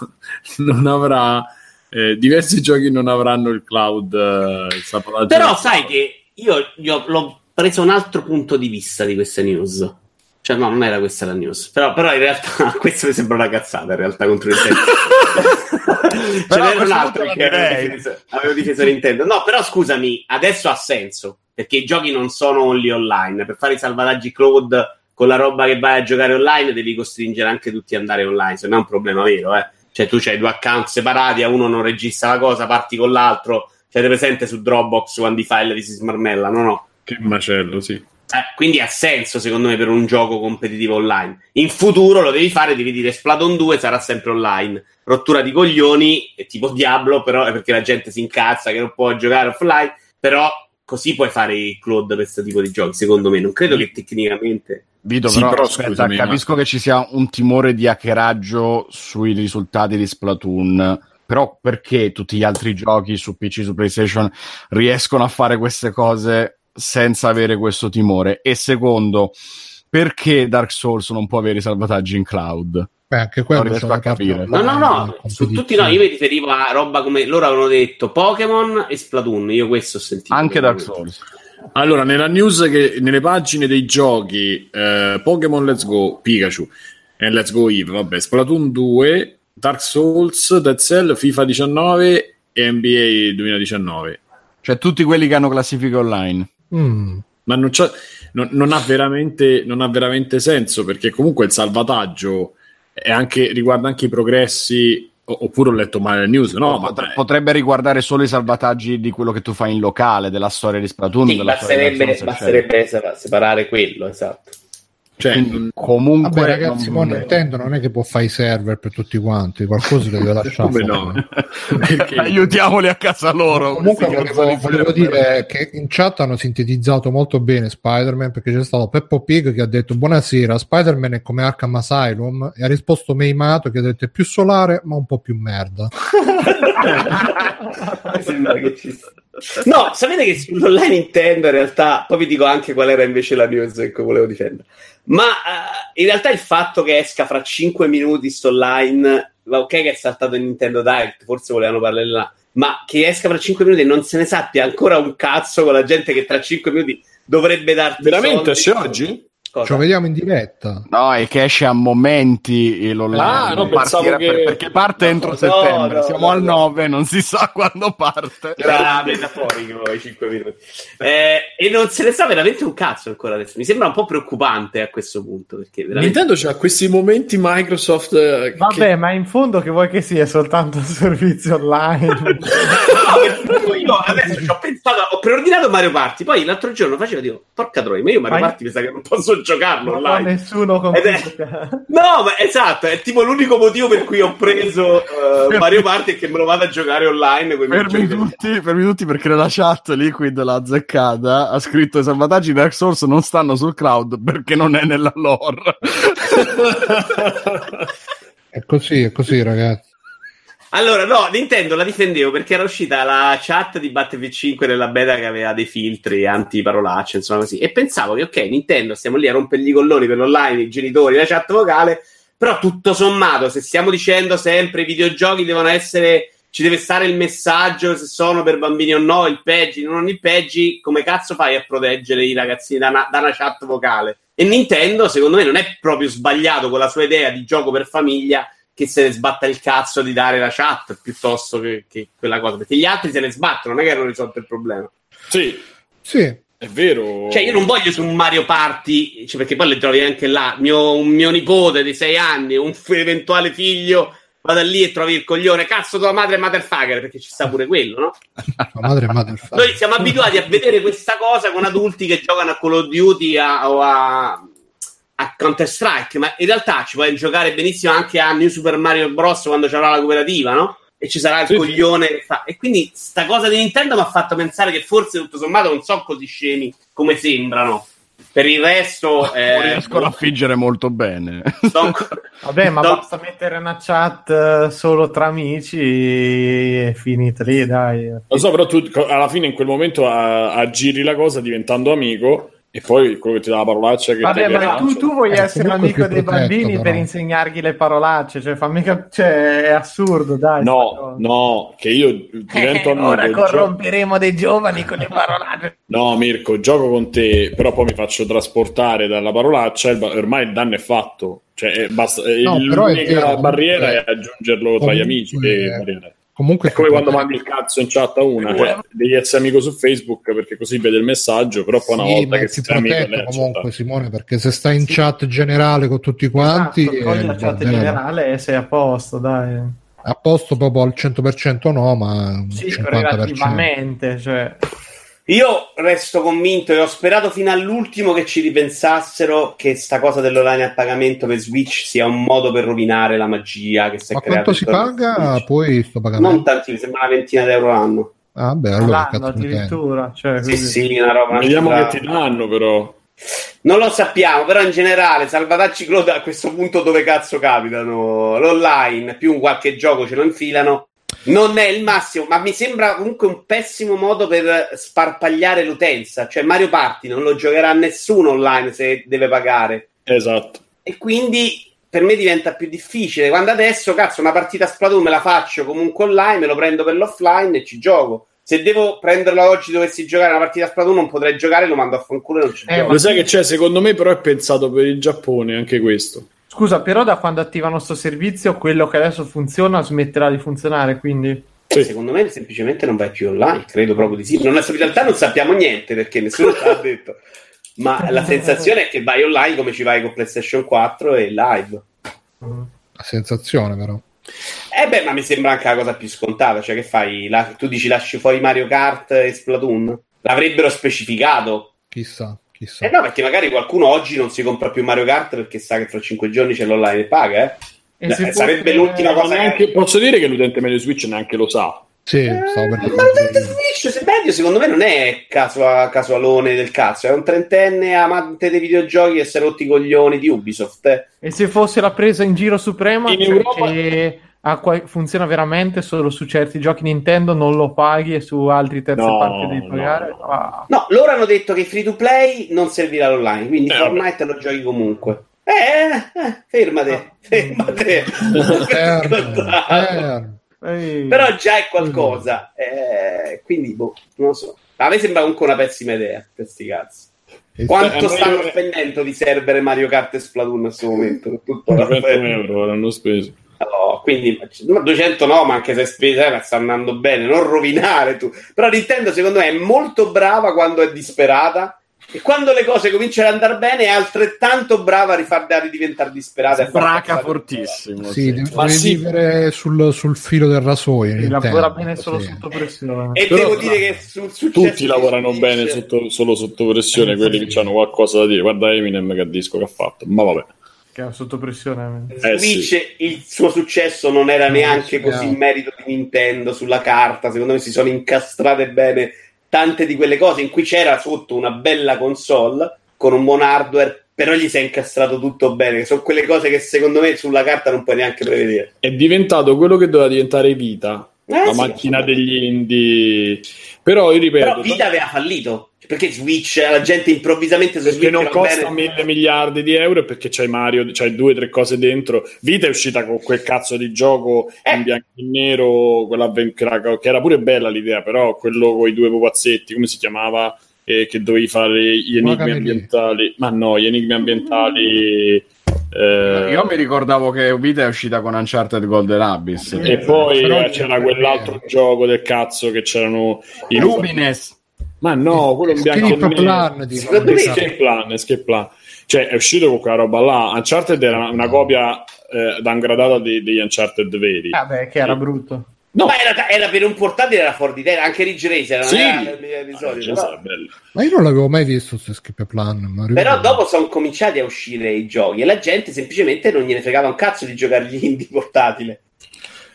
S1: non avrà eh, diversi giochi non avranno il cloud eh,
S5: il però sai che io, io, l'ho preso un altro punto di vista di queste news. Cioè no non era questa la news. Però, però in realtà questo mi sembra una cazzata in realtà contro Nintendo. Ce n'era un altro che avevo difeso, avevo difeso Nintendo. No però scusami adesso ha senso perché i giochi non sono only online. Per fare i salvataggi cloud con la roba che vai a giocare online devi costringere anche tutti ad andare online, se no è un problema vero, eh. Cioè tu hai due account separati, a uno non registra la cosa, parti con l'altro, siete presente su Dropbox quando i file ti si smarmellano, no?
S1: Che macello, sì.
S5: Eh, quindi ha senso secondo me per un gioco competitivo online. In futuro lo devi fare, devi dire Splatoon 2 sarà sempre online. Rottura di coglioni, tipo Diablo, però è perché la gente si incazza che non può giocare offline, però così puoi fare il cloud per questo tipo di giochi, secondo me. Non credo che tecnicamente
S4: Vito, sì, però, però aspetta, scusami, capisco ma... che ci sia un timore di hackeraggio sui risultati di Splatoon, però perché tutti gli altri giochi su PC, su PlayStation riescono a fare queste cose senza avere questo timore? E secondo, perché Dark Souls non può avere i salvataggi in cloud?
S2: Beh, anche quello non
S5: riesco a capire. No, no, no, su tutti no, io mi riferivo a roba come loro avevano detto Pokémon e Splatoon, io questo ho sentito.
S4: Anche Dark Souls.
S1: Allora, nella news che nelle pagine dei giochi eh, Pokémon Let's Go, Pikachu e Let's Go Eve, vabbè, Splatoon 2, Dark Souls, Dead Cell, FIFA 19 e NBA 2019.
S4: Cioè tutti quelli che hanno classifiche online.
S1: Mm. Ma non, non, non, ha non, ha veramente, senso perché comunque il salvataggio anche, riguarda anche i progressi Oppure ho letto male le news, no?
S4: Potre, potrebbe riguardare solo i salvataggi di quello che tu fai in locale, della storia di Splatoon.
S5: Sì, basterebbe, basterebbe separare quello, esatto.
S2: Cioè, Quindi, comunque, Vabbè, ragazzi, non... Nintendo non è che può fare i server per tutti quanti, qualcosa deve lasciare.
S1: Come no?
S4: Aiutiamoli a casa loro.
S2: Comunque, volevo, volevo dire che in chat hanno sintetizzato molto bene Spider-Man perché c'è stato Peppo Pig che ha detto buonasera, Spider-Man è come Arkham Asylum e ha risposto Meimato che ha detto è più solare ma un po' più merda.
S5: Mi sembra che ci sia. No, sapete che sull'online Nintendo in realtà, poi vi dico anche qual era invece la news che volevo difendere. Ma uh, in realtà il fatto che esca fra 5 minuti sto online, ok che è saltato in Nintendo Direct, forse volevano parlare là, ma che esca fra 5 minuti e non se ne sappia ancora un cazzo con la gente che tra 5 minuti dovrebbe darti
S1: Veramente, se oggi?
S2: Cosa? Lo vediamo in diretta.
S4: No, è che esce a momenti l'online. Ah, no, che... per, perché parte no, entro no, settembre. No, Siamo al 9, non si sa quando parte.
S5: Era metaforico i 5 minuti. Eh, e non se ne sa veramente un cazzo ancora adesso. Mi sembra un po' preoccupante a questo punto. Perché
S1: veramente... Nintendo c'ha questi momenti Microsoft. Eh,
S3: Vabbè, che... ma in fondo che vuoi che sia soltanto un servizio online?
S5: io adesso ci ho pensato, ho preordinato Mario Party, poi l'altro giorno facevo, dico, porca troia, ma io Mario
S3: Ma-
S5: Party mi sa che non posso giocarlo
S3: Non
S5: online.
S3: nessuno
S5: Ed è- No, ma esatto, è tipo l'unico motivo per cui ho preso eh, Mario Party è che me lo vado a giocare online.
S4: Fermi tutti, fermi tutti perché nella chat Liquid l'ha azzeccata. Ha scritto i salvataggi Dark Souls non stanno sul cloud perché non è nella lore.
S2: È così, è così, ragazzi.
S5: Allora, no, Nintendo la difendevo perché era uscita la chat di Battlefield 5 nella beta che aveva dei filtri anti-parolacce, insomma così. E pensavo che, ok, Nintendo, stiamo lì a rompergli i colloni per l'online, i genitori, la chat vocale, però tutto sommato, se stiamo dicendo sempre i videogiochi devono essere, ci deve stare il messaggio se sono per bambini o no, il peggi, non il peggi, come cazzo fai a proteggere i ragazzini da una, da una chat vocale? E Nintendo, secondo me, non è proprio sbagliato con la sua idea di gioco per famiglia che se ne sbatta il cazzo di dare la chat piuttosto che, che quella cosa, perché gli altri se ne sbattono, non è che hanno risolto il problema.
S1: Sì,
S2: Sì,
S1: è vero.
S5: Cioè, io non voglio su un Mario Party, cioè, perché poi le trovi anche là. Mio, un mio nipote di sei anni, un f- eventuale figlio, vada lì e trovi il coglione. Cazzo, tua madre è motherfucker, perché ci sta pure quello, no?
S2: la madre è madre
S5: Noi siamo abituati a vedere questa cosa con adulti che giocano a Call of Duty a- o a, a Counter Strike, ma in realtà ci puoi giocare benissimo anche a New Super Mario Bros. quando c'avrà la cooperativa, no? E ci sarà il
S1: Sì,
S5: coglione che fa. E quindi sta cosa di Nintendo mi ha fatto pensare che forse tutto sommato non sono così scemi come sembrano. Per il resto, eh,
S4: riescono a figgere molto bene.
S5: son-
S3: Vabbè, ma
S5: No.
S3: basta mettere una chat eh, solo tra amici e finita lì, dai.
S1: Lo so, però tu alla fine in quel momento a- aggiri la cosa diventando amico e poi quello che ti dà la parolaccia che
S3: Vabbè,
S1: ti
S3: ma tu, tu vuoi
S2: Eh,
S3: essere
S2: comunque
S3: amico dei
S2: protetto,
S3: bambini
S2: però.
S3: per insegnargli le parolacce, cioè, fammi cap- cioè, è assurdo, dai.
S1: No, no, che io divento
S3: Eh,
S1: amico.
S3: ora
S1: gio-
S3: corromperemo dei giovani con le parolacce.
S1: No, Mirko, gioco con te, però poi mi faccio trasportare dalla parolaccia ormai il danno è fatto. Cioè, è basta, è
S2: No, però è
S1: l'unica
S2: vero,
S1: barriera è aggiungerlo tra gli amici. che barriera.
S2: Comunque
S1: È come
S2: si
S1: quando
S2: può-
S1: mandi il cazzo in chat a una, cioè, devi essere amico su Facebook perché così vede il messaggio, però poi una
S2: Sì,
S1: volta
S2: ma
S1: che
S2: è più
S1: sei amico
S2: comunque. Simone perché se stai in chat generale con tutti quanti
S3: Esatto,
S2: il
S3: la chat
S2: bordello.
S3: generale e sei a posto, dai.
S2: a posto proprio al 100% no ma
S3: Sì,
S2: 50%
S3: relativamente, cioè.
S5: Io resto convinto e ho sperato fino all'ultimo che ci ripensassero che sta cosa dell'online a pagamento per Switch sia un modo per rovinare la magia che si è
S2: ma
S5: creata
S2: quanto si paga poi sto
S5: Non
S2: pagamento
S5: tanti, mi sembra una ventina di euro l'anno.
S2: ah beh allora
S3: L'anno addirittura, cioè,
S5: Sì, sì, una roba.
S1: Vediamo che ti danno, però.
S5: Non lo sappiamo, però in generale, salvataggi cloud a questo punto dove cazzo capitano? L'online, più un qualche gioco ce lo infilano. Non è il massimo, ma mi sembra comunque un pessimo modo per sparpagliare l'utenza. Cioè, Mario Party non lo giocherà nessuno online se deve pagare.
S1: Esatto.
S5: E quindi per me diventa più difficile. Quando adesso, cazzo, una partita a Splatoon me la faccio comunque online, me lo prendo per l'offline e ci gioco. Se devo prenderla oggi dovessi giocare una partita a Splatoon, non potrei giocare, lo mando a fanculo e non ci
S3: Eh,
S5: gioco.
S1: Lo sai che c'è? Secondo me, però, è pensato per il Giappone anche questo.
S3: Scusa, però da quando attivano sto servizio, quello che adesso funziona smetterà di funzionare, quindi...
S5: Sì, secondo me semplicemente non vai più online, credo proprio di sì. Non, in realtà non sappiamo niente perché nessuno te l'ha detto. Ma la sensazione è che vai online come ci vai con PlayStation 4 e live.
S2: la sensazione però
S5: Eh beh, ma mi sembra anche la cosa più scontata. Cioè, che fai? La- tu dici lasci fuori Mario Kart e Splatoon? L'avrebbero specificato.
S2: chissà chissà
S5: Eh no, perché magari qualcuno oggi non si compra più Mario Kart perché sa che fra 5 giorni c'è l'online e paga, eh.
S3: E
S5: Eh, sarebbe l'ultima cosa che-
S1: Neanche- posso dire che l'utente medio Switch neanche lo sa.
S2: sì
S5: Eh,
S2: stavo per
S5: ma l'utente Switch, se medio, secondo me non è caso- casualone del cazzo, è un trentenne amante dei videogiochi e si è rotti i coglioni di Ubisoft. eh.
S3: E se fosse la presa in giro suprema,
S1: In
S3: cioè
S1: Europa-
S3: che ha qua- funziona veramente solo su certi giochi Nintendo, non lo paghi e su altri terze
S1: No,
S3: parti devi
S1: no,
S3: pagare?
S1: no.
S3: Ah.
S5: No, loro hanno detto che i free to play non servirà l'online, quindi
S1: Eh,
S5: Fortnite lo giochi comunque. Eh, eh, fermate, fermate.
S2: Fermo, fermo.
S3: Ehi.
S5: Però già è qualcosa. eh, quindi, boh, non lo so. A me sembra comunque una pessima idea, questi cazzi.
S2: E
S5: Quanto
S1: Eh,
S5: stanno spendendo di server Mario Kart e Splatoon in questo momento? Tutto
S1: 100 euro l'hanno speso.
S5: No, quindi ma 200 no, ma anche se spesa eh, ma sta andando bene, non rovinare tu. Però Nintendo secondo me è molto brava quando è disperata E quando le cose cominciano ad andare bene, è altrettanto brava a rifarle a diventare disperata.
S4: Braca fortissimo.
S2: Sì, sì. deve sì. vivere sul, sul, filo del rasoio.
S3: Lavora bene solo sì. sotto pressione.
S5: E Però, devo dire che sul successo
S1: tutti lavorano bene sotto, solo sotto pressione, quelli che hanno qualcosa da dire. Guarda Eminem che disco che ha fatto, ma vabbè.
S3: Che è sotto pressione.
S5: Eh, Switch, sì. il suo successo non era neanche così in merito di Nintendo sulla carta. Secondo me si sono incastrate bene tante di quelle cose in cui c'era sotto una bella console con un buon hardware, però gli si è incastrato tutto bene. Sono quelle cose che secondo me sulla carta non puoi neanche prevedere.
S1: È diventato quello che doveva diventare Vita, eh, la sì, macchina degli indie. Però io ripeto,
S5: però Vita aveva fallito. Perché Switch, la gente improvvisamente
S1: su perché Switch non costa bene. mille miliardi di euro perché c'hai Mario, c'hai due o tre cose dentro. Vita è uscita con quel cazzo di gioco eh. in bianco e nero, era, che era pure bella l'idea, però quello con i due pupazzetti, come si chiamava? Eh, che dovevi fare gli enigmi ambientali. Ma no, gli enigmi ambientali.
S4: Eh... Io mi ricordavo che Vita è uscita con Uncharted Golden Abyss.
S1: E poi eh, c'era quell'altro gioco del cazzo che c'erano
S4: i Lumines.
S1: Ma no, quello in bianco e nero. Escape plan, escape plan. Cioè, è uscito con quella roba là. Uncharted era una copia eh, downgradata degli Uncharted veri.
S3: Ah, beh, che era brutto.
S5: No. Ma era, era, per un portatile, era fuori di te, anche Ridge Racer.
S1: Sì. Episodio,
S2: ah, però... Ma io non l'avevo mai visto questo escape plan.
S5: Però dopo sono cominciati a uscire i giochi e la gente semplicemente non gliene fregava un cazzo di giocare gli indie portatile.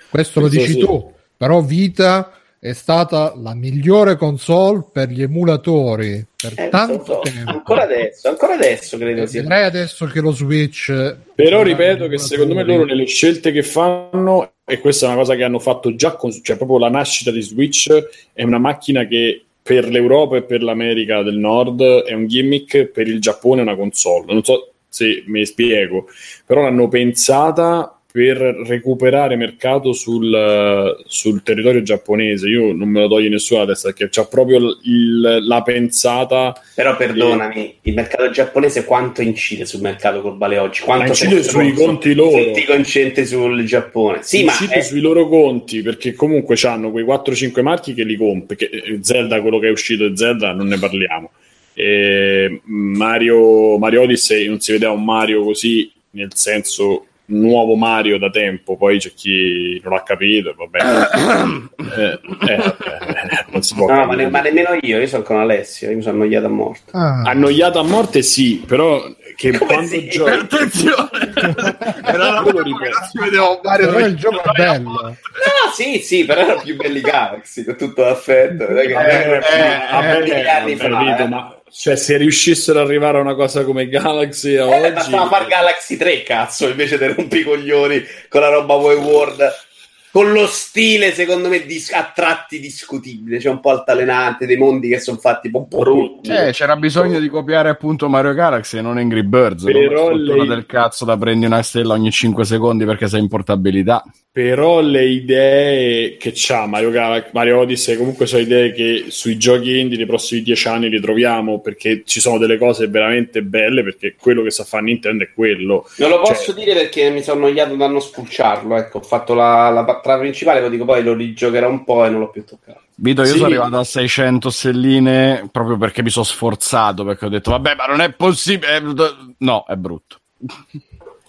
S2: Questo lo dici sì. tu, però Vita è stata la migliore console per gli emulatori per eh, tanto so, tempo.
S5: Ancora adesso, ancora adesso credo
S2: sia. Direi adesso che lo Switch.
S1: Però ripeto che secondo me loro nelle scelte che fanno, e questa è una cosa che hanno fatto già con cioè proprio la nascita di Switch, è una macchina che per l'Europa e per l'America del Nord è un gimmick, per il Giappone è una console. Non so se mi spiego, però l'hanno pensata per recuperare mercato sul, sul, territorio giapponese. Io non me lo toglie nessuno la testa perché c'ha proprio il, la pensata.
S5: Però perdonami, e... il mercato giapponese quanto incide sul mercato globale oggi? Quanto
S1: incide sui conti loro?
S5: Se ti concentri sul Giappone. Sì,
S1: incide ma è... sui loro conti perché comunque hanno quei 4-5 marchi che li compri. Che eh, Zelda, quello che è uscito è Zelda, non ne parliamo. E Mario, Mario Odyssey non si vedeva un Mario così nel senso nuovo Mario da tempo, poi c'è chi non l'ha capito, vabbè. eh, eh, non si può.
S5: No, ma, ne, ma, nemmeno io, io sono con Alessio, io mi sono annoiato a morte.
S1: Ah. Annoiato a morte sì, però che Come quando sì? giochi...
S4: Attenzione! era quello
S2: ripeto. Vedevo Mario però il gioco è bello. No,
S5: sì, sì, però erano più belli Galaxy, con tutto l'affetto. Eh, eh,
S1: eh, eh, eh, anni fa, capito, eh. ma cioè, se riuscissero ad arrivare a una cosa come Galaxy a eh, oggi...
S5: Bastava fare Galaxy 3, cazzo, invece di rompicoglioni con la roba Way World con lo stile, secondo me, dis- a tratti discutibile, cioè un po' altalenante, dei mondi che sono fatti un po' brutti.
S4: Eh, c'era bisogno di copiare appunto Mario Galaxy e non Angry Birds. Però lei... del cazzo da prendi una stella ogni 5 secondi perché sei in portabilità.
S1: Però le idee che c'ha Mario, Galaxy, Mario Odyssey comunque sono idee che sui giochi indie nei prossimi 10 anni ritroviamo perché ci sono delle cose veramente belle perché quello che sa fare Nintendo è quello.
S5: Non lo posso cioè... dire perché mi sono annoiato da non spulciarlo, ecco, ho fatto la, la trama principale, lo dico poi lo rigiocherò un po' e non l'ho più toccato.
S4: Vito, io sì. sono arrivato a 600 stelline proprio perché mi sono sforzato, perché ho detto, vabbè, ma non è possibile. No, è brutto.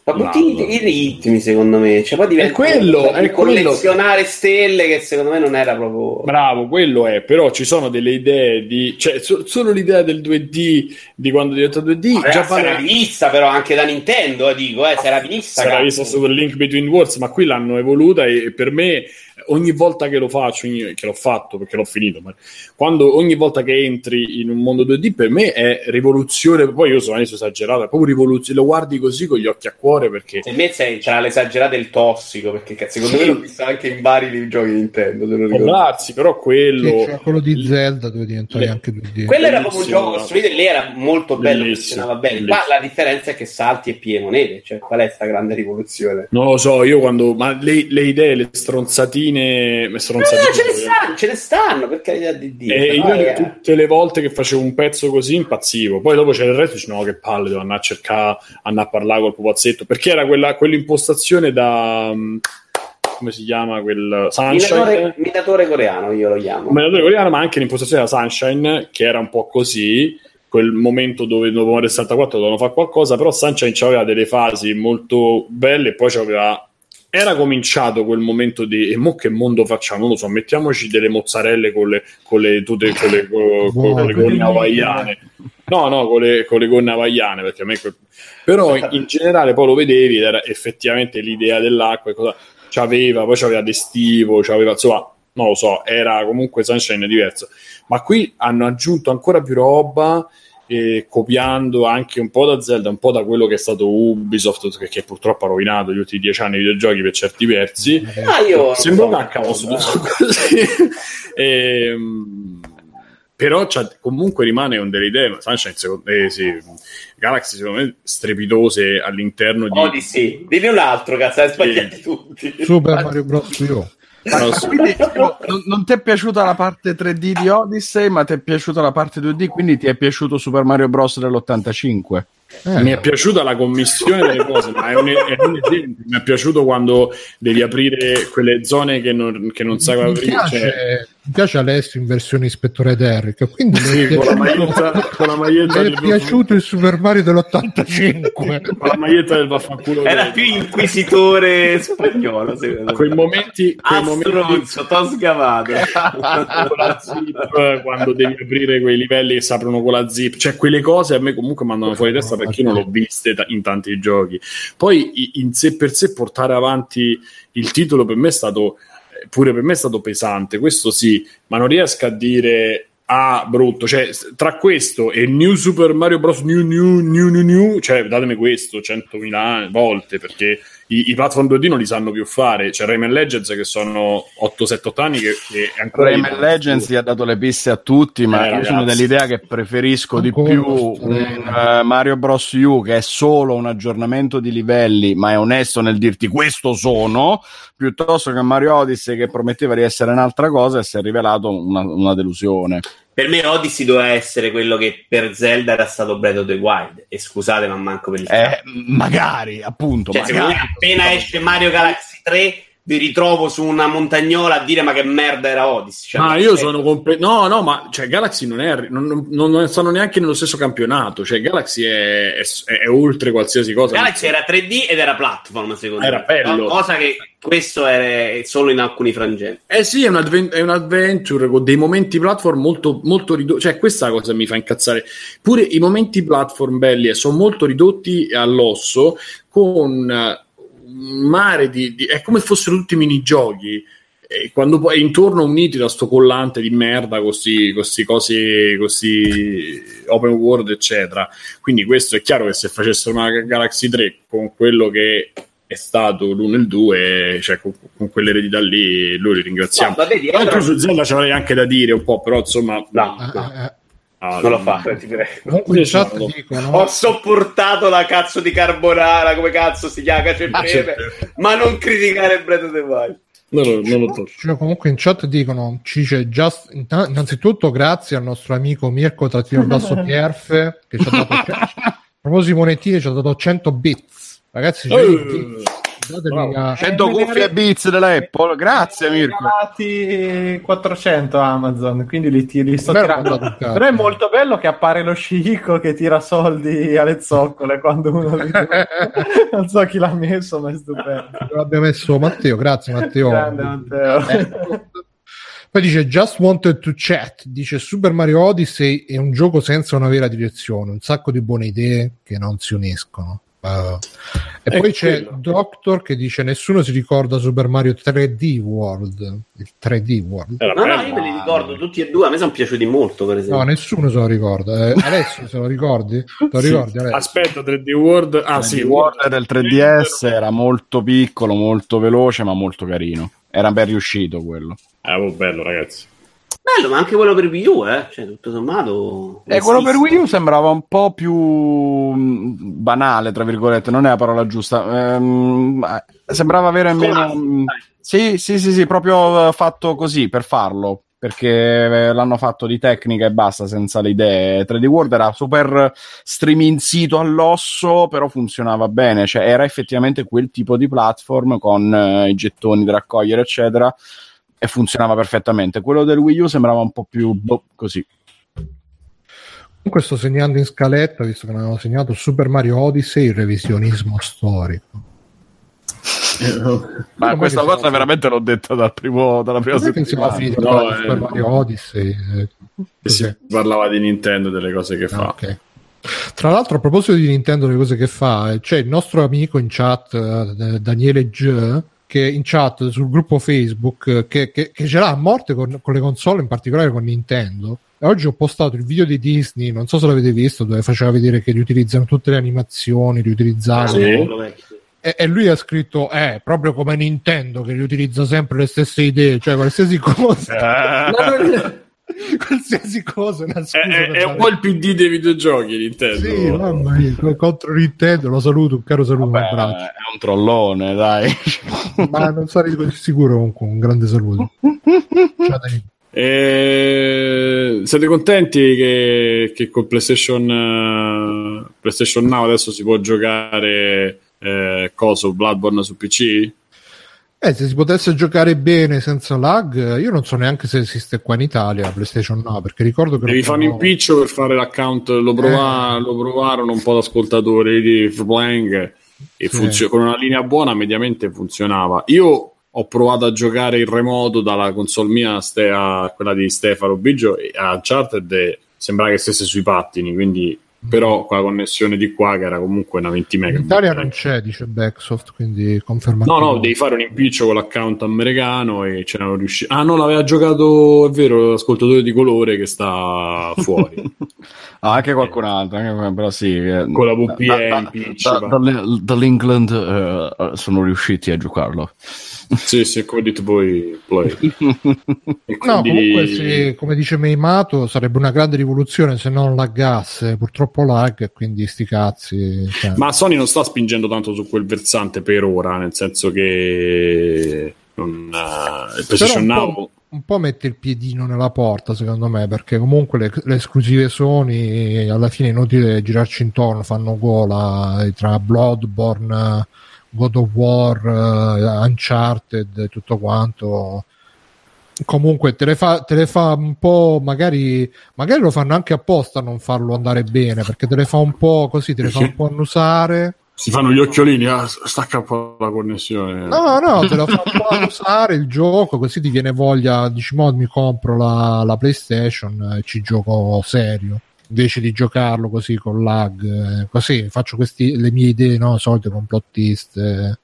S5: Ma tutti i, ritmi, secondo me. Cioè, poi diventa
S1: è quello,
S5: è collezionare quello. stelle che secondo me non era proprio.
S1: Bravo, quello è. Però ci sono delle idee di. Cioè, so, solo l'idea del 2D di quando diventa 2D.
S5: Ma già si era vista, però anche da Nintendo, eh, dico, eh, si era vista.
S1: Si era vista Super Link Between Worlds, ma qui l'hanno evoluta e per me ogni volta che lo faccio, ogni, che l'ho fatto perché l'ho finito, ma quando ogni volta che entri in un mondo 2D per me è rivoluzione. Poi io sono adesso esagerato, è proprio rivoluzione. Lo guardi così con gli occhi a cuore perché.
S5: Per me sei, c'era l'esagerato del tossico perché secondo sì. me l'ho visto anche in vari giochi di Nintendo.
S1: Può darsi, però quello.
S2: Sì, quello di Zelda dove diventai Le... anche 2D.
S5: Quello era proprio un gioco costruito e lì era molto bello, funzionava bene. Qua la differenza è che salti e pie monete, cioè qual è questa grande rivoluzione?
S1: Non lo so, io quando. Ma le, le idee, le stronzatine stronzate.
S5: No, no, ce ne stanno, ce ne stanno, per carità di Dio.
S1: E io è... tutte le volte che facevo un pezzo così impazzivo. Poi dopo c'era il resto e no, che palle, devo andare a cercare, andare a parlare col pupazzetto. Perché era quella, quell'impostazione da... Mm, come si chiama quel
S5: Sunshine? Minatore, minatore coreano, io lo chiamo.
S1: Minatore coreano, ma anche l'impostazione da Sunshine, che era un po' così quel momento dove dopo Mario 64 dovevano fare qualcosa, però Sunshine aveva delle fasi molto belle e poi c'aveva era cominciato quel momento di e mo che mondo facciamo? Non lo so, mettiamoci delle mozzarelle con le, con le tute con le, con, con, con le gonne hawaiane. No, no, con le, con le gonne hawaiane, perché a me que... però in, in, generale poi lo vedevi, era effettivamente l'idea dell'acqua e cosa c'aveva, poi c'aveva d'estivo, c'aveva insomma, non lo so, era comunque Sunshine diverso. Ma qui hanno aggiunto ancora più roba eh, copiando anche un po' da Zelda, un po' da quello che è stato Ubisoft, che, che purtroppo ha rovinato gli ultimi dieci anni i videogiochi per certi versi.
S5: Ah, io
S1: Sembra un account così. e, ehm, però comunque rimane un delle idee Sunshine secondo, eh, sì, Galaxy secondo me strepitose all'interno di
S5: Odyssey dimmi un altro cazzo hai sbagliato sì. tutti
S2: Super Mario Bros. Io
S4: quindi, non, non ti è piaciuta la parte 3D di Odyssey, ma ti è piaciuta la parte 2D, quindi ti è piaciuto Super Mario Bros. dell'85.
S1: Eh. Mi è piaciuta la commissione delle cose, ma è un, è un, esempio. Mi è piaciuto quando devi aprire quelle zone che non, che non sai aprire.
S2: Piace, cioè... Mi piace Alessio in versione ispettore Derrick. Quindi
S1: sì, con, la maglietta, con la maglietta
S2: mi è piaciuto il Super Mario dell'85
S1: con la maglietta del vaffanculo.
S5: Era più inquisitore spagnolo.
S1: Quei momenti, quei
S5: momenti t'ho sgamato.
S1: quando devi aprire quei livelli che si aprono con la zip, cioè quelle cose a me comunque mandano fuori testa perché io non l'ho viste in tanti giochi. Poi in sé per sé portare avanti il titolo per me è stato pure per me è stato pesante, questo sì, ma non riesco a dire ah, brutto, cioè tra questo e New Super Mario Bros. New New New New New, cioè datemi questo 100.000 volte perché i, i, platform 2D non li sanno più fare. C'è Rayman Legends che sono 8-7-8 anni che, che
S4: ancora Rayman Legends gli ha dato le piste a tutti, ma eh, io ragazzi. sono dell'idea che preferisco ancora di più un uh, Mario Bros. U che è solo un aggiornamento di livelli, ma è onesto nel dirti questo sono, piuttosto che Mario Odyssey che prometteva di essere un'altra cosa e si è rivelato una, una delusione
S5: per me Odyssey doveva essere quello che per Zelda era stato Breath of the Wild e scusate ma manco per il
S4: eh, magari appunto
S5: cioè,
S4: magari.
S5: appena esce Mario Galaxy 3 vi ritrovo su una montagnola a dire ma che merda era Odyssey.
S1: Cioè, ma io sono completo. No, no, ma cioè, Galaxy non è. Non, non, non, stanno neanche nello stesso campionato. Cioè, Galaxy è, è, è oltre qualsiasi cosa.
S5: Galaxy era 3D ed era platform, secondo
S1: era
S5: me.
S1: Era bello.
S5: Cosa che questo è solo in alcuni frangenti.
S1: Eh sì, è un, advent- è un adventure con dei momenti platform molto, molto ridotti. Cioè, questa cosa mi fa incazzare. Pure i momenti platform belli sono molto ridotti all'osso con mare di, di, è come se fossero tutti minigiochi. E quando poi intorno uniti da sto collante di merda così, così cose così open world eccetera. Quindi questo è chiaro che se facessero una Galaxy 3 con quello che è stato l'1 e il 2 cioè con, con quell'eredità lì noi li ringraziamo. No, vedi, allora... su Zelda ci avrei anche da dire un po' però insomma
S5: no, no. Ah, non lo fa, ti prego. Dicono... Ho sopportato la cazzo di carbonara, come cazzo si chiama, cacio ah, certo. ma non criticare Breath of the Wild.
S1: No, no, non lo tocco.
S2: Cioè, comunque in chat dicono Cice, just, innanzitutto grazie al nostro amico Mirko Trattino Basso Pierfe che ci ha dato a proposito di monetine ci ha dato 100 bits ragazzi 100 uh. Bits
S4: 100 cuffie e Beats dell'Apple, grazie Mirko.
S3: 400 Amazon, quindi li, li sto tirando. Però è molto bello che appare lo scicco che tira soldi alle zoccole quando uno li Non so chi l'ha messo, ma è stupendo.
S2: L'abbiamo messo Matteo, grazie Matteo. Grande, Matteo. Eh. Poi dice Just Wanted to Chat, dice Super Mario Odyssey è un gioco senza una vera direzione, un sacco di buone idee che non si uniscono. Uh, e è poi c'è quello. Doctor che dice nessuno si ricorda Super Mario 3D World. Il 3D World.
S5: No no io me li ricordo tutti e due a me sono piaciuti molto per esempio.
S2: No nessuno se lo ricorda. Eh, Alessio se lo ricordi? Te lo ricordi
S1: sì. aspetta 3D World ah 3D sì.
S4: World del 3DS era molto piccolo molto veloce ma molto carino. Era ben riuscito quello.
S1: Eh, oh, bello ragazzi
S5: Bello, ma anche quello per Wii U, eh? Cioè, tutto sommato.
S4: Eh, quello per Wii U sembrava un po' più mm, banale, tra virgolette, non è la parola giusta. Ehm, sembrava avere meno. Mm, sì, sì, sì, sì, proprio fatto così per farlo. Perché l'hanno fatto di tecnica e basta, senza le idee. 3D World era super streaminzito all'osso, però funzionava bene. Cioè, era effettivamente quel tipo di platform con eh, i gettoni da raccogliere, eccetera e funzionava perfettamente. Quello del Wii U sembrava un po' più boh, così.
S2: Comunque sto segnando in scaletta, visto che mi hanno segnato Super Mario Odyssey, il revisionismo storico.
S4: Ma questa cosa sono... veramente l'ho detta dal primo, dalla prima
S2: settimana. Finito no, eh, Super Mario Odyssey.
S1: Eh, si parlava di Nintendo, delle cose che ah, fa.
S2: Okay. Tra l'altro, a proposito di Nintendo, le cose che fa, c'è il nostro amico in chat, eh, Daniele G, che in chat sul gruppo Facebook, che, che, che ce l'ha a morte con, con, le console, in particolare con Nintendo. E oggi ho postato il video di Disney, non so se l'avete visto, dove faceva vedere che riutilizzano tutte le animazioni, riutilizzavano. Sì. E, e, lui ha scritto: Eh, proprio come Nintendo che riutilizza sempre le stesse idee, cioè qualsiasi cosa. Qualsiasi cosa
S1: scusa è, è un po' il PD dei videogiochi Nintendo
S2: sì mamma mia contro Nintendo lo saluto un caro saluto Vabbè, un
S4: è un trollone dai.
S2: Ma non sarei sicuro comunque un grande saluto.
S1: E... siete contenti che, che con PlayStation, uh, PlayStation Now adesso si può giocare eh, coso Bloodborne su PC?
S2: Eh, se si potesse giocare bene senza lag, io non so neanche se esiste qua in Italia PlayStation Now, perché ricordo che...
S1: Devi fare un impiccio per fare l'account, lo, prova- eh. lo provarono un po' da ascoltatori di Flying e sì. funzion- con una linea buona mediamente funzionava. Io ho provato a giocare in remoto dalla console mia ste- a quella di Stefano Biggio e a Uncharted sembrava che stesse sui pattini, quindi però con la connessione di qua che era comunque una 20 mega
S2: in Italia non c'è dice Backsoft quindi conferma
S1: no no devi fare un impiccio con l'account americano e ce n'erano riusciti. Ah no l'aveva giocato è vero l'ascoltatore di colore che sta fuori.
S4: Ah, anche qualcun altro anche, però sì
S1: eh, con la VPN
S4: da, da, da, dall'England uh, sono riusciti a giocarlo
S1: sì, sì, come dite voi, play.
S2: quindi... No, comunque, se, come dice Meimato, sarebbe una grande rivoluzione se non laggasse. Purtroppo lag, e quindi sti cazzi.
S1: Cioè. Ma Sony non sta spingendo tanto su quel versante per ora, nel senso che non, uh, il PlayStation Now
S2: un po' mette il piedino nella porta secondo me perché comunque le, le esclusive Sony alla fine è inutile girarci intorno fanno gola tra Bloodborne God of War, uh, Uncharted, tutto quanto. Comunque te le, fa, te le fa un po', magari, magari lo fanno anche apposta a non farlo andare bene, perché te le fa un po' così, te le fa un po' annusare.
S1: Si fanno gli occhiolini, ah, stacca un po' la connessione.
S2: No, no, te lo fa un po' annusare il gioco, così ti viene voglia, dici, mo mi compro la, la PlayStation e ci gioco serio invece di giocarlo così con lag, eh, così faccio questi, le mie idee, no, solite complottiste.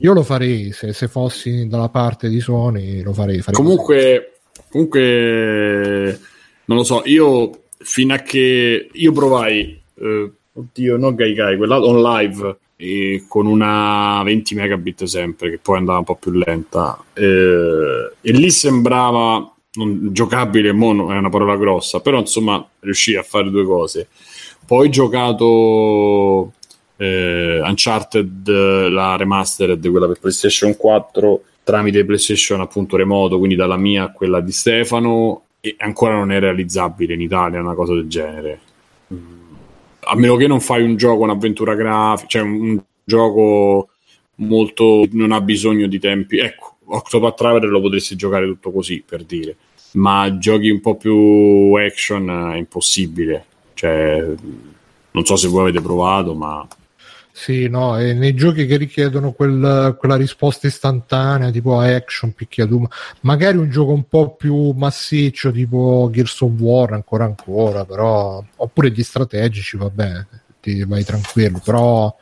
S2: Io lo farei se, se, fossi dalla parte di Sony, lo farei. farei
S1: comunque, comunque, non lo so. Io fino a che io provai, eh, oddio, no Gaigai, quella on live con una 20 megabit sempre, che poi andava un po' più lenta. Eh, e lì sembrava non, giocabile mono è una parola grossa, però insomma riuscì a fare due cose. Poi giocato eh, Uncharted, la remastered, quella per PlayStation 4, tramite PlayStation appunto remoto, quindi dalla mia a quella di Stefano, e ancora non è realizzabile in Italia una cosa del genere. A meno che non fai un gioco, un'avventura grafica, cioè un, gioco molto non ha bisogno di tempi. Ecco, Octopath Traveler lo potresti giocare tutto così per dire ma giochi un po' più action è impossibile. Cioè, non so se voi avete provato, ma.
S2: Sì, no, e nei giochi che richiedono quel, quella risposta istantanea, tipo action, picchiaduro, magari un gioco un po' più massiccio, tipo Gears of War, ancora ancora, però, oppure gli strategici, vabbè, ti vai tranquillo, però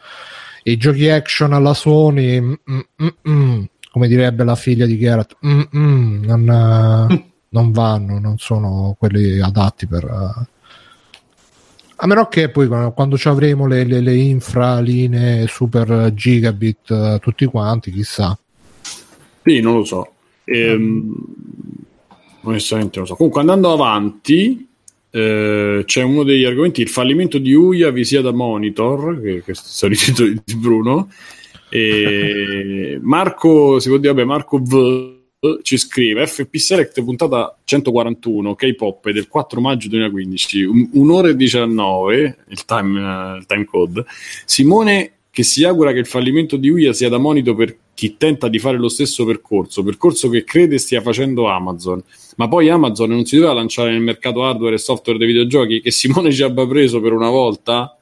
S2: i giochi action alla Sony, mm, mm, mm, mm come direbbe la figlia di Geralt, mm, mm, non, non vanno, non sono quelli adatti per... Uh... A meno che poi quando ci avremo le, le, le infralinee super gigabit uh, tutti quanti, chissà.
S1: Sì, non lo so. Ehm, onestamente lo so. Comunque andando avanti, eh, c'è uno degli argomenti, il fallimento di Uia visia da Monitor, che, che è stato di Bruno. E Marco, si può dire, vabbè, Marco V ci scrive FP Select puntata 141 K-pop del 4 maggio 2015 un, un'ora e 19 il time, uh, il time code Simone che si augura che il fallimento di Uia sia da monito per chi tenta di fare lo stesso percorso, percorso che crede stia facendo Amazon. Ma poi Amazon non si doveva lanciare nel mercato hardware e software dei videogiochi che Simone ci abbia preso per una volta?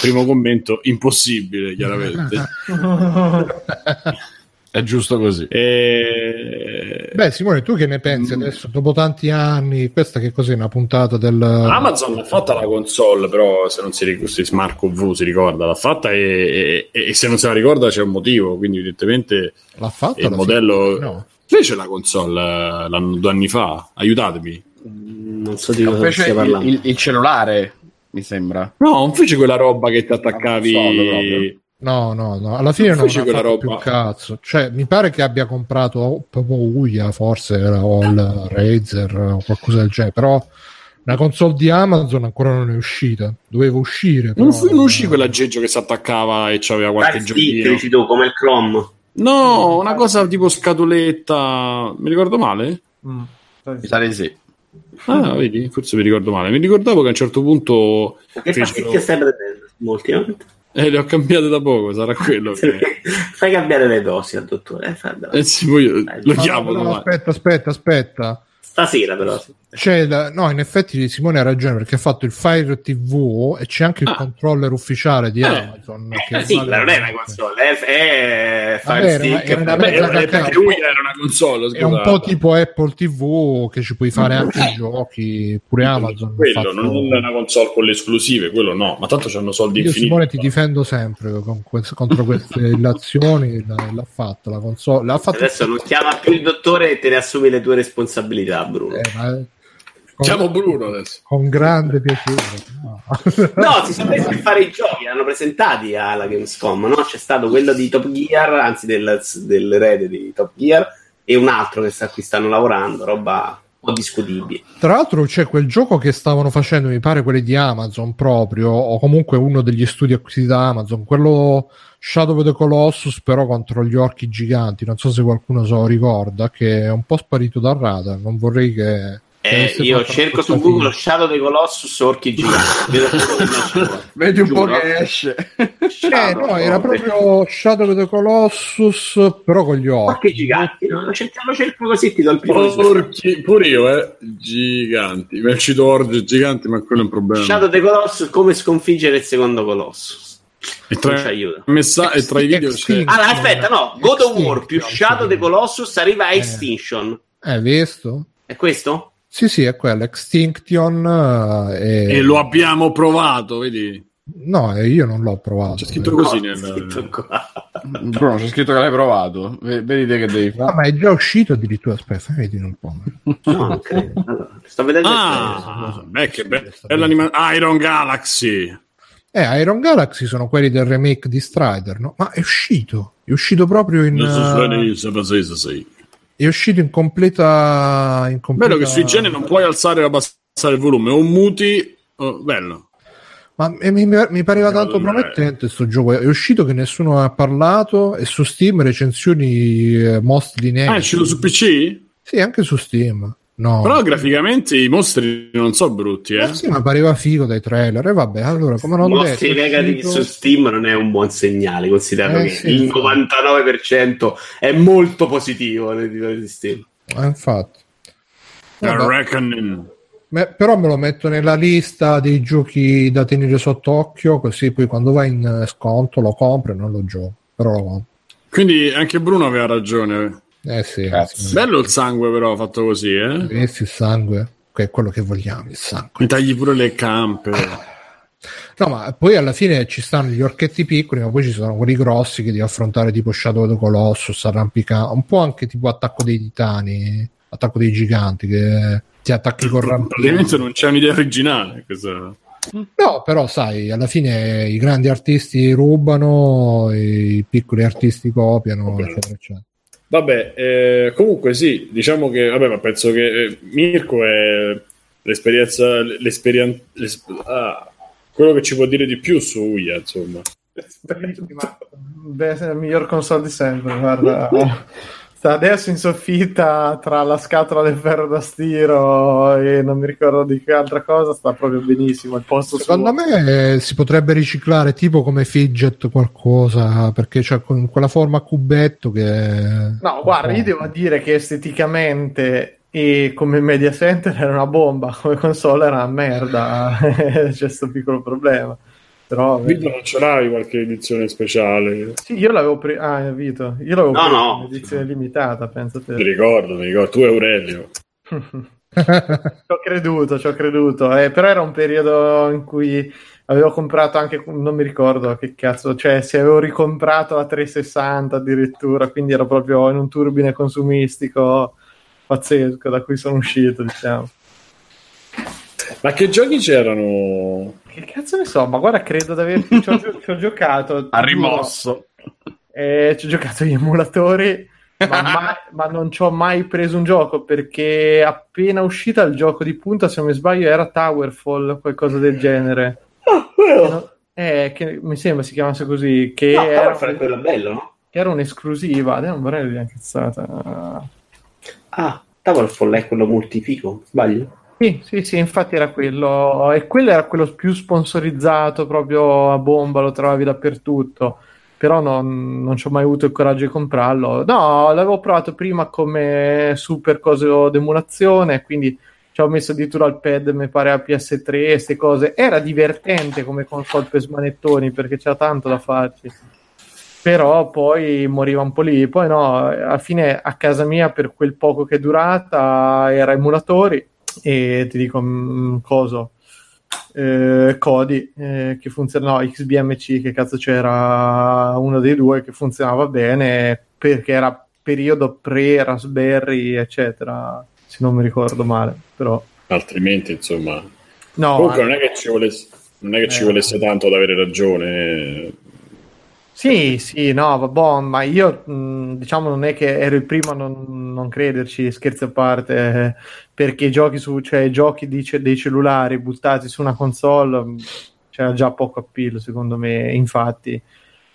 S1: Primo commento, impossibile, chiaramente.
S4: È giusto così.
S1: E...
S2: Beh, Simone, tu che ne pensi adesso, dopo tanti anni? Questa che cos'è una puntata del.
S1: Amazon l'ha fatta la console, però se non si ricorda, se Marco V si ricorda, l'ha fatta e, e, e se non se la ricorda c'è un motivo, quindi evidentemente
S2: L'ha fatta?
S1: il modello...
S2: fine? No.
S1: Fece la console eh, l'anno, due anni fa, aiutatemi.
S5: Non so di cosa
S4: Invece
S5: stia
S4: il,
S5: parlando.
S4: il- il cellulare, mi sembra.
S1: No, non fece quella roba che ti attaccavi...
S2: No, no, no, alla fine
S1: Non
S2: non ha
S1: quella
S2: fatto
S1: roba.
S2: più cazzo. Cioè, mi pare che abbia comprato proprio Uia, forse era o il Razer o qualcosa del genere, però una console di Amazon ancora non è uscita. Doveva uscire. Però...
S1: Non, fu, non uscì quell'aggeggio che si attaccava e c'aveva qualche
S5: Dai, stick,
S1: giochino.
S5: dici tu, come il Chrome.
S1: No, una cosa tipo scatoletta. Mi ricordo male?
S3: Mm.
S4: Mi sa di sì.
S1: Ah, vedi, forse mi ricordo male. Mi ricordavo che a un certo punto
S5: Che
S1: fecero-
S5: stai prendendo ultimamente?
S1: Eh, le ho cambiate da poco, sarà quello che...
S5: Fai cambiare le dosi al dottore. Eh,
S1: Eh sì, poi lo
S2: No,
S1: chiamo
S2: no,
S1: domani.
S2: aspetta, aspetta, aspetta.
S5: Stasera però. sì.
S2: C'è la- no, in effetti Simone ha ragione perché ha fatto il Fire TV e c'è anche il
S1: Ah.
S2: controller ufficiale di
S1: Eh.
S2: Amazon. che
S5: Eh sì,
S2: vale-
S5: non è una console, è, è Fire
S2: Vabbè, era-
S5: Stick.
S2: era
S1: Beh, eh,
S2: cacata.
S1: perché lui era una console,
S2: È un
S1: scusate.
S2: po' tipo Apple TV che ci puoi fare anche i giochi, pure Amazon.
S1: Quello,
S2: fatto-
S1: non è una console con le esclusive, quello no, ma tanto c'hanno soldi
S2: Io
S1: infiniti.
S2: Simone ti difendo sempre que- contro queste illazioni, l'ha, l'ha fatto la console, l'ha fatto
S5: Adesso non chiama più il dottore e te ne assumi le tue responsabilità, Bruno.
S2: eh, ma- con,
S1: Chiamo Bruno adesso.
S2: con grande piacere. No.
S5: No, si sono messi a fare i giochi, l'hanno presentati alla Gamescom, no? C'è stato quello di Top Gear, anzi del, dell'erede di Top Gear, e un altro che sta qui stanno lavorando, roba un po' discutibile.
S2: Tra l'altro c'è quel gioco che stavano facendo, mi pare quelli di Amazon proprio, o comunque uno degli studi acquisiti da Amazon, quello Shadow of the Colossus però contro gli orchi giganti, non so se qualcuno se lo ricorda, che è un po' sparito dal radar, non vorrei che...
S5: Eh, io cerco su Google. Shadow dei Colossus orchi giganti. Vedo solo che non c'è.
S4: Vedi un po' che esce.
S2: Eh, no, era
S5: proprio.
S2: Shadow the Colossus, però con gli orchi.
S5: Orchi giganti. No, lo cerco, lo cerco così, ti do il primo.
S1: Orchi, pure io, eh. Giganti. Mi cito orgi giganti, ma quello è un problema.
S5: Shadow dei Colossus, come sconfiggere il secondo Colossus.
S1: e,
S5: Non ci
S1: tra,
S5: aiuta.
S1: messa- e tra i video c'è...
S5: Allora, aspetta, no, God of War più Shadow dei Colossus arriva a
S2: Eh.
S5: Extinction.
S2: Eh, visto?
S5: È questo?
S2: Sì, sì, è quello, Extinction. eh, E...
S1: E lo abbiamo provato, vedi?
S2: No, eh, io non l'ho provato.
S1: C'è scritto così
S5: No,
S1: nel...
S5: scritto qua.
S4: Bruno, c'è scritto che l'hai provato. V- Vedi te che devi
S2: Ah,
S4: fare.
S2: ma è già uscito addirittura. Aspetta, vedi un po'.
S5: No, non credo. Allora, sto vedendo
S1: Ah, beh, che be- bella. Iron Galaxy.
S2: Eh, Iron Galaxy sono quelli del remake di Strider, no? Ma è uscito. È uscito proprio in.
S1: Bello
S2: è uscito in completa. In completa...
S1: che sui gene non puoi alzare o abbassare il volume, o muti... oh, bello.
S2: Ma mi, mi pareva tanto
S1: Secondo me-
S2: promettente questo gioco. È uscito che nessuno ha parlato. E su Steam recensioni eh, mostri
S1: Ah, è uscito su PC?
S2: Sì, anche su Steam. No.
S1: Però graficamente i mostri non sono brutti, eh.
S2: Ma sì, ma pareva figo dai trailer. E vabbè, allora, come non
S5: Mostri
S2: detto,
S5: negativi
S2: uscito-
S5: su Steam non è un buon segnale, considerando
S2: Eh,
S5: che
S2: sì,
S5: il
S2: infatti.
S5: 99% è molto positivo nei titoli di Steam.
S2: Eh, infatti.
S1: The
S2: Vabbè.
S1: Reckoning.
S2: Me- però me lo metto nella lista dei giochi da tenere sott'occhio, così poi quando va in sconto lo compro e non lo gioco. Però lo compro.
S1: Quindi anche Bruno aveva ragione.
S2: Eh sì, sì.
S1: Bello il sangue però fatto così, eh.
S2: Vedi il sangue, che è quello che vogliamo, il sangue.
S1: Mi tagli pure le campe.
S2: No, ma poi alla fine ci stanno gli orchetti piccoli, ma poi ci sono quelli grossi che devi affrontare tipo Shadow of the Colossus, arrampicare, un po' anche tipo attacco dei titani, attacco dei giganti che ti attacchi con rampino.
S1: Praticamente non c'è un'idea originale. Questa...
S2: No, però sai, alla fine i grandi artisti rubano, i piccoli artisti copiano,
S1: Vabbè.
S2: eccetera, eccetera.
S1: Vabbè, eh, comunque sì, diciamo che, vabbè, ma penso che eh, Mirko è l'esperienza, l'esperienza, ah, quello che ci può dire di più su Uia, insomma.
S3: Ma- Beh, è il miglior console di sempre, guarda. sta adesso in soffitta tra la scatola del ferro da stiro e non mi ricordo di che altra cosa, sta proprio benissimo. Il posto
S2: Secondo
S3: suo.
S2: me eh, si potrebbe riciclare tipo come fidget qualcosa perché c'è con quella forma a cubetto che
S3: No, guarda, io devo dire che esteticamente e come media center era una bomba, come console era una merda, c'è sto piccolo problema. Però
S1: Vito non ce l'hai qualche edizione speciale?
S3: sì, io l'avevo preso, ah, Vito, io l'avevo
S5: No,
S3: preso
S5: no.
S3: in edizione limitata, penso te.
S1: Mi ricordo, mi ricordo. Tu e Aurelio.
S3: Ci ho creduto, ci ho creduto, eh, però era un periodo in cui avevo comprato anche, non mi ricordo che cazzo, cioè se avevo ricomprato la 360 addirittura, quindi ero proprio in un turbine consumistico pazzesco da cui sono uscito, diciamo.
S1: Ma che giochi c'erano?
S3: Che cazzo ne so, ma guarda, credo di averci ci ho, gio- ci ho giocato.
S4: Ha rimosso.
S3: Eh, ci ho giocato gli emulatori, ma, mai- ma non ci ho mai preso un gioco perché appena uscita il gioco di punta, se non mi sbaglio, era Towerfall, qualcosa del genere. Che no- Eh, che mi sembra si chiamasse così, che
S5: No,
S3: era,
S5: fare quello bello, no?
S3: che era un'esclusiva. Adesso non vorrei dire cazzata.
S5: Ah, Towerfall è quello multifico, sbaglio?
S3: Sì, sì, sì, infatti era quello, e quello era quello più sponsorizzato proprio a bomba, lo trovavi dappertutto, però non, non ci ho mai avuto il coraggio di comprarlo. No, l'avevo provato prima come super coso d'emulazione, quindi ci ho messo addirittura il pad, mi pare a PS3, queste cose. Era divertente come console per smanettoni perché c'era tanto da farci. Però poi moriva un po' lì. Poi no, alla fine a casa mia per quel poco che è durata era emulatori e ti dico mm, coso eh, Kodi eh, che funziona no, XBMC che cazzo c'era uno dei due che funzionava bene perché era periodo pre Raspberry eccetera se non mi ricordo male però
S1: Altrimenti, insomma.
S3: no
S1: Comunque,
S3: eh,
S1: non è che ci volesse, non è che ci
S3: Eh.
S1: volesse tanto ad avere ragione.
S3: Sì, sì, no, vabbè, ma io diciamo non è che ero il primo a non, non crederci, scherzi a parte, eh, perché giochi su, cioè giochi di dei cellulari buttati su una console c'era già poco appeal, secondo me, infatti.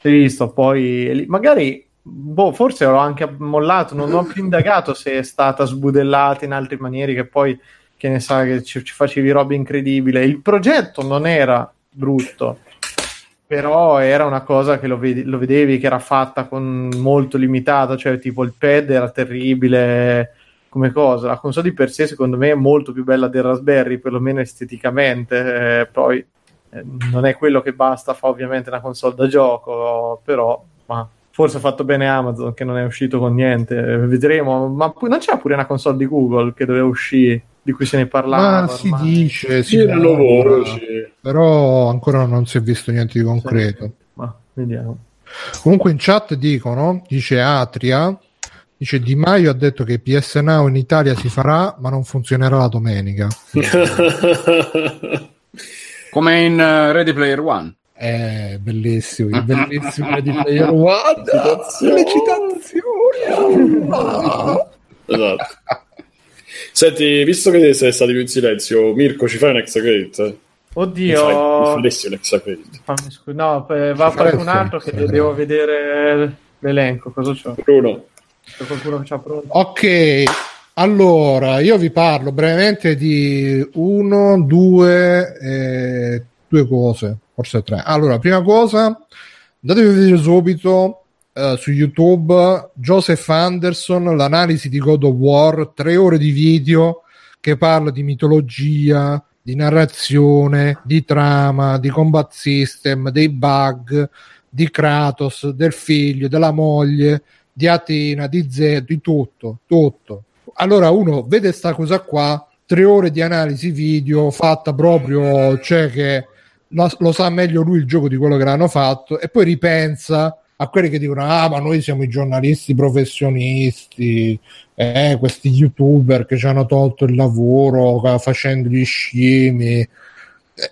S3: Hai visto, poi magari boh, forse l'ho anche mollato, non ho più indagato se è stata sbudellata in altre maniere che poi che ne sa che ci, ci facevi roba incredibile. Il progetto non era brutto però era una cosa che lo, vedi- lo vedevi che era fatta con molto limitata, cioè tipo il pad era terribile come cosa. La console di per sé, secondo me, è molto più bella del Raspberry, perlomeno esteticamente. eh, poi eh, non è quello che basta, fa ovviamente una console da gioco, però ma forse ha fatto bene Amazon che non è uscito con niente. eh, vedremo. Ma poi non c'era pure una console di Google che doveva uscire, di cui se ne parlava.
S2: ma si
S3: ormai.
S2: dice si
S1: Girano
S2: parla,
S1: voci.
S2: però ancora non si è visto niente di concreto
S3: Ma vediamo.
S2: Comunque in chat dicono, dice Atria, dice Di Maio ha detto che PS Now in Italia si farà, ma non funzionerà la domenica.
S4: Come in eh, Ready Player One.
S2: È bellissimo, il bellissimo di Player One. Le citazioni.
S1: esatto. Senti, visto che sei stato in silenzio, Mirko, ci fai un execrate? Mi
S3: Oddio,
S1: fai- mi un execrate?
S3: Fammi scu- no, eh, va qualcun altro che devo vedere l'elenco. Cosa c'ho?
S1: Bruno.
S3: C'è qualcuno che c'ha pronto?
S2: Ok, allora io vi parlo brevemente di uno, due, eh, due cose, forse tre. Allora, prima cosa, andatevi a vedere subito eh, su YouTube Joseph Anderson, l'analisi di God of War, tre ore di video che parla di mitologia, di narrazione, di trama, di combat system, dei bug, di Kratos, del figlio, della moglie, di Atena, di Zed, di tutto, tutto. Allora uno vede sta cosa qua, tre ore di analisi video fatta proprio, cioè che lo, lo sa meglio lui il gioco di quello che l'hanno fatto e poi ripensa a quelli che dicono ah ma noi siamo i giornalisti professionisti eh, questi youtuber che ci hanno tolto il lavoro facendo gli scemi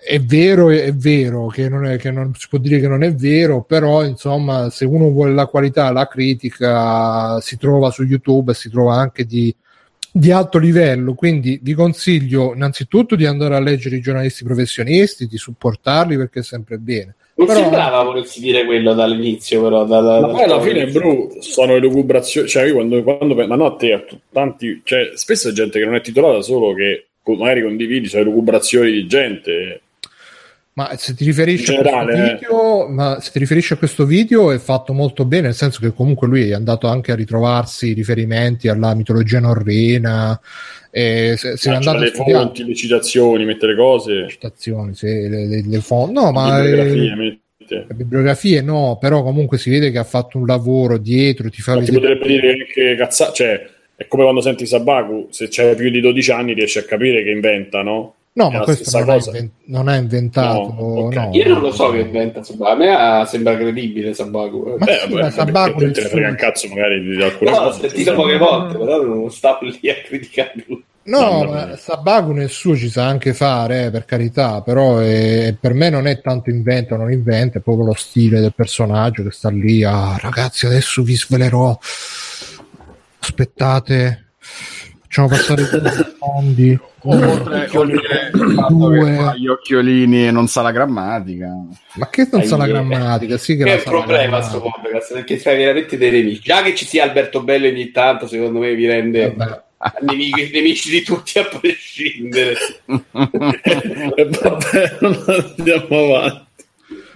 S2: è vero, è vero che non, è, che non si può dire che non è vero, però insomma, se uno vuole la qualità, la critica si trova su YouTube e si trova anche di, di alto livello. Quindi vi consiglio innanzitutto di andare a leggere i giornalisti professionisti, di supportarli perché è sempre bene.
S5: Non però... sembrava volessi dire quello dall'inizio, però. Da, da,
S1: ma poi alla fine, Bru, sono le lucubrazioni. Cioè, io quando, quando, ma no a te, a tanti. Cioè, spesso è gente che non è titolata, solo che magari condividi, sono le lucubrazioni di gente.
S2: Ma se ti riferisci generale, a questo eh. video, ma se ti riferisci a questo video è fatto molto bene, nel senso che comunque lui è andato anche a ritrovarsi riferimenti alla mitologia norrena. E se, se è andato
S1: le fonti, le citazioni, mette le cose.
S2: Citazioni, sì, le, le, le fonti. No, ma. Bibliografie, le bibliografie no, però comunque si vede che ha fatto un lavoro dietro, ti fa
S1: ma vedere. Ti potrebbe dire anche cazzate, cioè è come quando senti Sabaku, se c'è più di 12 anni riesci a capire che inventa, no?
S2: No, ma questo non, cosa. Invent- non è inventato. No, okay.
S5: no, Io non lo so che inventa Sabaku. A me sembra credibile Sabaku.
S1: Ma Beh, sì, vabbè, Sabaku te ne frega un cazzo magari di alcune
S5: no, cose. L'ho sentito poche volte, però non sta lì a criticare lui.
S2: No, ma Sabaku nel suo ci sa anche fare, eh, per carità, però è, per me non è tanto inventa o non inventa, è proprio lo stile del personaggio che sta lì a ah, ragazzi adesso vi svelerò, aspettate, facciamo passare i fondi.
S4: Oltre, oltre gli occhiolini e non sa la grammatica.
S2: Ma che non sa la grammatica? Sì che,
S5: che è un problema questo podcast perché fai veramente dei nemici. Già che ci sia Alberto Bello ogni tanto, secondo me vi rende nemici, nemici, di tutti a prescindere.
S1: e vabbè, non andiamo avanti.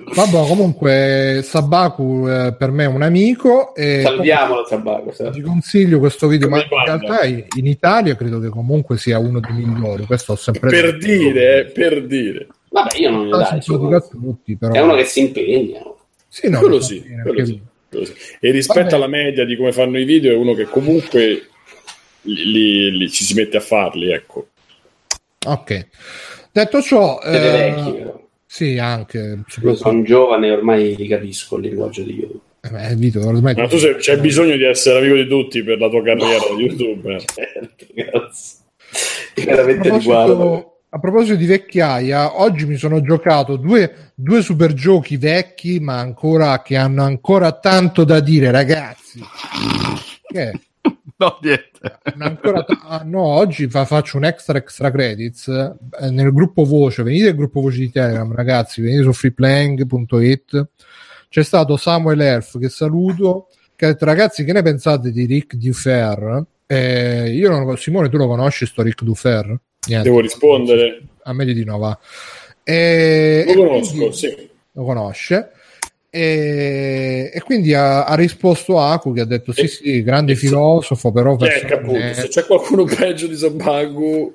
S2: Vabbè, comunque Sabaku eh, per me è un amico. E
S5: Salviamolo Sabaku.
S2: Ti consiglio questo video, Come ma in realtà in Italia credo che comunque sia uno dei migliori. Questo ho sempre
S1: per detto. dire, per dire.
S5: Vabbè, io non lo dai, tutti, però... È uno che si impegna.
S1: Sì, no, quello, sì, quello sì, quello sì. E rispetto Vabbè. alla media di come fanno i video, è uno che comunque li, li, li, ci si mette a farli, ecco.
S2: Ok. Detto ciò,
S5: eh, vecchi, però.
S2: Sì, anche.
S5: Io sono giovane ormai li capisco il linguaggio di YouTube.
S2: Eh, Vito, ormai
S1: Ma tu sei, c'hai bisogno di essere amico di tutti per la tua carriera no. di YouTube. Certo,
S5: Veramente a
S2: proposito, a proposito di vecchiaia, oggi mi sono giocato due, due super giochi vecchi, ma ancora che hanno ancora tanto da dire, ragazzi. Che?
S4: No, niente.
S2: Ancora ah, no, oggi fa, faccio un extra extra credits eh, nel gruppo voce. Venite nel gruppo voce di Telegram, ragazzi. Venite su freeplaying.it. C'è stato Samuel Elf che saluto. Che ha detto, ragazzi, che ne pensate di Rick Dufer? Eh, io non lo Simone, tu lo conosci, sto Rick Dufer?
S1: Niente. Devo rispondere.
S2: A me di no, va. E,
S1: lo conosco, quindi, sì.
S2: Lo conosce. E, e, quindi ha, ha, risposto Aku che ha detto sì sì grande filosofo però
S1: ecco, appunto, se c'è qualcuno peggio di Sabaku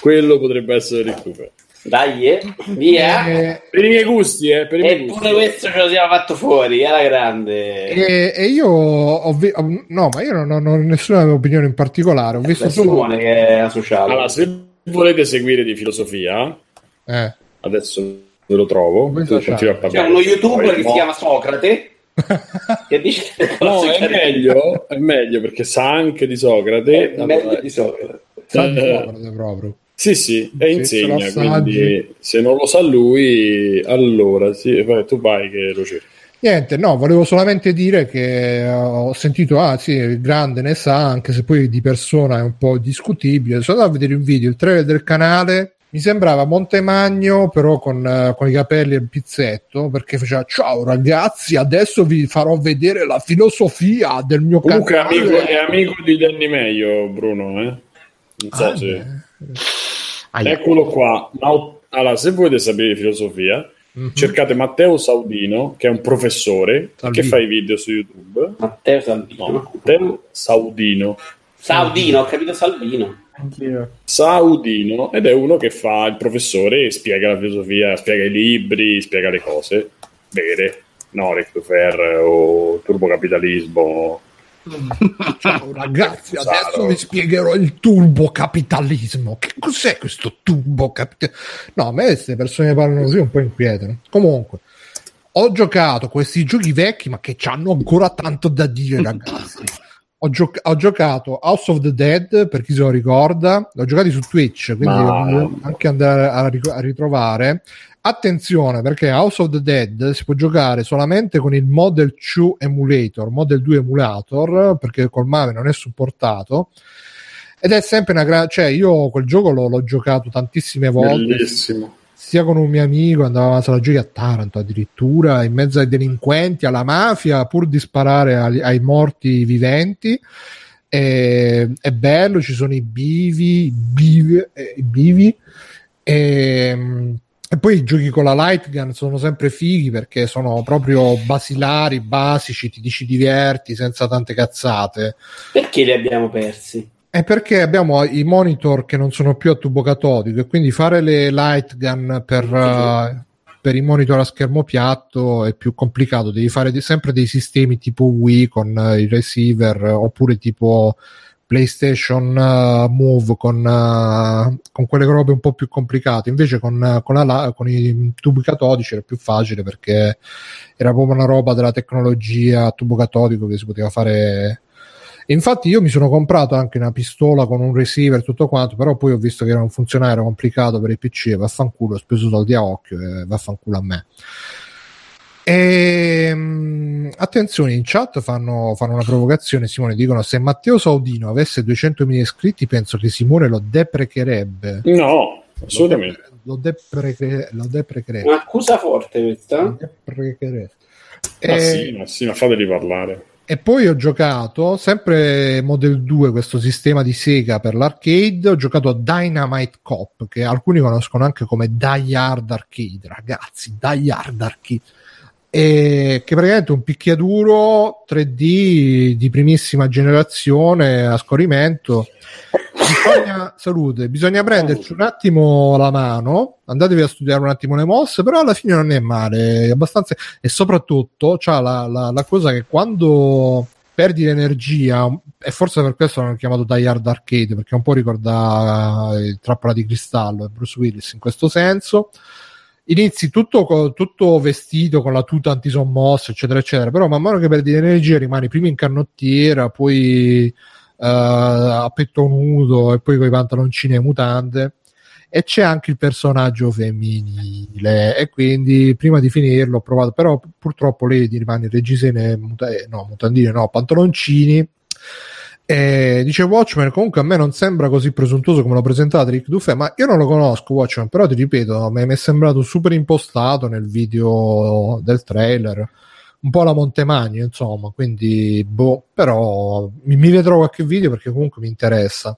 S1: quello potrebbe essere Riccuper
S5: dai eh, via.
S1: E, per i miei gusti eh, per i miei
S5: gusti. questo ce lo siamo fatto fuori alla grande.
S2: E, e io ho vi- no ma io non ho, non ho, nessuna opinione in particolare ho visto
S5: solo che è associato
S1: allora se volete seguire di filosofia
S2: eh.
S1: adesso ve lo trovo.
S5: C'è uno youtuber che si chiama Socrate. che dice
S1: no, è meglio, è meglio perché sa anche di Socrate.
S5: È meglio di Socrate.
S2: Sa di Socrate proprio.
S1: Sì, sì, e insegna, quindi se non lo sa lui, allora sì, tu vai che lo cerchi.
S2: Niente, no, volevo solamente dire che ho sentito, ah sì, grande ne sa, anche se poi di persona è un po' discutibile. Sono andato a vedere un video, il trailer del canale, mi sembrava Montemagno però con, uh, con, i capelli e il pizzetto perché faceva ciao ragazzi adesso vi farò vedere la filosofia del mio
S1: comunque canale. comunque è amico di Danny Meglio Bruno eh? non so ah, se eccolo qua. Allora se volete sapere di filosofia mm-hmm. cercate Matteo Saudino che è un professore Salvino. che fa i video su YouTube.
S5: Matteo Salvino
S1: no, Matteo Saudino.
S5: Saudino ho capito Salvino
S1: Anch'io. Saudino ed è uno che fa il professore e spiega la filosofia, spiega i libri, spiega le cose vere, no, Rectofer o turbocapitalismo.
S2: Ciao ragazzi, adesso vi spiegherò il turbocapitalismo. Che cos'è questo turbocapitalismo? No, a me queste persone che parlano così un po' inquietano. Comunque, ho giocato questi giochi vecchi, ma che hanno ancora tanto da dire, ragazzi ho, gioc- ho, giocato House of the Dead per chi se lo ricorda, l'ho giocato su Twitch, quindi Ma... anche andare a, ric- a, ritrovare. Attenzione perché House of the Dead si può giocare solamente con il Model 2 Emulator, Model 2 Emulator, perché col Mave non è supportato. Ed è sempre una grande, cioè io quel gioco l'ho, l'ho giocato tantissime volte.
S1: Bellissimo
S2: sia con un mio amico andavamo a giochi a Taranto addirittura in mezzo ai delinquenti alla mafia pur di sparare ai, ai morti viventi e, è bello ci sono i bivi bivi, eh, i bivi e, e poi i giochi con la light gun sono sempre fighi perché sono proprio basilari, basici, ti dici diverti senza tante cazzate.
S5: Perché li abbiamo persi?
S2: È perché abbiamo i monitor che non sono più a tubo catodico e quindi fare le light gun per, uh, per i monitor a schermo piatto è più complicato. Devi fare di, sempre dei sistemi tipo Wii con uh, i receiver oppure tipo PlayStation uh, Move con, uh, con, quelle robe un po' più complicate. Invece con, con, la, con, i tubi catodici era più facile perché era proprio una roba della tecnologia a tubo catodico che si poteva fare. Infatti io mi sono comprato anche una pistola con un receiver e tutto quanto, però poi ho visto che era un funzionario complicato per il PC e vaffanculo, ho speso soldi a occhio e vaffanculo a me. E, ehm, attenzione, in chat fanno, fanno, una provocazione. Simone dicono: Se Matteo Saudino avesse 200.000 iscritti, penso che Simone lo deprecherebbe.
S1: No, assolutamente.
S2: Lo, deprecherebbe. Lo deprecherebbe.
S5: Un'accusa forte questa. Lo
S2: deprecherebbe.
S1: Ma e... sì, ma sì, ma fateli parlare.
S2: E poi ho giocato sempre Model 2, questo sistema di Sega per l'arcade. Ho giocato a Dynamite Cop, che alcuni conoscono anche come Die Hard Arcade. Ragazzi, Die Hard Arcade e che praticamente è un picchiaduro 3D di primissima generazione a scorrimento. Bisogna, salute, bisogna prenderci un attimo la mano, andatevi a studiare un attimo le mosse, però alla fine non è male, è abbastanza e soprattutto c'ha la, la, la cosa che quando perdi l'energia, e forse per questo l'hanno chiamato Die Hard Arcade, perché un po' ricorda il Trappola di Cristallo e Bruce Willis in questo senso inizi tutto, tutto, vestito con la tuta antisommossa, eccetera, eccetera, però man mano che perdi l'energia rimani prima in canottiera, poi a petto nudo e poi con i pantaloncini e mutande. E c'è anche il personaggio femminile, e quindi prima di finirlo ho provato, però purtroppo lei rimane reggisene, muta- eh, no, mutandine, no, pantaloncini. E dice Watchmen comunque a me non sembra così presuntuoso come l'ho presentato Rick Duffy ma io non lo conosco Watchmen però ti ripeto mi è sembrato super impostato nel video del trailer un po' la Montemagno insomma quindi boh però mi, mi vedrò qualche video perché comunque mi interessa.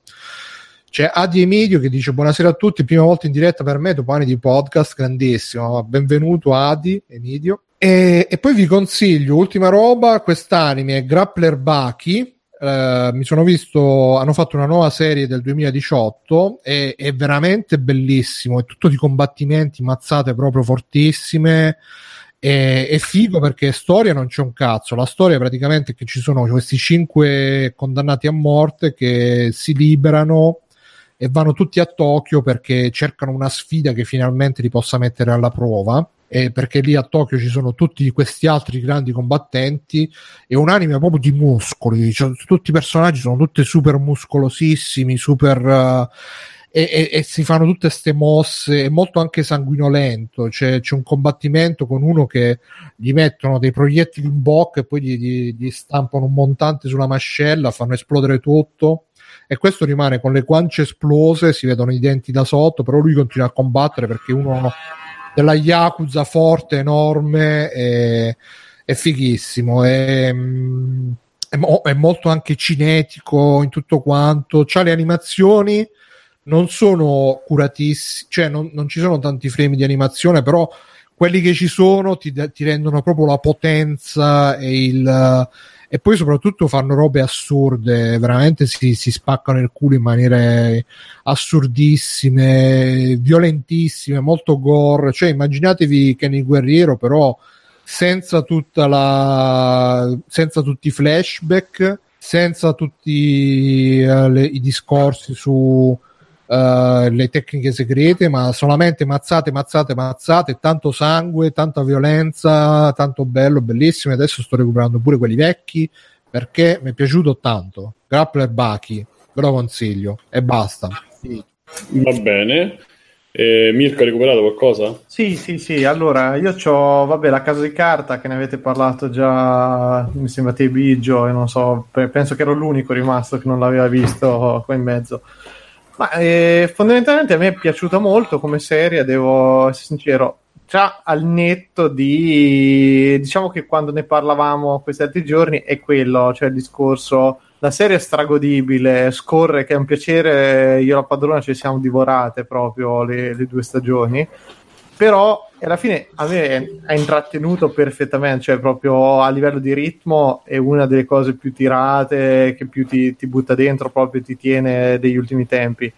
S2: C'è Adi Emidio che dice buonasera a tutti prima volta in diretta per me dopo anni di podcast grandissimo. Benvenuto Adi Emidio e, e poi vi consiglio ultima roba quest'anime Grappler Baki Uh, mi sono visto, hanno fatto una nuova serie del 2018 e è veramente bellissimo, è tutto di combattimenti, mazzate proprio fortissime. E, è figo perché storia non c'è un cazzo. La storia praticamente è che ci sono questi cinque condannati a morte che si liberano e vanno tutti a Tokyo perché cercano una sfida che finalmente li possa mettere alla prova eh, perché lì a Tokyo ci sono tutti questi altri grandi combattenti e un anime proprio di muscoli, cioè, tutti i personaggi sono tutti super muscolosissimi, super... Uh, e, e, e, si fanno tutte queste mosse, è molto anche sanguinolento. C'è, c'è, un combattimento con uno che gli mettono dei proiettili in bocca e poi gli, gli, gli, stampano un montante sulla mascella, fanno esplodere tutto. E questo rimane con le guance esplose, si vedono i denti da sotto, però lui continua a combattere perché uno della Yakuza forte, enorme, e, è fighissimo. È, è, è, molto anche cinetico in tutto quanto. C'ha le animazioni, non sono curatissime, cioè non, non, ci sono tanti frame di animazione, però quelli che ci sono ti, ti rendono proprio la potenza e il e poi soprattutto fanno robe assurde, veramente si, si spaccano il culo in maniere assurdissime, violentissime, molto gore, cioè immaginatevi Kenny Guerriero però senza tutta la senza tutti i flashback, senza tutti uh, le, i discorsi su Uh, le tecniche segrete, ma solamente mazzate, mazzate, mazzate, tanto sangue, tanta violenza, tanto bello, bellissimo. Adesso sto recuperando pure quelli vecchi perché mi è piaciuto tanto. Grappler Baki, ve lo consiglio e basta.
S1: Va bene. Eh, Mirko, hai recuperato qualcosa?
S3: Sì, sì, sì. Allora, io ho, vabbè, la casa di carta che ne avete parlato già, mi sembra te Bigio, e non so, penso che ero l'unico rimasto che non l'aveva visto qua in mezzo. Ma eh, fondamentalmente a me è piaciuta molto come serie, devo essere sincero. Già al netto di diciamo che quando ne parlavamo questi altri giorni è quello, cioè il discorso. La serie è stragodibile, scorre che è un piacere. Io e la padrona ci siamo divorate proprio le, le due stagioni però alla fine a me ha intrattenuto perfettamente, cioè proprio a livello di ritmo è una delle cose più tirate, che più ti, ti butta dentro, proprio ti tiene degli ultimi tempi.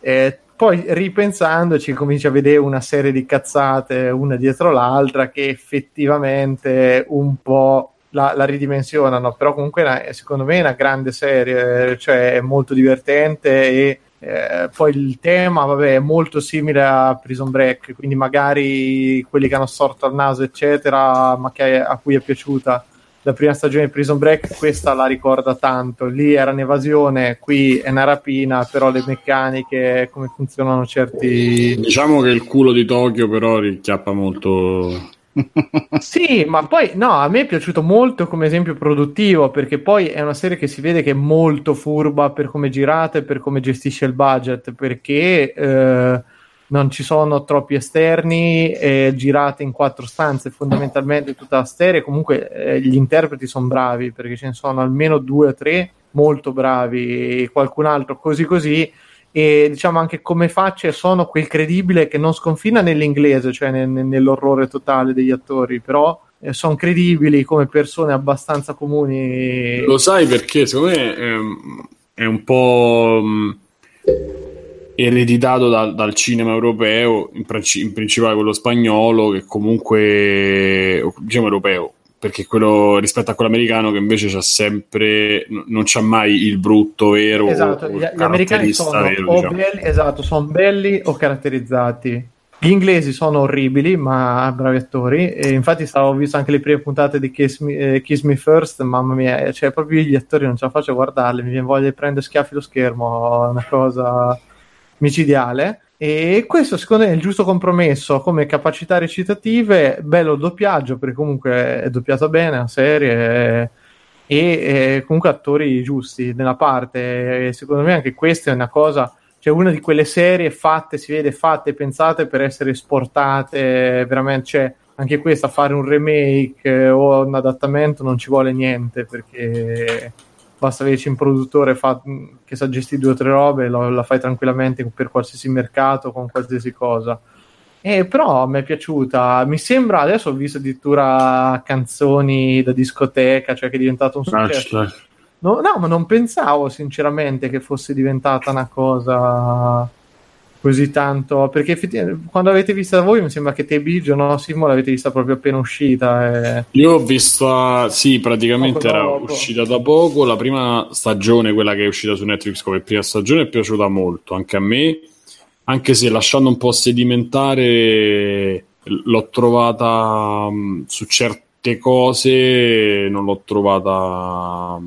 S3: E poi ripensandoci cominci a vedere una serie di cazzate una dietro l'altra che effettivamente un po' la, la ridimensionano, però comunque una, secondo me è una grande serie, cioè è molto divertente e eh, poi il tema, vabbè, è molto simile a Prison Break, quindi magari quelli che hanno sorto al naso, eccetera, ma che, a cui è piaciuta la prima stagione di Prison Break, questa la ricorda tanto. Lì era un'evasione, qui è una rapina, però le meccaniche, come funzionano certi.
S1: Diciamo che il culo di Tokyo, però, richiappa molto
S3: sì, ma poi no, a me è piaciuto molto come esempio produttivo perché poi è una serie che si vede che è molto furba per come girata e per come gestisce il budget perché eh, non ci sono troppi esterni, è girata in quattro stanze fondamentalmente tutta la serie. Comunque eh, gli interpreti sono bravi perché ce ne sono almeno due o tre molto bravi, qualcun altro così così e diciamo anche come faccia sono quel credibile che non sconfina nell'inglese, cioè nel, nell'orrore totale degli attori, però eh, sono credibili come persone abbastanza comuni.
S1: Lo sai perché secondo me è, è un po' mm, ereditato da, dal cinema europeo, in principale quello spagnolo, che comunque diciamo europeo, perché quello rispetto a quello americano che invece c'ha sempre non c'ha mai il brutto vero
S3: esatto, gli, gli americani sono vero, diciamo. belli, esatto, sono belli o caratterizzati gli inglesi sono orribili ma bravi attori e infatti stavo visto anche le prime puntate di Kiss Me, eh, Kiss Me First mamma mia, cioè proprio gli attori non ce la faccio a guardarli mi viene voglia di prendere schiaffi lo schermo è una cosa micidiale e questo secondo me è il giusto compromesso come capacità recitative, bello doppiaggio perché comunque è doppiato bene la serie e, e comunque attori giusti nella parte. E secondo me anche questa è una cosa, cioè una di quelle serie fatte, si vede fatte, pensate per essere esportate, veramente, cioè anche questa fare un remake o un adattamento non ci vuole niente perché basta averci un produttore fa, che sa gestire due o tre robe, lo, la fai tranquillamente per qualsiasi mercato, con qualsiasi cosa. Eh, però mi è piaciuta, mi sembra, adesso ho visto addirittura canzoni da discoteca, cioè che è diventato un successo. No, no, ma non pensavo sinceramente che fosse diventata una cosa così tanto perché effettivamente quando l'avete vista voi mi sembra che te Biggio no Simo l'avete vista proprio appena uscita
S1: e... io ho vista sì praticamente era dopo. uscita da poco la prima stagione quella che è uscita su Netflix come prima stagione è piaciuta molto anche a me anche se lasciando un po' sedimentare l'ho trovata su certe cose non l'ho trovata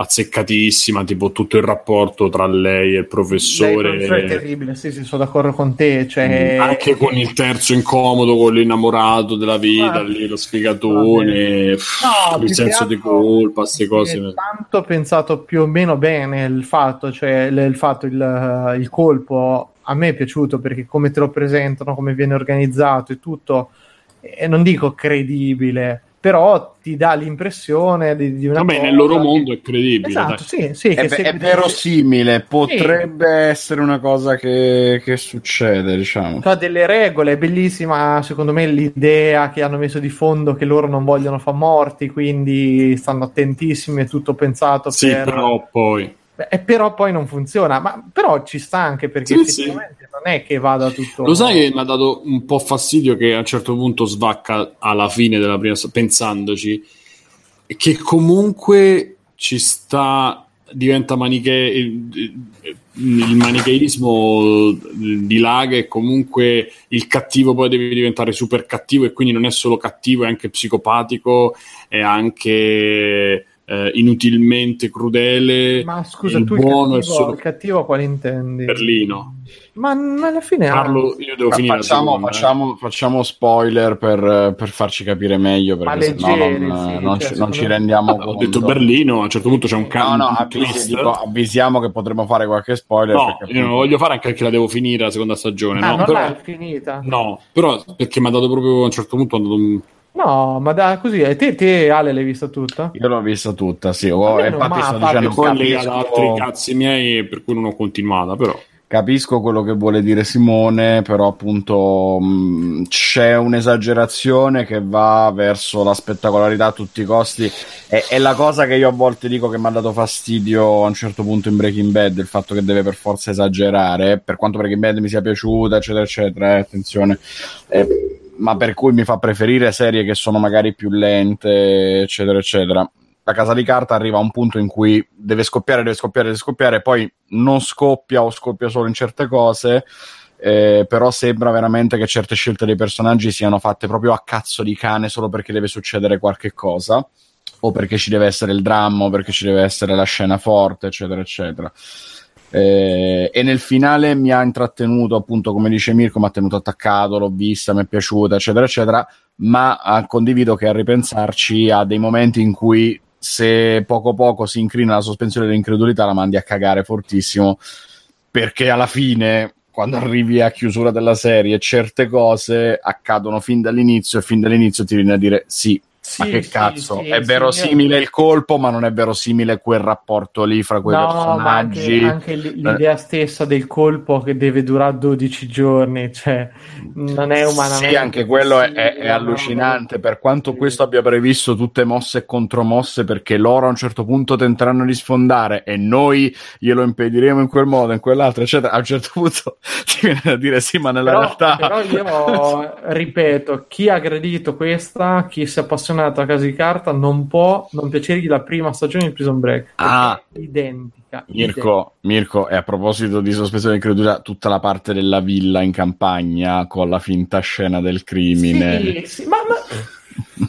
S1: azzeccatissima, tipo tutto il rapporto tra lei e il professore. Lei,
S3: è terribile, sì, sì, sono d'accordo con te. Cioè...
S1: Mm, anche con il terzo incomodo, con l'innamorato della vita, ah, lì, lo sfigatone, no, il senso di colpa, queste cose.
S3: Tanto ho pensato più o meno bene il fatto, cioè il, fatto, il, il colpo a me è piaciuto perché come te lo presentano, come viene organizzato e tutto, e non dico credibile, però ti dà l'impressione di, di una
S1: Vabbè, nel loro mondo è credibile.
S3: Esatto, sì, sì,
S4: è, è verosimile, potrebbe sì. essere una cosa che, che succede, diciamo.
S3: Ha delle regole, è bellissima secondo me l'idea che hanno messo di fondo che loro non vogliono far morti, quindi stanno attentissimi, è tutto pensato
S1: sì,
S3: per...
S1: però poi
S3: e però poi non funziona, ma però ci sta anche perché sì, effettivamente sì. non è che vada tutto.
S1: Lo sai che mi ha dato un po' fastidio che a un certo punto svacca alla fine della prima pensandoci che comunque ci sta diventa maniche il, il manicheismo dilaga e comunque il cattivo poi deve diventare super cattivo e quindi non è solo cattivo è anche psicopatico è anche eh, inutilmente crudele.
S3: Ma scusa,
S1: il
S3: tu il
S1: buono è
S3: cattivo,
S1: solo
S3: il cattivo quale intendi?
S1: Berlino.
S3: Ma alla fine
S1: Parlo, io devo
S4: Ma
S1: finire
S4: facciamo,
S1: seconda, eh.
S4: facciamo- facciamo spoiler per, per farci capire meglio perché
S3: leggeri,
S4: non,
S3: sì,
S4: non
S3: cioè,
S4: ci, non ci rendiamo
S1: Ho
S4: conto.
S1: detto Berlino, a un certo punto c'è un
S4: No,
S1: cambio.
S4: no,
S1: un
S4: avvisi, dico, avvisiamo che potremo fare qualche spoiler.
S1: No,
S4: perché
S1: io non lo voglio fare anche perché la devo finire la seconda stagione.
S3: Ah,
S1: no,
S3: non
S1: però,
S3: l'hai finita?
S1: no, però perché mi ha dato proprio a un certo punto.
S3: No, ma da così. E te, te, Ale, l'hai vista tutta?
S4: Io l'ho vista tutta, sì. Oh, infatti sto dicendo,
S1: Poi legata ad altri
S4: capisco,
S1: cazzi miei, per cui non ho continuata. Però
S4: capisco quello che vuole dire Simone, però appunto mh, c'è un'esagerazione che va verso la spettacolarità a tutti i costi. È, è la cosa che io a volte dico che mi ha dato fastidio a un certo punto in Breaking Bad, il fatto che deve per forza esagerare, per quanto Breaking Bad mi sia piaciuta, eccetera, eccetera, eh, attenzione. Eh, ma per cui mi fa preferire serie che sono magari più lente, eccetera, eccetera. La casa di carta arriva a un punto in cui deve scoppiare, deve scoppiare, deve scoppiare, poi non scoppia o scoppia solo in certe cose. eh, però sembra veramente che certe scelte dei personaggi siano fatte proprio a cazzo di cane solo perché deve succedere qualche cosa o perché ci deve essere il dramma o perché ci deve essere la scena forte eccetera eccetera eh, e nel finale mi ha intrattenuto, appunto, come dice Mirko, mi ha tenuto attaccato, l'ho vista, mi è piaciuta, eccetera, eccetera. Ma ah, condivido che a ripensarci ha dei momenti in cui se poco poco si incrina la sospensione dell'incredulità, la mandi a cagare fortissimo. Perché alla fine, quando arrivi a chiusura della serie, certe cose accadono fin dall'inizio e fin dall'inizio ti viene a dire sì.
S3: Sì,
S4: ma che
S3: sì,
S4: cazzo,
S3: sì,
S4: è
S3: sì,
S4: verosimile
S3: io-
S4: il colpo, ma non è verosimile quel rapporto lì fra quei
S3: No, ma anche,
S4: personaggi.
S3: anche l- l'idea stessa del colpo che deve durare 12 giorni, cioè non è umanamente
S4: Sì, anche quello è, è- è allucinante. Per quanto questo abbia previsto tutte mosse e contromosse, perché loro a un certo punto tenteranno di sfondare e noi glielo impediremo in quel modo, in quell'altro, eccetera. A un certo punto ti viene da dire sì, ma nella
S3: Però,
S4: realtà.
S3: però io ripeto, chi ha aggredito questa, chi si è appassionato a casa di carta, non può non piacergli la prima stagione di Prison Break.
S4: Ah.
S3: è identica.
S4: Mirko, Mirko, e a proposito di sospensione di incredulità, tutta la parte della villa in campagna con la finta scena del crimine.
S3: Sì, sì, ma, ma-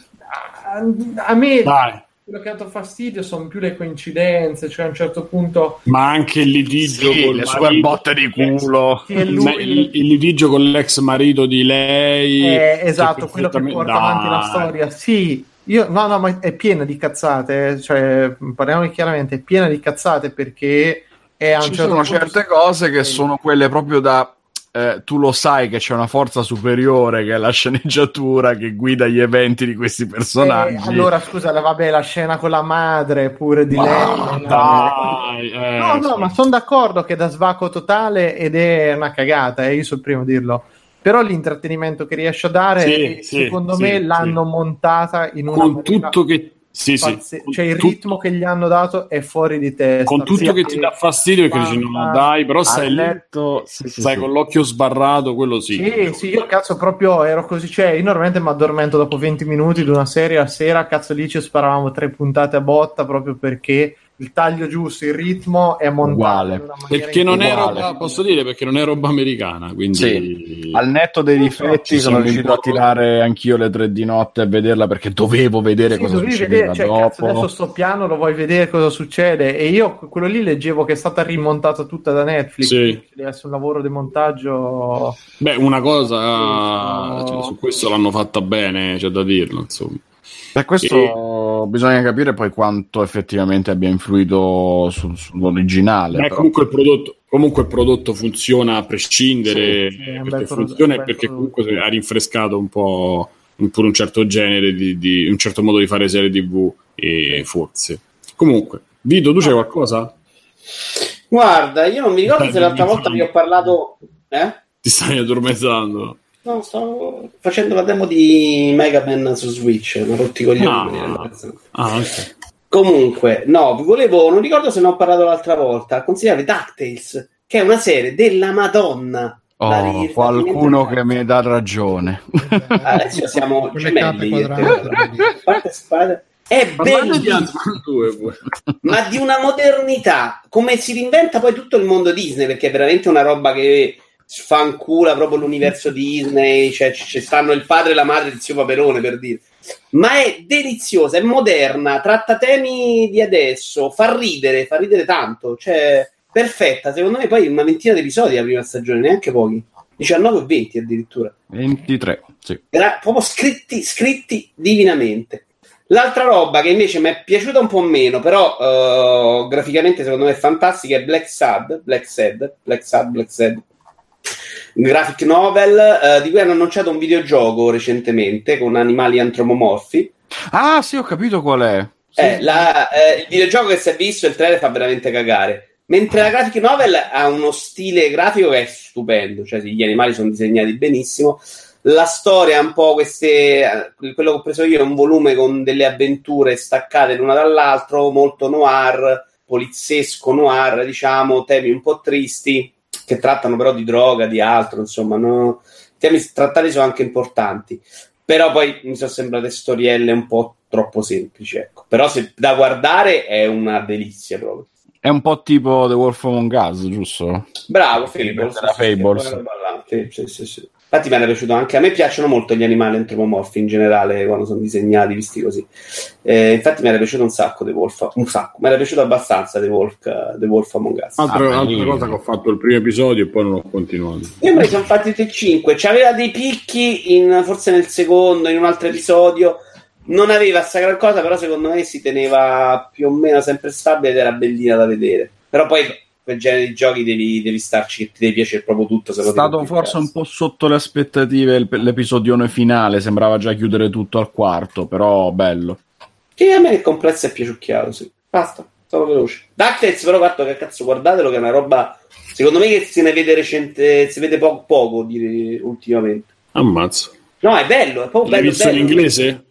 S3: a, a me
S1: dai,
S3: quello che ha dato fastidio sono più le coincidenze, cioè a un certo punto
S1: ma anche il litigio
S4: Sì,
S1: col
S4: le sue botte di culo.
S3: lui,
S1: il- il litigio con l'ex marito di lei.
S3: Eh, esatto,
S1: che
S3: quello che porta avanti la
S1: Dai.
S3: storia. Sì, io no, no, ma è piena di cazzate. eh, Cioè, parliamo chiaramente, è piena di cazzate perché è a un
S4: Ci
S3: certo
S4: sono
S3: punto-
S4: certe cose che sono quelle proprio da. Eh, tu lo sai che c'è una forza superiore che è la sceneggiatura che guida gli eventi di questi personaggi.
S3: Eh, allora, scusa, vabbè, la scena con la madre pure di
S4: Ma
S3: lei.
S1: Dai, eh,
S3: No, no,
S1: sì.
S3: ma sono d'accordo che è da svaco totale ed è una cagata, e io sono il primo a dirlo. Però l'intrattenimento che riesce a dare,
S1: Sì,
S3: eh, secondo
S1: sì,
S3: me, l'hanno montata in una
S1: con
S3: maniera
S1: tutto che sì, sì,
S3: pazze- Cioè, il ritmo che gli hanno dato è fuori di testa.
S1: con tutto
S3: Sì,
S1: che ti dà fastidio perché dici no dai però lì
S4: letto, sì, sì,
S1: stai
S4: sì.
S1: con l'occhio sbarrato quello sì,
S3: Sì, sì, io cazzo proprio ero così, cioè io normalmente mi addormento dopo 20 minuti di una serie a sera, cazzo lì ci sparavamo tre puntate a botta proprio perché il taglio giusto, il ritmo è montato
S1: perché non è
S4: Uguale.
S1: roba posso dire perché non è roba americana quindi
S4: Sì. Al netto dei difetti sono riuscito a tirare anch'io le tre di notte a vederla perché dovevo vedere
S3: Sì,
S4: cosa succedeva
S3: vedere, cioè, cazzo,
S4: dopo.
S3: adesso sto piano, lo vuoi vedere cosa succede e io quello lì leggevo che è stata rimontata tutta da Netflix,
S1: Sì.
S3: deve essere un lavoro di montaggio
S1: beh una cosa
S3: Sì,
S1: cioè, su questo l'hanno fatta bene c'è da dirlo insomma
S4: Per questo bisogna capire poi quanto effettivamente abbia influito su- sull'originale.
S1: Beh,
S4: però.
S1: comunque il prodotto comunque il prodotto funziona a prescindere
S3: Sì, sì,
S1: perché
S3: prodotto,
S1: funziona
S3: un
S1: e
S3: bel
S1: perché
S3: prodotto.
S1: comunque ha rinfrescato un po' un, pure un certo genere di, di- un certo modo di fare serie tv e forse comunque Vito tu c'hai qualcosa?
S5: Guarda, io non mi ricordo se l'altra volta vi ho parlato. Eh?
S1: ti stai addormentando
S5: No, stavo facendo la demo di Mega Man su Switch. Ho rotti coglioni.
S1: Ah. ah ok
S5: Comunque, no, vi volevo. Non ricordo se ne ho parlato l'altra volta. Consigliare DuckTales, che è una serie della Madonna.
S4: Oh, qualcuno che mi dà ragione.
S5: Adesso siamo gemelli. parte spade- È
S1: Parlate di
S5: bellissimo.
S1: Ant-Man 2 pure.
S5: ma di una modernità, come si reinventa poi tutto il mondo Disney, perché è veramente una roba che sfancula proprio l'universo Disney, cioè ci stanno il padre e la madre di zio Paperone per dire. ma è deliziosa, è moderna, tratta temi di adesso, fa ridere, fa ridere tanto, cioè perfetta, secondo me poi una ventina di episodi la prima stagione, neanche pochi. 19 o 20 addirittura.
S4: 23, sì.
S5: Era proprio scritti, scritti divinamente. L'altra roba che invece mi è piaciuta un po' meno, però uh, graficamente secondo me è fantastica, è Black Sad, Black Sad, Black Sad, Black Sad. Graphic novel uh, di cui hanno annunciato un videogioco recentemente con animali antropomorfi.
S4: Ah, sì, ho capito qual è.
S5: Sì. Eh, la, eh, il videogioco che si è visto, il trailer fa veramente cagare. Mentre la graphic novel ha uno stile grafico che è stupendo, cioè gli animali sono disegnati benissimo. La storia è un po' queste. Quello che ho preso io è un volume con delle avventure staccate l'una dall'altro, molto noir, poliziesco noir, diciamo, temi un po' tristi, che trattano però di droga, di altro, insomma, no? temi trattati sono anche importanti. Però poi mi sono sembrate storielle un po' troppo semplici, ecco. Però se da guardare è una delizia proprio.
S4: È un po' tipo The Wolf Among Us, giusto?
S5: Bravo, Fables.
S4: Fables.
S5: Sì, sì, sì, sì. Infatti mi era piaciuto anche a me piacciono molto gli animali antropomorfi in generale quando sono disegnati, visti così. Eh, infatti mi era piaciuto un sacco The Wolf, un sacco, mi era piaciuto abbastanza The Wolf, The Wolf Among Us.
S1: Altra, ah, altra cosa che ho fatto il primo episodio e poi non ho continuato.
S5: Io me ne sono fatti tutti e cinque, c'aveva dei picchi in, forse nel secondo, in un altro episodio non aveva questa gran cosa, però secondo me si teneva più o meno sempre stabile ed era bellina da vedere. Però poi quel genere di giochi devi, devi starci, ti devi piacere proprio tutto.
S4: È stato forse un po' sotto le aspettative l'episodione finale, sembrava già chiudere tutto al quarto, però bello.
S5: Sì, a me il complesso è piaciucchiato, sì. Basta, sono veloce. DuckTales però fatto che cazzo, guardatelo che è una roba, secondo me che se ne vede recente, si vede poco, poco di, ultimamente.
S1: Ammazzo.
S5: No, è bello, è proprio
S1: L'hai
S5: bello.
S1: visto bello. in inglese?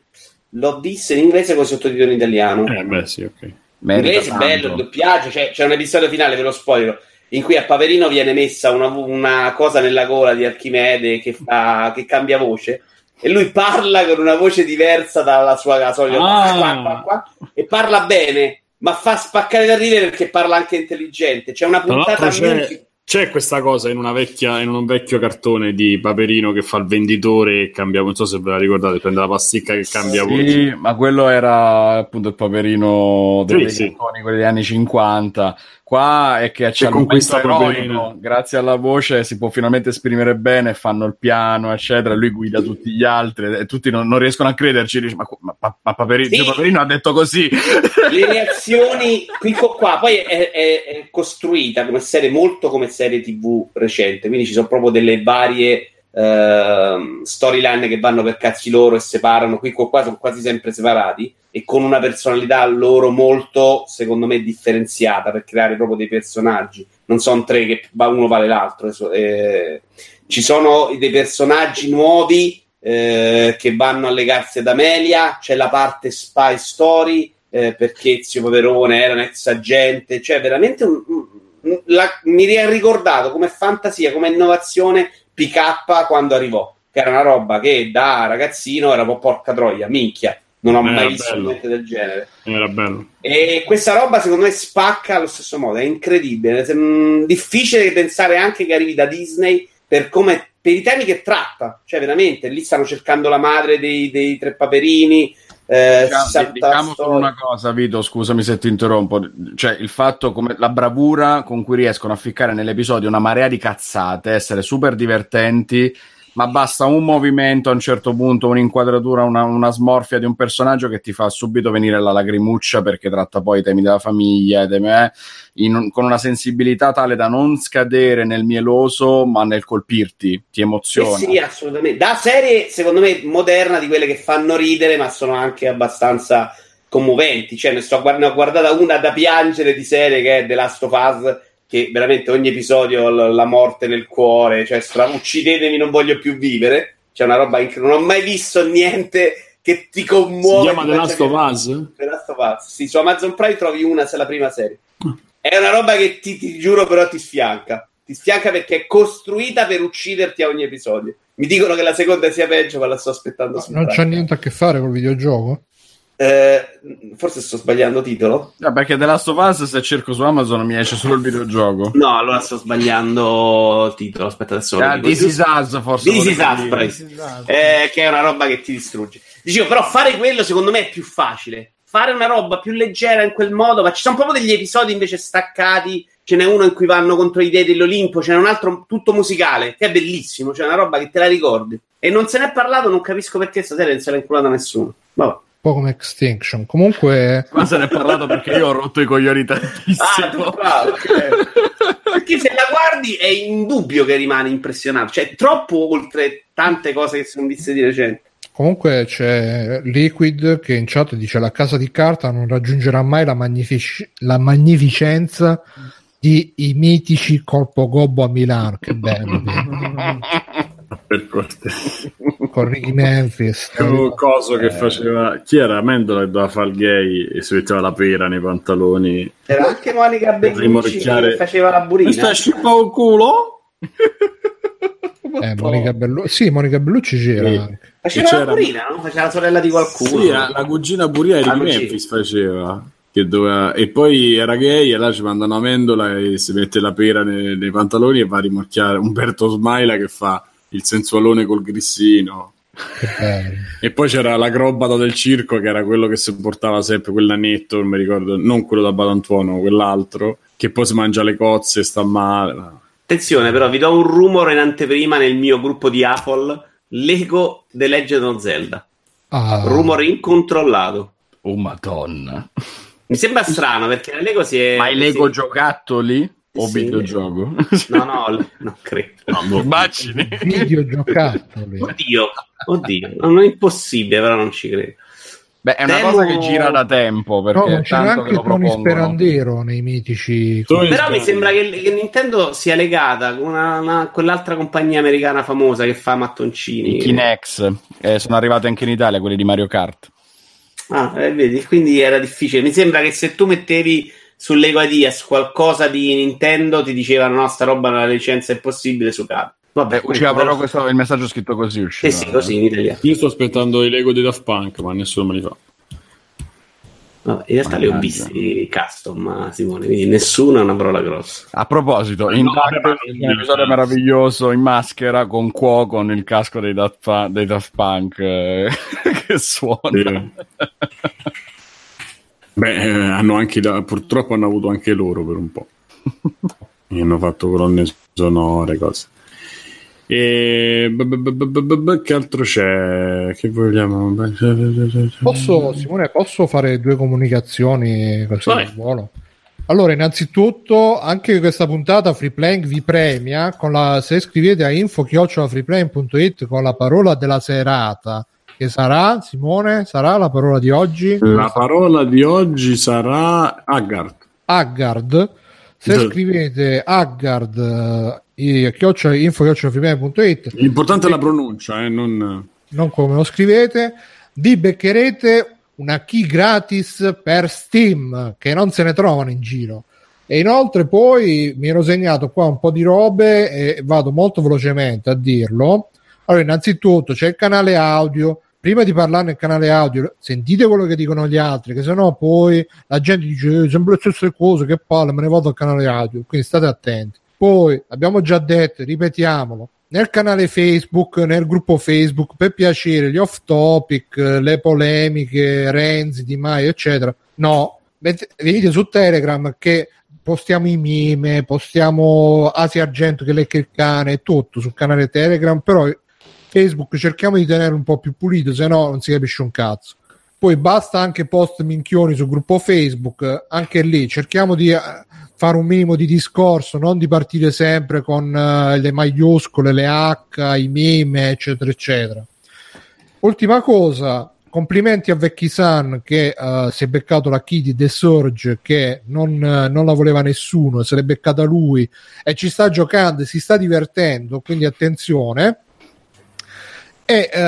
S5: L'ho visto in inglese con sottotitolo in italiano.
S1: Eh, beh, sì, ok.
S5: Merita bello, il doppiaggio. Cioè, c'è un episodio finale, ve lo spoiler, in cui a Paperino viene messa una, una cosa nella gola di Archimede che, fa, che cambia voce e lui parla con una voce diversa dalla sua solita ah. qua, qua, qua, e parla bene, ma fa spaccare da ridere perché parla anche intelligente. C'è una puntata
S1: c'è, c'è, questa cosa in, vecchia, in, un vecchio cartone di Paperino che fa il venditore e cambia, non so se ve la ricordate, prende la pasticca che cambia
S4: sì,
S1: voce.
S4: ma quello era appunto il Paperino dei
S1: sì,
S4: cartoni, sì. quelli degli anni 50 Qua è che c'è
S1: con questo
S4: eroico, grazie alla voce si può finalmente esprimere bene, fanno il piano, eccetera. Lui guida tutti gli altri e tutti non, non riescono a crederci. Dice, ma, ma, ma Paperino, sì. Paperino, ha detto così.
S5: Le reazioni qui qua, poi è, è, è, costruita come serie molto come serie TV recente, quindi ci sono proprio delle varie uh, storyline che vanno per cazzi loro e separano. Qui qua sono quasi sempre separati e con una personalità loro molto, secondo me, differenziata per creare proprio dei personaggi. Non sono tre che uno vale l'altro. Eh, ci sono dei personaggi nuovi eh, che vanno a legarsi ad Amelia, c'è la parte spy story eh, perché Zio Poverone era un ex agente, cioè veramente un, un, la, mi ha ricordato come fantasia, come innovazione PK quando arrivò, che era una roba che da ragazzino era un po' porca troia, minchia non ho mai visto bello. niente del genere.
S1: Era bello.
S5: E questa roba secondo me spacca allo stesso modo, è incredibile. È mm, difficile pensare anche che arrivi da Disney per, come, per i temi che tratta. Cioè, veramente, lì stanno cercando la madre dei, dei tre paperini.
S4: Eh, diciamo, diciamo solo una cosa, Vito, scusami se ti interrompo. Cioè, il fatto come la bravura con cui riescono a ficcare nell'episodio una marea di cazzate, essere super divertenti ma basta un movimento a un certo punto, un'inquadratura, una, una, smorfia di un personaggio che ti fa subito venire la lagrimuccia perché tratta poi i temi della famiglia, temi, eh, in, con una sensibilità tale da non scadere nel mieloso, ma nel colpirti, ti emoziona.
S5: Eh sì, assolutamente. Da serie, secondo me, moderna di quelle che fanno ridere, ma sono anche abbastanza commoventi. Cioè, ne, sto, ne ho guardata una da piangere di serie che è The Last of Us che veramente ogni episodio la morte nel cuore, cioè stra- uccidetemi, non voglio più vivere. C'è una roba incredibile. Non ho mai visto niente che ti commuove.
S1: Si chiama The Last of Us?
S5: The Last of Us. Sì, su Amazon Prime trovi una, se la prima serie. È una roba che ti, ti giuro però ti sfianca. Ti sfianca perché è costruita per ucciderti a ogni episodio. Mi dicono che la seconda sia peggio, ma la sto aspettando.
S2: No, non c'ha niente a che fare col videogioco?
S5: Eh, forse sto sbagliando titolo.
S4: No, perché The Last of Us, se cerco su Amazon, mi esce solo il videogioco.
S5: No, allora sto sbagliando titolo. Aspetta, adesso.
S4: Ah, This is Us, forse.
S5: This is Us, eh, che è una roba che ti distrugge. Dicevo, però fare quello secondo me è più facile. Fare una roba più leggera in quel modo, ma ci sono proprio degli episodi invece staccati. Ce n'è uno in cui vanno contro i dei dell'Olimpo, ce n'è un altro tutto musicale, che è bellissimo, c'è una roba che te la ricordi. E non se n'è parlato, non capisco perché stasera non se l'ha inculato nessuno. Vabbè.
S2: Un po' come Extinction. Comunque.
S4: Ma se ne è parlato perché io ho rotto i coglioni tantissimo.
S5: Ah, bravo, okay. perché se la guardi è indubbio che rimane impressionato. Cioè, troppo oltre tante cose che sono viste di recente.
S2: Comunque c'è Liquid che in chat dice la casa di carta non raggiungerà mai la, magnific- la magnificenza di i mitici Corpo Gobbo a Milano. Che bello!
S1: per cortesia.
S2: Con Ricky Memphis.
S1: Un coso che faceva... Chi era? Mendola che doveva fare il gay e si metteva la pera nei pantaloni.
S5: Era anche Monica Bellucci che faceva la burina.
S1: Sta scippa un culo?
S2: Eh, Monica Bellucci, sì, Monica Bellucci c'era.
S5: Sì. Faceva c'era... la burina, no? Faceva la sorella di qualcuno.
S1: Sì, la cugina burina di Memphis faceva. Doveva... E poi era gay e là ci mandano a Mendola e si mette la pera nei, nei pantaloni e va a rimorchiare Umberto Smaila che fa il sensualone col grissino. e poi c'era l'acrobata del circo che era quello che si portava sempre quell'anetto, non mi ricordo, non quello da Badantuono, quell'altro, che poi si mangia le cozze e sta male.
S5: Attenzione, però, vi do un rumore in anteprima nel mio gruppo di Apple: Lego The Legend of Zelda. Ah. Rumore incontrollato.
S4: Oh, madonna.
S5: Mi sembra strano perché la Lego si è.
S4: Ma i Lego si... giocattoli? O sì. videogioco?
S5: No, no, non credo.
S4: No, immagini.
S2: Videogiocattoli.
S5: Oddio, oddio, non è impossibile, però non ci credo.
S4: Beh, è una Temo... cosa che gira da tempo perché no, c'era
S2: anche Tony Sperandero nei mitici.
S5: Tony Però Sperandero. mi sembra che, che, Nintendo sia legata con una, una, quell'altra compagnia americana famosa che fa mattoncini.
S4: I Kinex eh, sono arrivati anche in Italia, quelli di Mario Kart.
S5: Ah, eh, vedi, quindi era difficile. Mi sembra che se tu mettevi sull'Ego Ideas qualcosa di Nintendo ti dicevano no, sta roba la licenza è possibile su carte.
S4: Vabbè, usciva però questo, il messaggio scritto così. Usciva.
S5: Eh sì, così in italiano.
S1: Io sto aspettando i Lego di Daft Punk, ma nessuno me li fa.
S5: Vabbè, in realtà li ho visti custom, Simone, quindi nessuno è una parola grossa.
S4: A proposito, in no, un episodio meraviglioso in maschera con Quo con il casco dei Daft, Punk, dei Daft Punk eh, che suona. Sì.
S1: Beh, eh, hanno anche, purtroppo hanno avuto anche loro per un po'. e hanno fatto colonne sonore, cose. E che altro c'è? Che vogliamo?
S2: Posso, Simone, posso fare due comunicazioni così volo? Allora, innanzitutto, anche questa puntata Freeplank vi premia con la, se scrivete a info-freeplank.it con la parola della serata che sarà, Simone, sarà la parola di oggi?
S1: La parola di oggi sarà Haggard.
S2: Haggard. Se sì. scrivete Haggard eh, chiocciola, info
S1: l'importante è la pronuncia, eh, non...
S2: non come lo scrivete, vi beccherete una key gratis per Steam che non se ne trovano in giro. E inoltre poi mi ero segnato qua un po' di robe e vado molto velocemente a dirlo. Allora, innanzitutto c'è il canale audio, prima di parlare nel canale audio, sentite quello che dicono gli altri, che sennò poi la gente dice eh, sempre le stesse cose, che palle, me ne vado al canale audio, quindi state attenti. Poi abbiamo già detto, ripetiamolo, nel canale Facebook, nel gruppo Facebook, per piacere, gli off topic, le polemiche, Renzi, Di Maio, eccetera. No, venite su Telegram che postiamo i meme, postiamo Asia Argento che lecca il cane, tutto sul canale Telegram, però Facebook cerchiamo di tenere un po' più pulito, se no non si capisce un cazzo. Poi basta anche post minchioni sul gruppo Facebook, anche lì cerchiamo di eh, fare un minimo di discorso, non di partire sempre con uh, le maiuscole, le H, i meme, eccetera, eccetera. Ultima cosa, complimenti a Vecchi San che uh, si è beccato la di The Surge che non, uh, non, la voleva nessuno, se l'è beccata lui e ci sta giocando, si sta divertendo, quindi attenzione. E uh,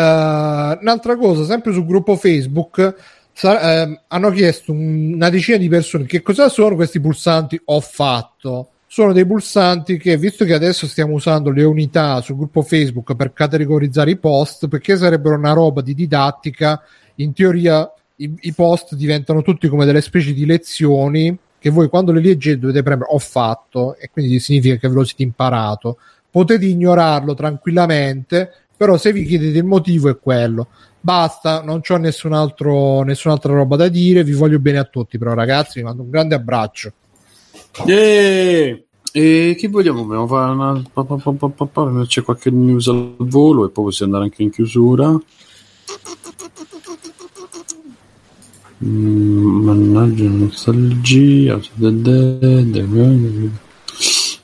S2: un'altra cosa, sempre sul gruppo Facebook, sa- uh, hanno chiesto un- una decina di persone che cosa sono questi pulsanti ho fatto. Sono dei pulsanti che, visto che adesso stiamo usando le unità sul gruppo Facebook per categorizzare i post, perché sarebbero una roba di didattica, in teoria i, i post diventano tutti come delle specie di lezioni che voi quando le leggete dovete premere ho fatto e quindi significa che ve lo siete imparato potete ignorarlo tranquillamente però se vi chiedete il motivo è quello. Basta, non ho nessun altro, nessun'altra roba da dire, vi voglio bene a tutti, però ragazzi vi mando un grande abbraccio.
S1: Yeah! E che vogliamo? Vogliamo fare una... C'è qualche news al volo e poi possiamo andare anche in chiusura. Mm, mannaggia, nostalgia.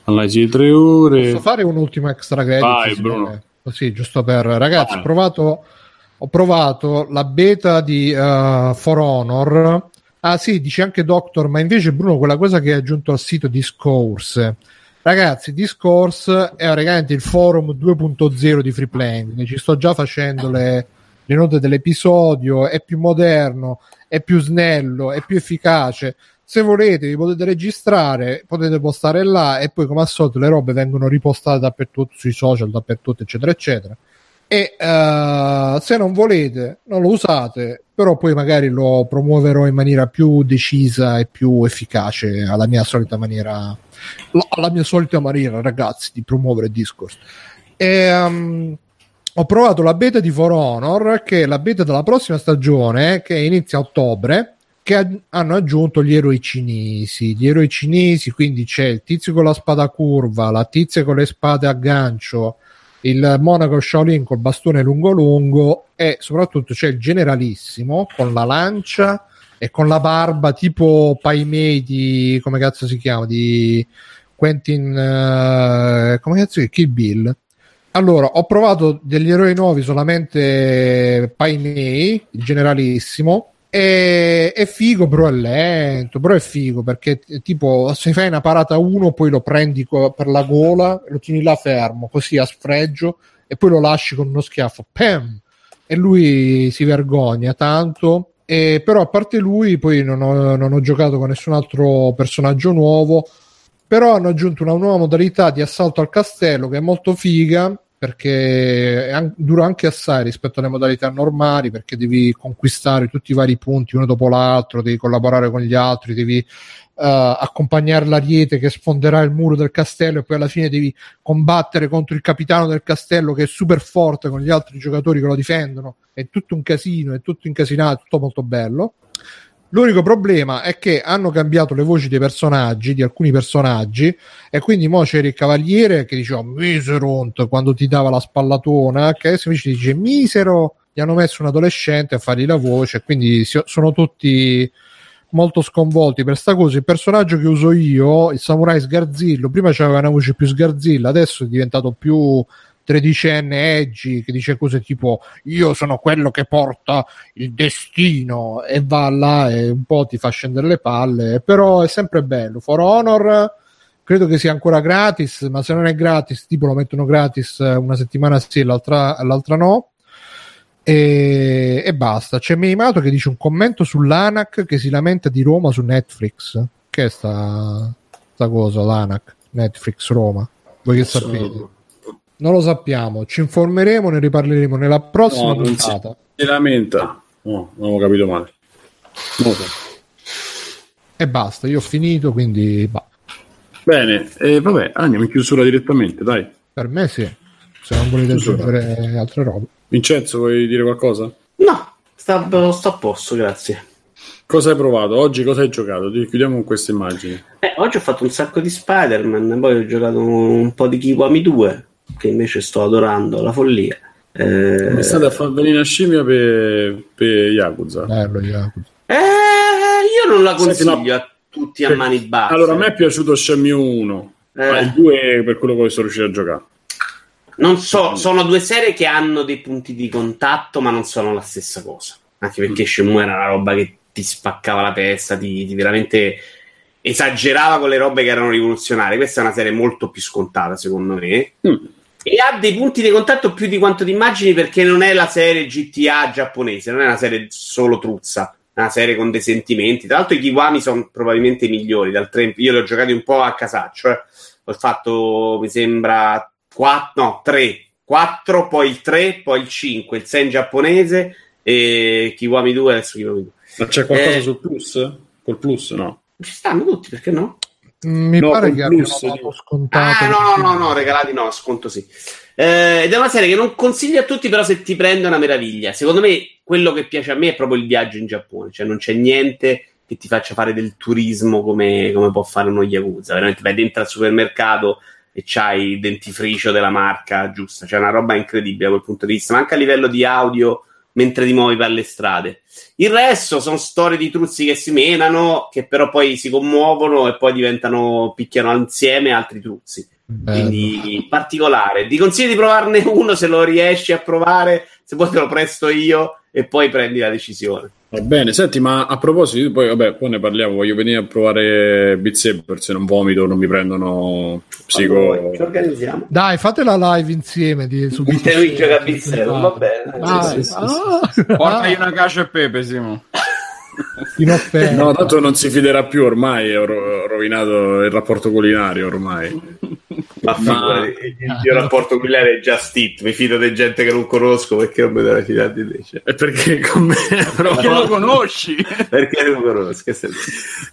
S1: Analisi di tre ore.
S2: Posso fare un ultimo extra credit?
S1: Vai, Bruno.
S2: Così, giusto per ragazzi, ho provato, ho provato la beta di uh, For Honor. Ah, sì, dice anche Doctor, ma invece Bruno, quella cosa che hai aggiunto al sito Discourse. Ragazzi, Discourse è praticamente il forum 2.0 di Free Playing. Ci sto già facendo le, le note dell'episodio. È più moderno, è più snello, è più efficace. Se volete, vi potete registrare, potete postare là e poi, come al solito, le robe vengono ripostate dappertutto sui social, dappertutto, eccetera, eccetera. E eh, se non volete, non lo usate, però poi magari lo promuoverò in maniera più decisa e più efficace alla mia solita maniera, alla mia solita maniera, ragazzi, di promuovere Discord. E, um, ho provato la beta di For Honor, che è la beta della prossima stagione, che inizia a ottobre, che ha- hanno aggiunto gli eroi cinesi. Gli eroi cinesi, quindi c'è il tizio con la spada curva, la tizia con le spade a gancio, il monaco Shaolin col bastone lungo lungo e soprattutto c'è il generalissimo con la lancia e con la barba tipo Pai Mei di come cazzo si chiama di Quentin eh, come cazzo è Kill Bill allora ho provato degli eroi nuovi solamente Pai Mei il generalissimo e, è figo però è lento. Però è figo perché eh, tipo se fai una parata uno poi lo prendi co- per la gola lo tieni là fermo così a sfregio e poi lo lasci con uno schiaffo. Pam! E lui si vergogna tanto. E però a parte lui poi non ho, non ho giocato con nessun altro personaggio nuovo. Però hanno aggiunto una nuova modalità di assalto al castello che è molto figa perché an- dura anche assai rispetto alle modalità normali perché devi conquistare tutti i vari punti uno dopo l'altro, devi collaborare con gli altri, devi eh, accompagnare l'ariete che sfonderà il muro del castello e poi alla fine devi combattere contro il capitano del castello che è super forte con gli altri giocatori che lo difendono. È tutto un casino, è tutto incasinato, è tutto molto bello. L'unico problema è che hanno cambiato le voci dei personaggi, di alcuni personaggi, e quindi mo c'era il cavaliere che diceva Miserunt quando ti dava la spallatona, che adesso invece dice Misero. Gli hanno messo un adolescente a fargli la voce, quindi sono tutti molto sconvolti per sta cosa. Il personaggio che uso io, il samurai sgarzillo, prima c'aveva una voce più sgarzilla, adesso è diventato più tredicenne edgy che dice cose tipo io sono quello che porta il destino e va là e un po' ti fa scendere le palle però è sempre bello. For Honor credo che sia ancora gratis ma se non è gratis tipo lo mettono gratis eh, una settimana sì l'altra, l'altra no. E, e basta. C'è Meimato che dice un commento sull'ANAC che si lamenta di Roma su Netflix. Che è sta, sta cosa l'ANAC Netflix Roma. Voi che sapete non lo sappiamo, ci informeremo, ne riparleremo nella prossima
S1: No,
S2: puntata.
S1: Si lamenta. No, non ho capito male. So.
S2: E basta, io ho finito, quindi bah,
S1: Bene, e vabbè, andiamo in chiusura direttamente, dai.
S2: per me sì. Se non volete aggiungere altre robe.
S1: Vincenzo, vuoi dire qualcosa?
S5: No, sta, sto a posto, grazie.
S1: Cosa hai provato? Oggi cosa hai giocato? Ti- Chiudiamo con queste immagini.
S5: Eh, oggi ho fatto un sacco di Spider-Man, poi ho giocato un po' di Kiwami 2, che invece sto adorando alla follia. Eh,
S1: Mi state a far venire a scimmia per, per Yakuza.
S2: Bello, Jacopo.
S5: eh, io non la
S1: Senti,
S5: consiglio
S1: no.
S5: a tutti a mani basse.
S1: Allora, a me è piaciuto Shenmue 1, ma
S5: Eh.
S1: il 2 per quello che sono riuscito a giocare.
S5: Non so, sono due serie che hanno dei punti di contatto, ma non sono la stessa cosa. Anche perché Shenmue era una roba che ti spaccava la testa, ti, ti veramente esagerava con le robe che erano rivoluzionarie. Questa è una serie molto più scontata, secondo me.
S1: Mm.
S5: E ha dei punti di contatto più di quanto ti immagini perché non è la serie GTA giapponese, non è una serie solo truzza, è una serie con dei sentimenti. Tra l'altro i Kiwami sono probabilmente i migliori. Dal tre- io li ho giocati un po' a casaccio. eh. Ho fatto, mi sembra, 4, no, 3, 4, poi il 3, poi il 5, il 6 in giapponese e Kiwami 2 adesso Kiwami 2.
S1: Ma c'è qualcosa
S5: Eh.
S1: sul plus? Col plus? No.
S5: Ci stanno tutti, perché no?
S2: Mi
S1: No,
S2: pare che
S1: plus,
S2: abbiano scontato.
S5: Ah, no, no, no, no, regalati no, sconto sì. Eh, ed è una serie che non consiglio a tutti, però se ti prende è una meraviglia. Secondo me quello che piace a me è proprio il viaggio in Giappone, cioè non c'è niente che ti faccia fare del turismo come, come può fare uno Yakuza. Veramente vai dentro al supermercato e c'hai il dentifricio della marca giusta, c'è una roba incredibile da quel punto di vista, ma anche a livello di audio mentre ti muovi per le strade. Il resto sono storie di truzzi che si menano, che però poi si commuovono e poi diventano, picchiano insieme altri truzzi.
S2: Bello.
S5: Quindi particolare. Ti consiglio di provarne uno se lo riesci a provare, se poi te lo presto io e poi prendi la decisione.
S1: Va bene, senti, ma a proposito, poi vabbè, poi ne parliamo, voglio venire a provare Beat Saber, se non vomito non mi prendono psico...
S5: Allora, ci organizziamo.
S2: Dai, fate la live insieme di su
S5: Te lui gioca a Beat Saber, va bene.
S2: Dai,
S1: Sì, sì, sì,
S2: ah,
S4: Portagli una cacio e pepe, Simo.
S1: No, tanto non si fiderà più ormai, ho ro- ho rovinato il rapporto culinario ormai.
S5: Ma figurati, il mio rapporto culinario è just it, mi fido di gente che non conosco perché non mi devo fidare di te.
S1: E perché con me... però-
S4: Perché lo conosci?
S5: Perché non conosco?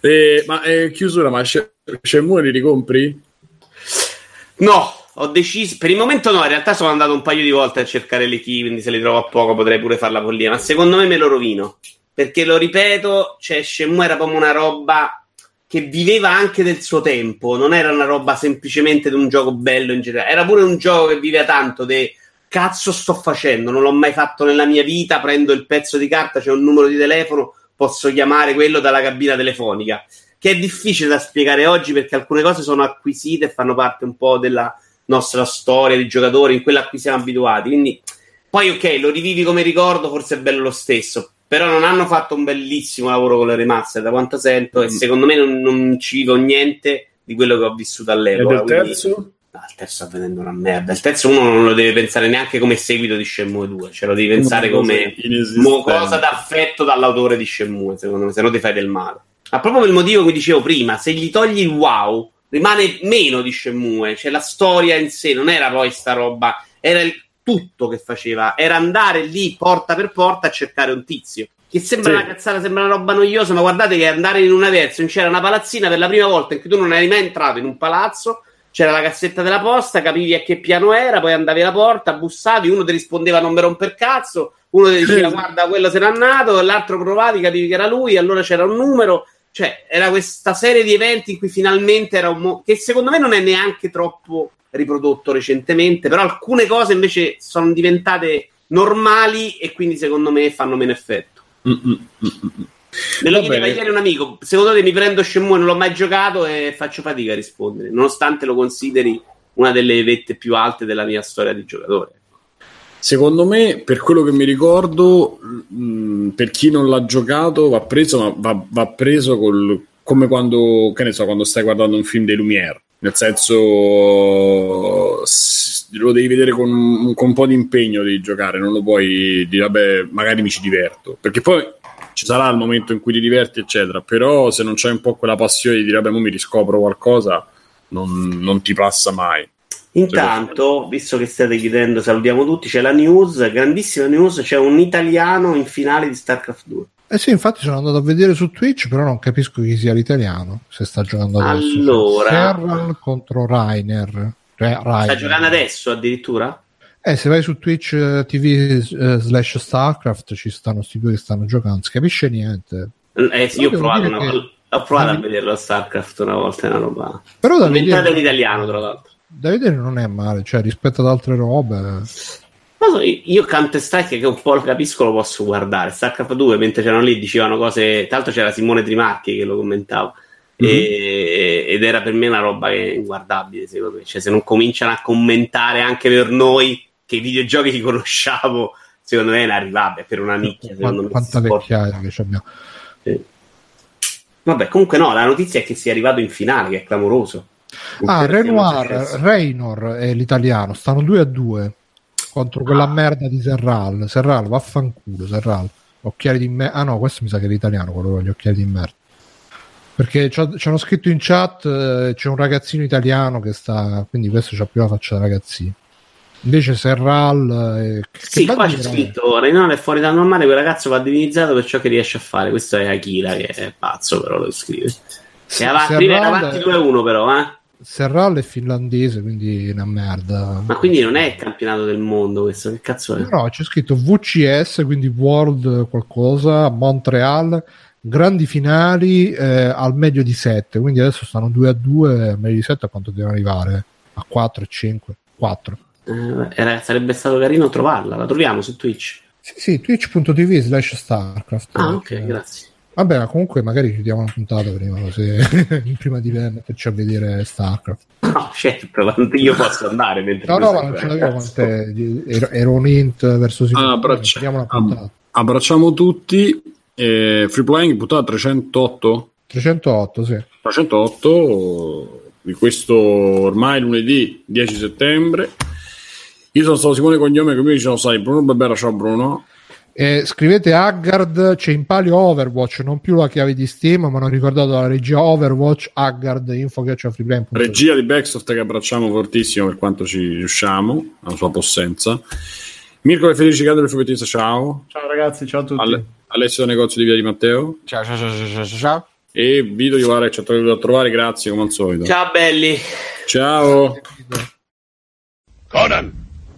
S1: Eh, ma eh, chiusura, ma She- Shenmue li ricompri?
S5: No, ho deciso. Per il momento no, in realtà sono andato un paio di volte a cercare le key, quindi se le trovo a poco potrei pure fare la follia. Ma secondo me me lo rovino. Perché lo ripeto, cioè Shenmue era proprio una roba che viveva anche del suo tempo. Non era una roba semplicemente di un gioco bello in generale. Era pure un gioco che viveva tanto de cazzo sto facendo, non l'ho mai fatto nella mia vita, prendo il pezzo di carta, c'è un numero di telefono, posso chiamare quello dalla cabina telefonica. Che è difficile da spiegare oggi perché alcune cose sono acquisite e fanno parte un po' della nostra storia di giocatori, in quella a cui siamo abituati. Quindi poi, ok, lo rivivi come ricordo, forse è bello lo stesso. Però non hanno fatto un bellissimo lavoro con le remaster, da quanto sento, e secondo me non, non ci vivo niente di quello che ho vissuto
S1: E
S5: all'epoca.
S1: del
S5: quindi-
S1: terzo?
S5: No, il terzo sta venendo una merda. Il terzo uno non lo deve pensare neanche come seguito di Shenmue 2, cioè lo devi pensare come mo- cosa d'affetto dall'autore di Shenmue, secondo me, se no ti fai del male. Ma proprio per il motivo che dicevo prima, se gli togli il wow, rimane meno di Shenmue, cioè la storia in sé non era poi sta roba, era il tutto che faceva, era andare lì porta per porta a cercare un tizio. Che sembra
S1: Sì.
S5: una cazzata, sembra una roba noiosa, ma guardate che andare in una versione c'era una palazzina per la prima volta in cui tu non eri mai entrato in un palazzo, c'era la cassetta della posta, capivi a che piano era, poi andavi alla porta, bussavi, uno ti rispondeva non mi romper cazzo, uno ti diceva
S1: Sì.
S5: guarda quello se n'è andato, l'altro provavi, capivi che era lui, allora c'era un numero, cioè era questa serie di eventi in cui finalmente era un mo- che secondo me non è neanche troppo riprodotto recentemente, però alcune cose invece sono diventate normali e quindi secondo me fanno meno effetto.
S1: Mm, mm, mm.
S5: Me lo
S1: Va
S5: chiedeva ieri un amico, secondo te mi prendo Shenmue, non l'ho mai giocato e faccio fatica a rispondere, nonostante lo consideri una delle vette più alte della mia storia di giocatore.
S1: Secondo me, per quello che mi ricordo, mh, per chi non l'ha giocato, va preso, ma va, va preso col- come quando, che ne so, quando stai guardando un film dei Lumière. Nel senso, lo devi vedere con, con un po' di impegno di giocare, non lo puoi dire, vabbè, magari mi ci diverto. Perché poi ci sarà il momento in cui ti diverti, eccetera. Però se non c'hai un po' quella passione di dire, vabbè, mi riscopro qualcosa, non, non ti passa mai.
S5: Intanto, visto che state chiedendo, salutiamo tutti, c'è la news, grandissima news, c'è un italiano in finale di StarCraft 2.
S2: Eh sì, infatti sono andato a vedere su Twitch, però non capisco chi sia l'italiano, se sta giocando adesso.
S5: Allora-
S2: Serral contro Rainer. Re- Rainer.
S5: Sta giocando adesso addirittura?
S2: Eh, se vai su Twitch eh, TV eh, slash Starcraft ci stanno sti due che stanno giocando, non si capisce niente.
S5: Eh, sì, io ho provato, una,
S2: che-
S5: ho provato a vederlo a StarCraft una volta, è una roba.
S2: Però da
S5: Commentato in
S2: vedere,
S5: italiano, tra l'altro.
S2: da vedere non è male, cioè rispetto ad altre robe.
S5: So, io- Counter Strike che un po' lo capisco lo posso guardare. StarCraft 2 mentre c'erano lì dicevano cose. Tra l'altro c'era Simone Trimarchi che lo commentava.
S1: Mhm.
S5: E- ed era per me una roba che è inguardabile, secondo me. Cioè, se non cominciano a commentare anche per noi che i videogiochi li conosciamo, secondo me è inarrivabile per una nicchia.
S2: Quanta
S5: sport.
S2: vecchiaia che ci abbiamo.
S5: Sì. Vabbè, comunque no, la notizia è che sia arrivato in finale, che è clamoroso.
S2: Ah,
S5: è
S2: Renoir. Reynor è l'italiano, stanno 2 a 2 contro quella
S5: Ah.
S2: merda di Serral. Serral, vaffanculo, Serral. Occhiali di merda. Ah no, questo mi sa che è l'italiano, quello con gli occhiali di merda. Perché ci hanno scritto in chat, eh, c'è un ragazzino italiano che sta, quindi questo c'ha più la faccia da ragazzino. Invece Serral... eh,
S5: Sì, qua c'è scritto Renan è fuori dal normale, quel ragazzo va divinizzato per ciò che riesce a fare. Questo è Akira che è pazzo, però lo scrive. E avanti, Serral... avanti 2-1 però, eh?
S2: Serral è finlandese, quindi è una merda.
S5: Ma quindi non è il campionato del mondo questo, che cazzo è?
S2: No, c'è scritto VCS, quindi World qualcosa, Montreal, grandi finali eh, al meglio di 7, quindi adesso stanno 2 a 2, al meglio di 7 a quanto devono arrivare? A 4 e 5? 4.
S5: Eh, sarebbe stato carino trovarla, la troviamo su Twitch.
S2: Sì, sì, twitch.tv slash StarCraft.
S5: Ah, ok, grazie.
S2: Vabbè, ma comunque magari chiudiamo una puntata prima, così, prima di metterci a vedere StarCraft.
S5: No, certo, io posso andare mentre
S2: No, no, ma non ce l'avevo con te. Ero un int verso
S1: sicuro. Ah, abbraccia- ab- abbracciamo tutti. Eh, free playing puntata 308?
S2: 308, sì.
S1: 308 di questo ormai lunedì 10 settembre. Io sono stato Simone Cognome, come sono sai Bruno Barbera, ciao Bruno.
S2: Eh, scrivete Haggard, c'è in palio Overwatch, non più la chiave di Steam, ma hanno ricordato la regia Overwatch, Haggard, info che c'è freeplay.
S1: Regia di Backsoft che abbracciamo fortissimo per quanto ci riusciamo, alla sua possenza. Mirko e Federici Candelo del Fumettista, ciao.
S3: Ciao ragazzi, ciao a tutti. Ale-
S1: Alessio del negozio di Via di Matteo.
S4: Ciao, ciao, ciao, ciao, ciao. ciao.
S1: E Vito Iovara che ci ha trovato a trovare, grazie come al solito.
S5: Ciao belli.
S1: Ciao.
S6: Conan,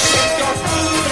S6: Shake your booty.